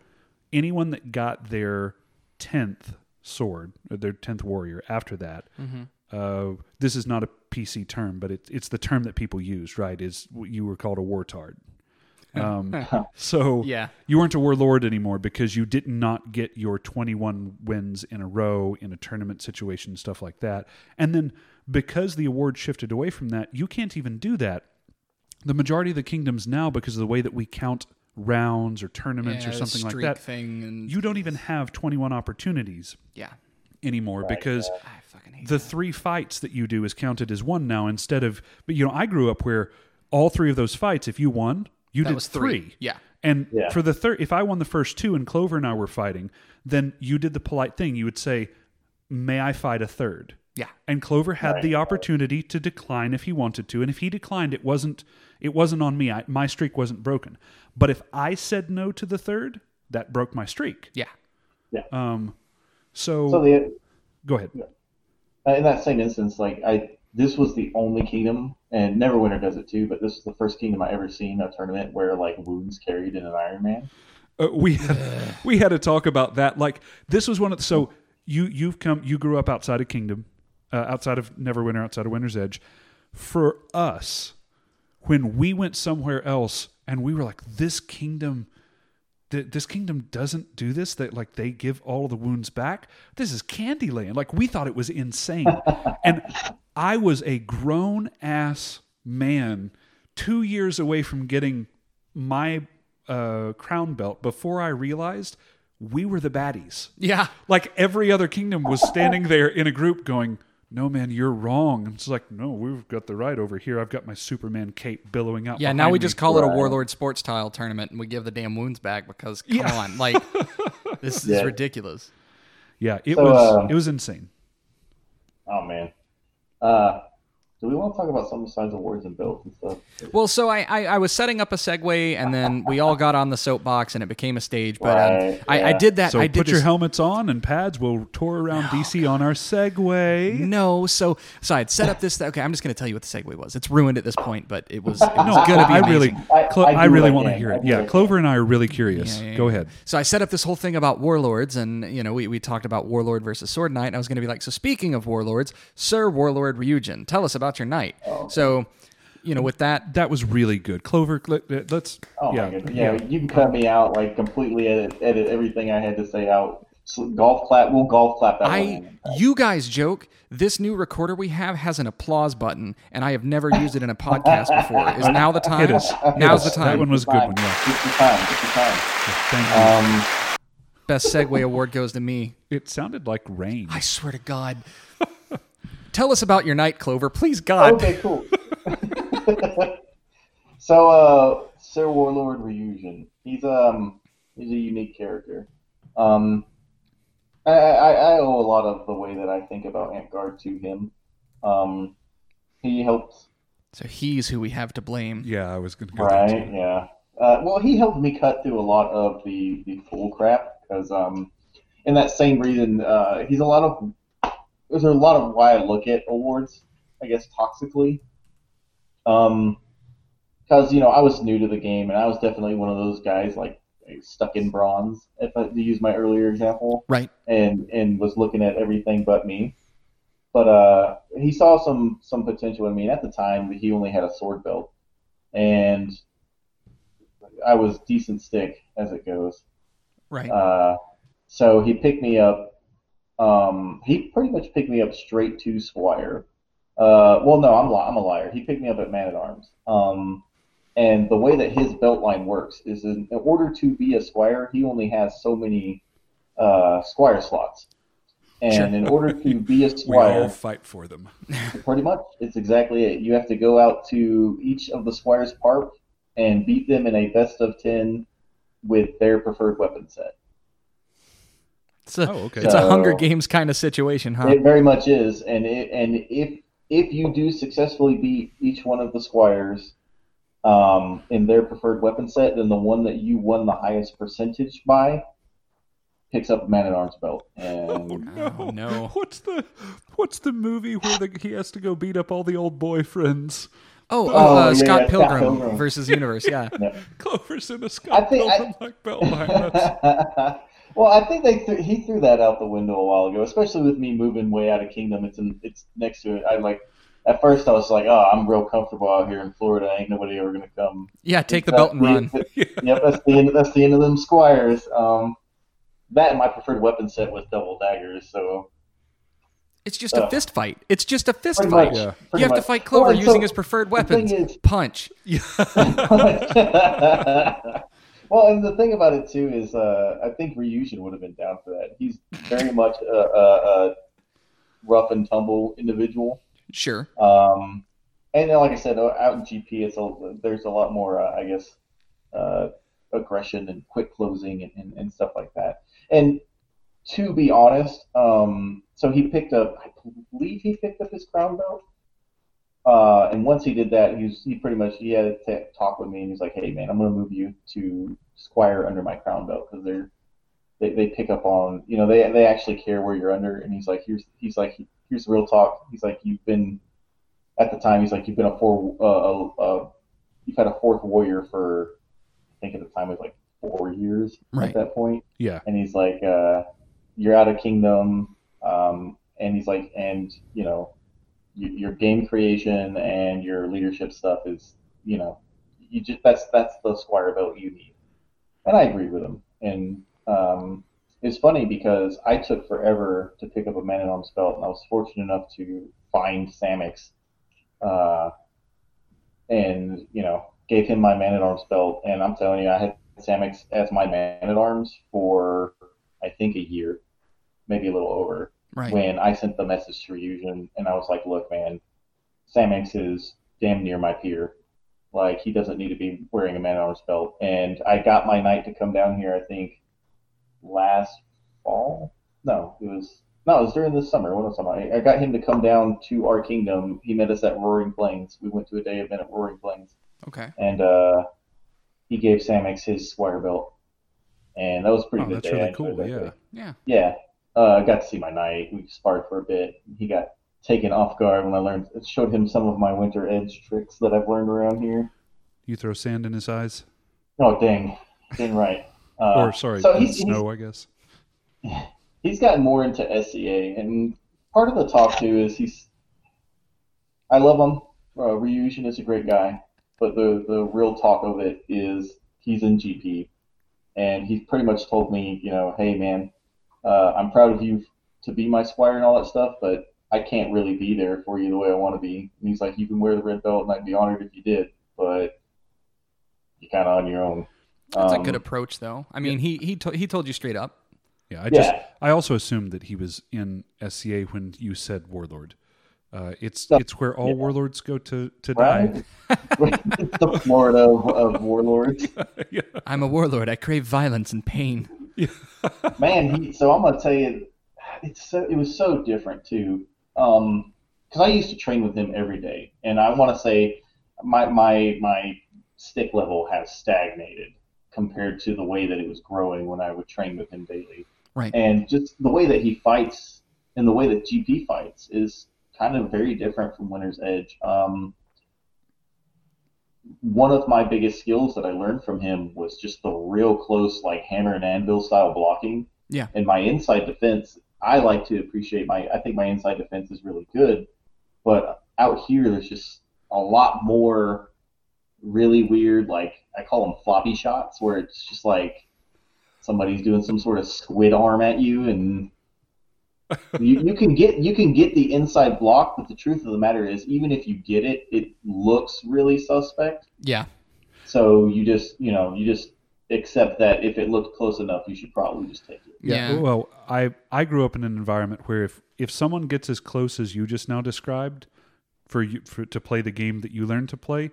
anyone that got their tenth sword or their tenth warrior after that. Uh, this is not a PC term, but it, it's the term that people use, right? Is you were called a wartard. Um, so Yeah. you weren't a warlord anymore because you did not get your 21 wins in a row in a tournament situation, stuff like that. And then because the award shifted away from that, you can't even do that. The majority of the kingdoms now, because of the way that we count rounds or tournaments Yeah, or something like that, thing and you don't even have 21 opportunities yeah. anymore because I fucking hate the three fights that you do is counted as one now instead of but you know I grew up where all three of those fights if you won you That did was three. Yeah. and Yeah. for the third if I won the first two and Clover and I were fighting then you did the polite thing you would say may I fight a third Yeah. and Clover had the opportunity to decline if he wanted to and if he declined it wasn't it wasn't on me I, my streak wasn't broken but if I said no to the third that broke my streak Yeah. yeah. so, So the go ahead Uh, in that same instance, like I, this was the only kingdom, and Neverwinter does it too. But this was the first kingdom I ever seen a tournament where like wounds carried in an Iron Man. Uh, we had, we had to talk about that. Like this was one of the, so you you've come you grew up outside of Kingdom, uh, outside of Neverwinter, outside of Winter's Edge. For us, when we went somewhere else and we were like, this kingdom, th- this kingdom doesn't do this. That like they give all the wounds back. This is Candyland. Like we thought it was insane, and I was a grown ass man, two years away from getting my uh, crown belt before I realized we were the baddies. Yeah. Like every other kingdom was standing there in a group going, No, man, you're wrong. And it's like, No, we've got the right over here. I've got my Superman cape billowing out. Yeah, now we me." just call it a warlord sports tile tournament and we give the damn wounds back because come Yeah. on, like this is Yeah. ridiculous. Yeah, it So, was uh, it was insane. Oh man. Uh, do we want to talk about something besides awards and belts and stuff? Well, so I, I, I was setting up a segue, and then we all got on the soapbox, and it became a stage. But um, Right, I, I did that. So I did put your helmets on and pads. We'll tour around DC on our Segway. No, so so I'd set up this. Okay, I'm just going to tell you what the segue was. It's ruined at this point, but it was, it was No, going to be I amazing. really, I- Clo- I I, do really want to hear it. Yeah, like Clover and I are really curious. Yeah, yeah, Go ahead. So I set up this whole thing about warlords, and you know, we, we talked about warlord versus sword knight. And I was going to be like, so speaking of warlords, Sir Warlord Ryujin, tell us about your knight. So, you know, with that, That was really good. Clover, let, us Oh yeah, my goodness. Yeah, you can cut me out, like completely edit, edit everything I had to say out. So golf clap. We'll golf clap that I one. you guys joke. This new recorder we have has an applause button, and I have never used it in a podcast before. Is now the time? It is. Now's It is. the That one was a good one. Yeah. It's the time. It's the time. Thank you. Um, Best segue award goes to me. it sounded like rain. I swear to God. Tell us about your knight, Clover, please, God. okay, cool. so, uh, Sir Warlord Ryujin. He's um he's a unique character. Um, I, I, I owe a lot of the way that I think about Amtgard to him. Um, he helped So he's who we have to blame. yeah, I was going to go there, Right. Yeah. Uh, well, he helped me cut through a lot of the the full crap because um, in that same reason, uh, he's a lot of there's a lot of why I look at awards, I guess, toxically. Um, because you know I was new to the game and I was definitely one of those guys like stuck in bronze, if I, to use my earlier example Right. and and was looking at everything but me. But uh, he saw some some potential in me. And at the time, he only had a sword belt, and I was decent stick as it goes. Right. Uh, so he picked me up. Um, he pretty much picked me up straight to Squire. Uh, well, no, I'm li- I'm a liar. He picked me up at Man at Arms. Um, and the way that his belt line works is in, in order to be a Squire, he only has so many uh, Squire slots. And Sure. in order to be a Squire, We all fight for them. pretty much, it's exactly it. You have to go out to each of the Squires Park and beat them in a best of ten with their preferred weapon set. It's a, Oh, okay. it's a Hunger Games kind of situation, huh? It very much is, and it, and if if you do successfully beat each one of the squires um, in their preferred weapon set, then the one that you won the highest percentage by picks up a man at arms belt. And Oh no! Oh, no. What's the What's the movie where the, he has to go beat up all the old boyfriends? Oh, oh, Oh, uh, yeah, Scott yeah, Scott Pilgrim, Pilgrim. versus Universe. Yeah. Clover's in a I Scott think I- Pilgrim black belt behind us. well, I think they threw, he threw that out the window a while ago, especially with me moving way out of Kingdom. It's in, it's next to it. I like at first I was like, oh, I'm real comfortable out here in Florida. Ain't nobody ever gonna come. Yeah, take the That's belt and run. Yep, that's the end. That's the end of them squires. Um, that and my preferred weapon set was double daggers. So It's just a Uh, fist fight. It's just a fist fight. much. Yeah. You have to fight Clover Well, using so his preferred the thing weapons. is- Punch. well, and the thing about it too is, uh, I think Ryujin would have been down for that. He's very much a, a, a rough and tumble individual. Sure. Um, and like I said, out in GP, it's a, there's a lot more, uh, I guess, uh, aggression and quick closing and, and, and stuff like that. And to be honest, um, so he picked up, I believe he picked up his crown belt. Uh, and once he did that, he was, he pretty much he had a t- talk with me, and he's like, "Hey, man, I'm going to move you to Squire under my crown belt because they're they, they pick up on you know they they actually care where you're under." And he's like, "Here's he's like here's the real talk. He's like, you've been at the time. He's like, you've been a four uh, uh, uh you've had a fourth warrior for I think at the time it was like four years Right. at that point." Yeah, and he's like, uh, "You're out of kingdom," um, and he's like, "And you know, your game creation and your leadership stuff is, you know, you just that's that's the squire belt you need." And I agree with him. And um, it's funny because I took forever to pick up a man at arms belt, and I was fortunate enough to find Samix, uh, and you know, gave him my man at arms belt. And I'm telling you, I had Samix as my man at arms for I think a year, maybe a little over. Right. When I sent the message to Ryujin, and I was like, "Look, man, Samix is damn near my peer. Like he doesn't need to be wearing a man at arms belt." And I got my knight to come down here. I think last fall. No, it was no, it was during the summer. What was summer? I, I got him to come down to our kingdom. He met us at Roaring Plains. We went to a day event at Roaring Plains Okay. and uh, he gave Samix his squire belt, and that was pretty oh, good that's day. Really cool. Yeah, day. Yeah. yeah. Uh, I got to see my knight. We sparred for a bit. He got taken off guard when I learned It showed him some of my winter edge tricks that I've learned around here. you throw sand in his eyes, Oh dang, dang right. Uh, or sorry, so he's, he's, snow, I guess. he's gotten more into SCA, and part of the talk too is he's. I love him. Uh, Ryujin is a great guy, but the the real talk of it is he's in GP, and he's pretty much told me, you know, hey man, uh, I'm proud of you to be my squire and all that stuff, but I can't really be there for you the way I want to be. And he's like, you can wear the red belt, and I'd be honored if you did, but you're kind of on your own. That's Um, a good approach, though. I mean, he he to- he told you straight up. Yeah, I just Yeah. I also assumed that he was in SCA when you said warlord. Uh, it's So- it's where all yeah. warlords go to to die. Right? it's the Florida of, of warlords. yeah. I'm a warlord. I crave violence and pain. Man, he, so I'm gonna tell you, it's so, it was so different too. Um, because I used to train with him every day, and I want to say my my my stick level has stagnated compared to the way that it was growing when I would train with him daily. Right. And just the way that he fights and the way that GP fights is kind of very different from Winter's Edge. Um, one of my biggest skills that I learned from him was just the real close, like hammer and anvil style blocking. Yeah. And my inside defense, I like to appreciate my. I think my inside defense is really good, but out here there's just a lot more really weird, like I call them floppy shots, where it's just like somebody's doing some sort of squid arm at you, and you, you can get you can get the inside block, but the truth of the matter is, even if you get it, it looks really suspect. Yeah. So you just you know you just accept that if it looked close enough, you should probably just take it. Yeah. Well, I I grew up in an environment where if if someone gets as close as you just now described for you for to play the game that you learned to play,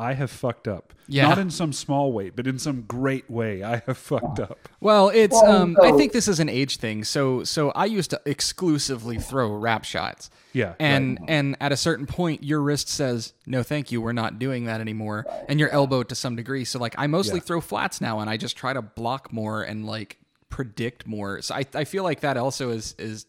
I have fucked up. Yeah. Not in some small way, but in some great way. I have fucked up. Well, it's um I think this is an age thing. So so I used to exclusively throw wrap shots. Yeah, And and at a certain point your wrist says, "No, thank you. We're not doing that anymore." And your elbow to some degree. So like I mostly Yeah. throw flats now and I just try to block more and like predict more. So I I feel like that also is is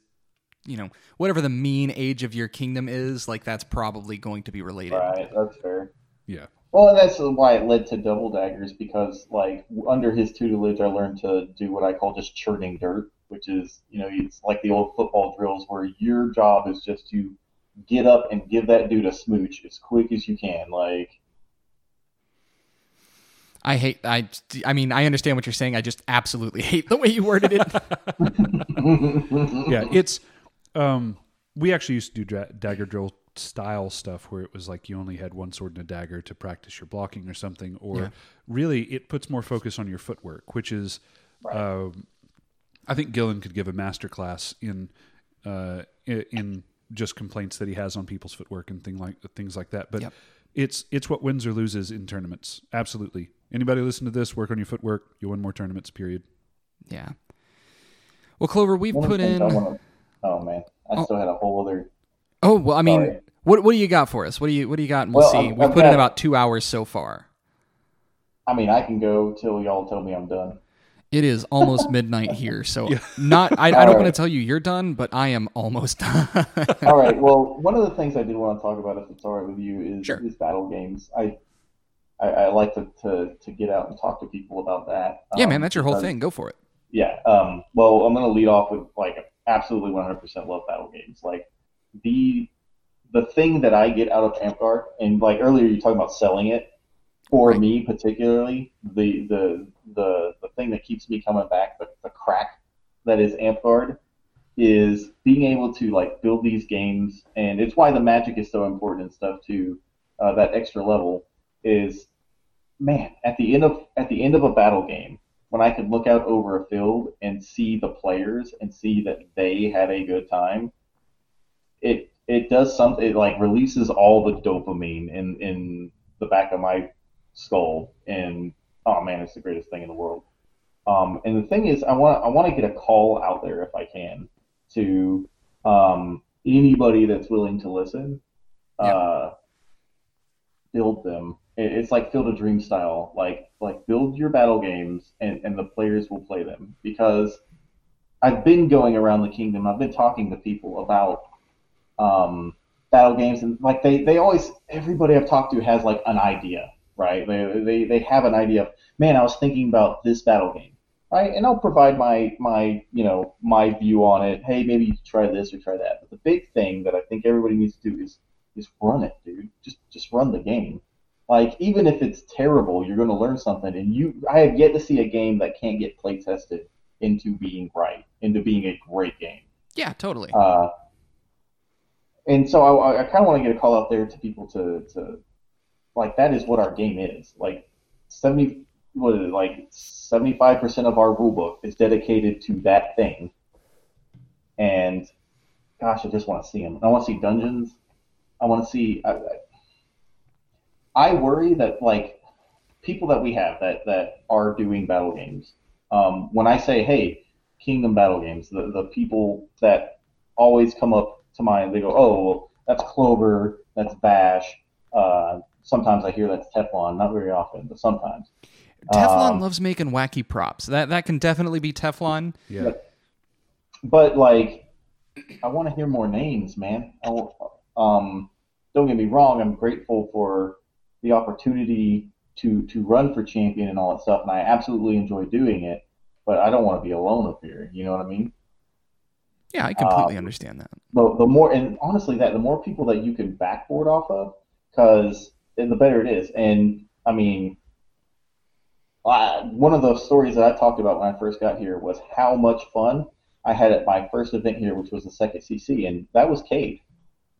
you know, whatever the mean age of your kingdom is, like that's probably going to be related. Right, that's fair. Yeah. Well, and that's why it led to double daggers because, like, under his tutelage, I learned to do what I call just churning dirt, which is, you know, it's like the old football drills where your job is just to get up and give that dude a smooch as quick as you can. Like, I hate I I mean, I understand what you're saying. I just absolutely hate the way you worded it. yeah, it's um we actually used to do dra- dagger drill style stuff where it was like you only had one sword and a dagger to practice your blocking or something or Yeah. really it puts more focus on your footwork which is um I think Gillen could give a master class in uh in just complaints that he has on people's footwork and thing like things like that but Yep. it's it's what wins or loses in tournaments absolutely anybody listen to this work on your footwork you'll win more tournaments period Yeah. Well, Clover, we've one put in. Wanna, oh man, I Oh. still had a whole other. Oh well, I mean, Sorry. what what do you got for us? What do you what do you got? And we'll Well, see. I've- We've I've put in about two hours so far. I mean, I can go till y'all tell me I'm done. It is almost midnight here, so Yeah. not. I, I don't All want to tell you you're done, but I am almost done. All right. Well, one of the things I did want to talk about, if it's all right with you, is, Sure. is battle games. I, I I like to, to to get out and talk to people about that. yeah, um, man, that's your whole because- thing. Go for it. Yeah. Um. Well, I'm gonna lead off with like absolutely 100% love battle games. Like the the thing that I get out of Amp and like earlier you talking about selling it. For Right. me particularly, the the the the thing that keeps me coming back, the, the crack that is Amp is being able to like build these games, and it's why the magic is so important and stuff too. Uh, that extra level is, man, at the end of at the end of a battle game, when I can look out over a field and see the players and see that they had a good time, it it does something. It like releases all the dopamine in in the back of my skull, and oh man, it's the greatest thing in the world. Um, and the thing is, I want I want to get a call out there if I can to um, anybody that's willing to listen. Yeah. Uh, build them. It- It's like Field of Dream style. Like like build your battle games, and and the players will play them because I've been going around the kingdom. I've been talking to people about um, battle games, and like they, they always everybody I've talked to has like an idea, right? They, they they have an idea of man, I was thinking about this battle game, right? And I'll provide my my you know my view on it. Hey, maybe you should try this or try that. But the big thing that I think everybody needs to do is is run it, dude. Just just run the game. Like even if it's terrible, you're going to learn something. And you, I have yet to see a game that can't get play tested into being right, into being a great game. Yeah, totally. Uh, and so I, I kind of want to get a call out there to people to, to like that is what our game is. Like seventy, what is it? Like seventy five percent of our rule book is dedicated to that thing. And gosh, I just want to see them. I want to see dungeons. I want to see. I, I- worry that like people that we have that that are doing battle games. Um, when I say, hey, Kingdom battle games, the the people that always come up to mind, they go, oh, well, that's Clover, that's Bash. Uh, sometimes I hear that's Teflon, not very often, but sometimes. Teflon um, loves making wacky props. That that can definitely be Teflon. Yeah. But like, I want to hear more names, man. I, um, don't get me wrong. I'm grateful for the opportunity to to run for champion and all that stuff, and I absolutely enjoy doing it. But I don't want to be alone up here. You know what I mean? Yeah, I completely Um, understand that. the, the more and honestly that the more people that you can backboard off of because the better it is. And i mean I, one of the stories that i talked about when i first got here was how much fun i had at my first event here which was the second cc and that was cade.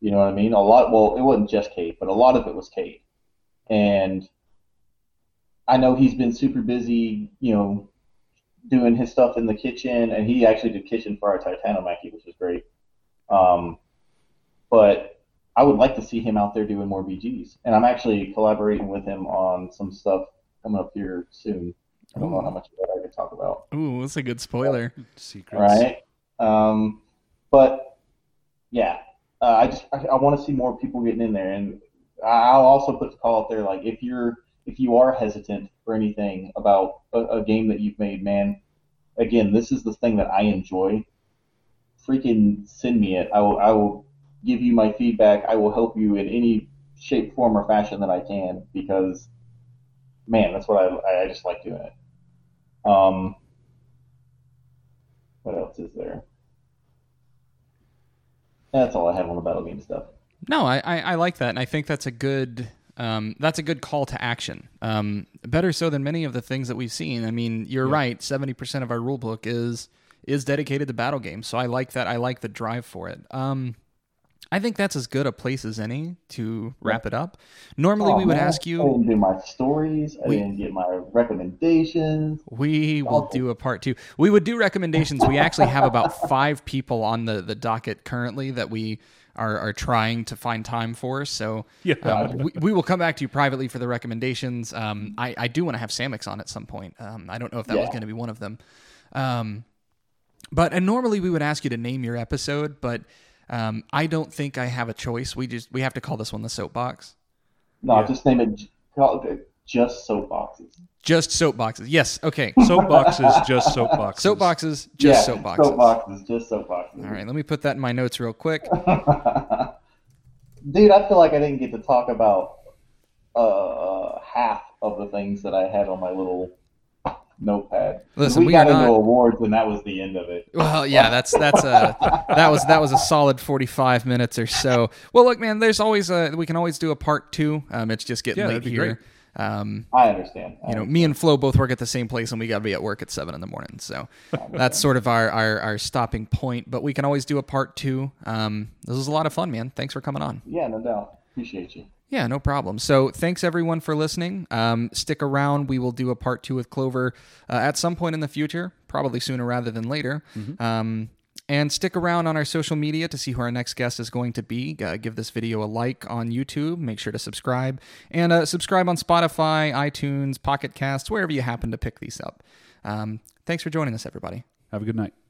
You know what i mean? A lot well it wasn't just cade but a lot of it was cade. And i know he's been super busy you know doing his stuff in the kitchen and he actually did kitchen for our titanomachy which was great um, but I would like to see him out there doing more BGs. And I'm actually collaborating with him on some stuff coming up here soon. I don't know how much of that I can talk about. Ooh, that's a good spoiler. Secrets. Right. Um, but yeah, uh, I just I, I want to see more people getting in there, and I'll also put the call out there like if you're if you are hesitant for anything about a, a game that you've made, man, again, this is the thing that I enjoy. Freaking send me it. I will I will give you my feedback. I will help you in any shape, form, or fashion that I can because, man, that's what I I just like doing it. Um, what else is there? That's all I have on the battle game stuff. No, I, I, I like that, and I think that's a good um, that's a good call to action. Um, better so than many of the things that we've seen. I mean, you're right. Seventy percent of our rule book is is dedicated to battle games, so I like that. I like the drive for it. Um, I think that's as good a place as any to wrap it up. Normally, Oh, we would man, ask I you. didn't do my stories. I We- didn't get my recommendations. We will do a part two. We would do recommendations. We actually have about five people on the, the docket currently that we are, are trying to find time for. So Yeah. um, we, we will come back to you privately for the recommendations. Um, I, I do want to have Samix on at some point. Um, I don't know if that was going to be one of them. Um, but and normally we would ask you to name your episode, but um, I don't think I have a choice. We just we have to call this one the soapbox. No, Yeah. just name it. Call it just soapboxes. Just soapboxes. Yes. Okay. Soapboxes, just soapboxes. Soapboxes. Just yeah, soapboxes. Soapboxes, just soapboxes. All right. Let me put that in my notes real quick. Dude, I feel like I didn't get to talk about uh, half of the things that I had on my little notepad. Listen, we, we got into not- awards, and that was the end of it. Well, yeah, that's that's a that was that was a solid forty five minutes or so. Well, look, man, there's always a we can always do a part two. Um, it's just getting Yeah, late that'd be here. great. Um, I understand. I you know, understand. me and Flo both work at the same place, and we got to be at work at seven in the morning. So that's sort of our, our our stopping point. But we can always do a part two. Um, this was a lot of fun, man. Thanks for coming on. Yeah, no doubt. Appreciate you. Yeah, no problem. So thanks everyone for listening. Um, stick around. We will do a part two with Clover uh, at some point in the future, probably sooner rather than later. Um, and stick around on our social media to see who our next guest is going to be. Uh, give this video a like on YouTube. Make sure to subscribe. And uh, subscribe on Spotify, iTunes, Pocket Casts, wherever you happen to pick these up. Um, thanks for joining us, everybody. Have a good night.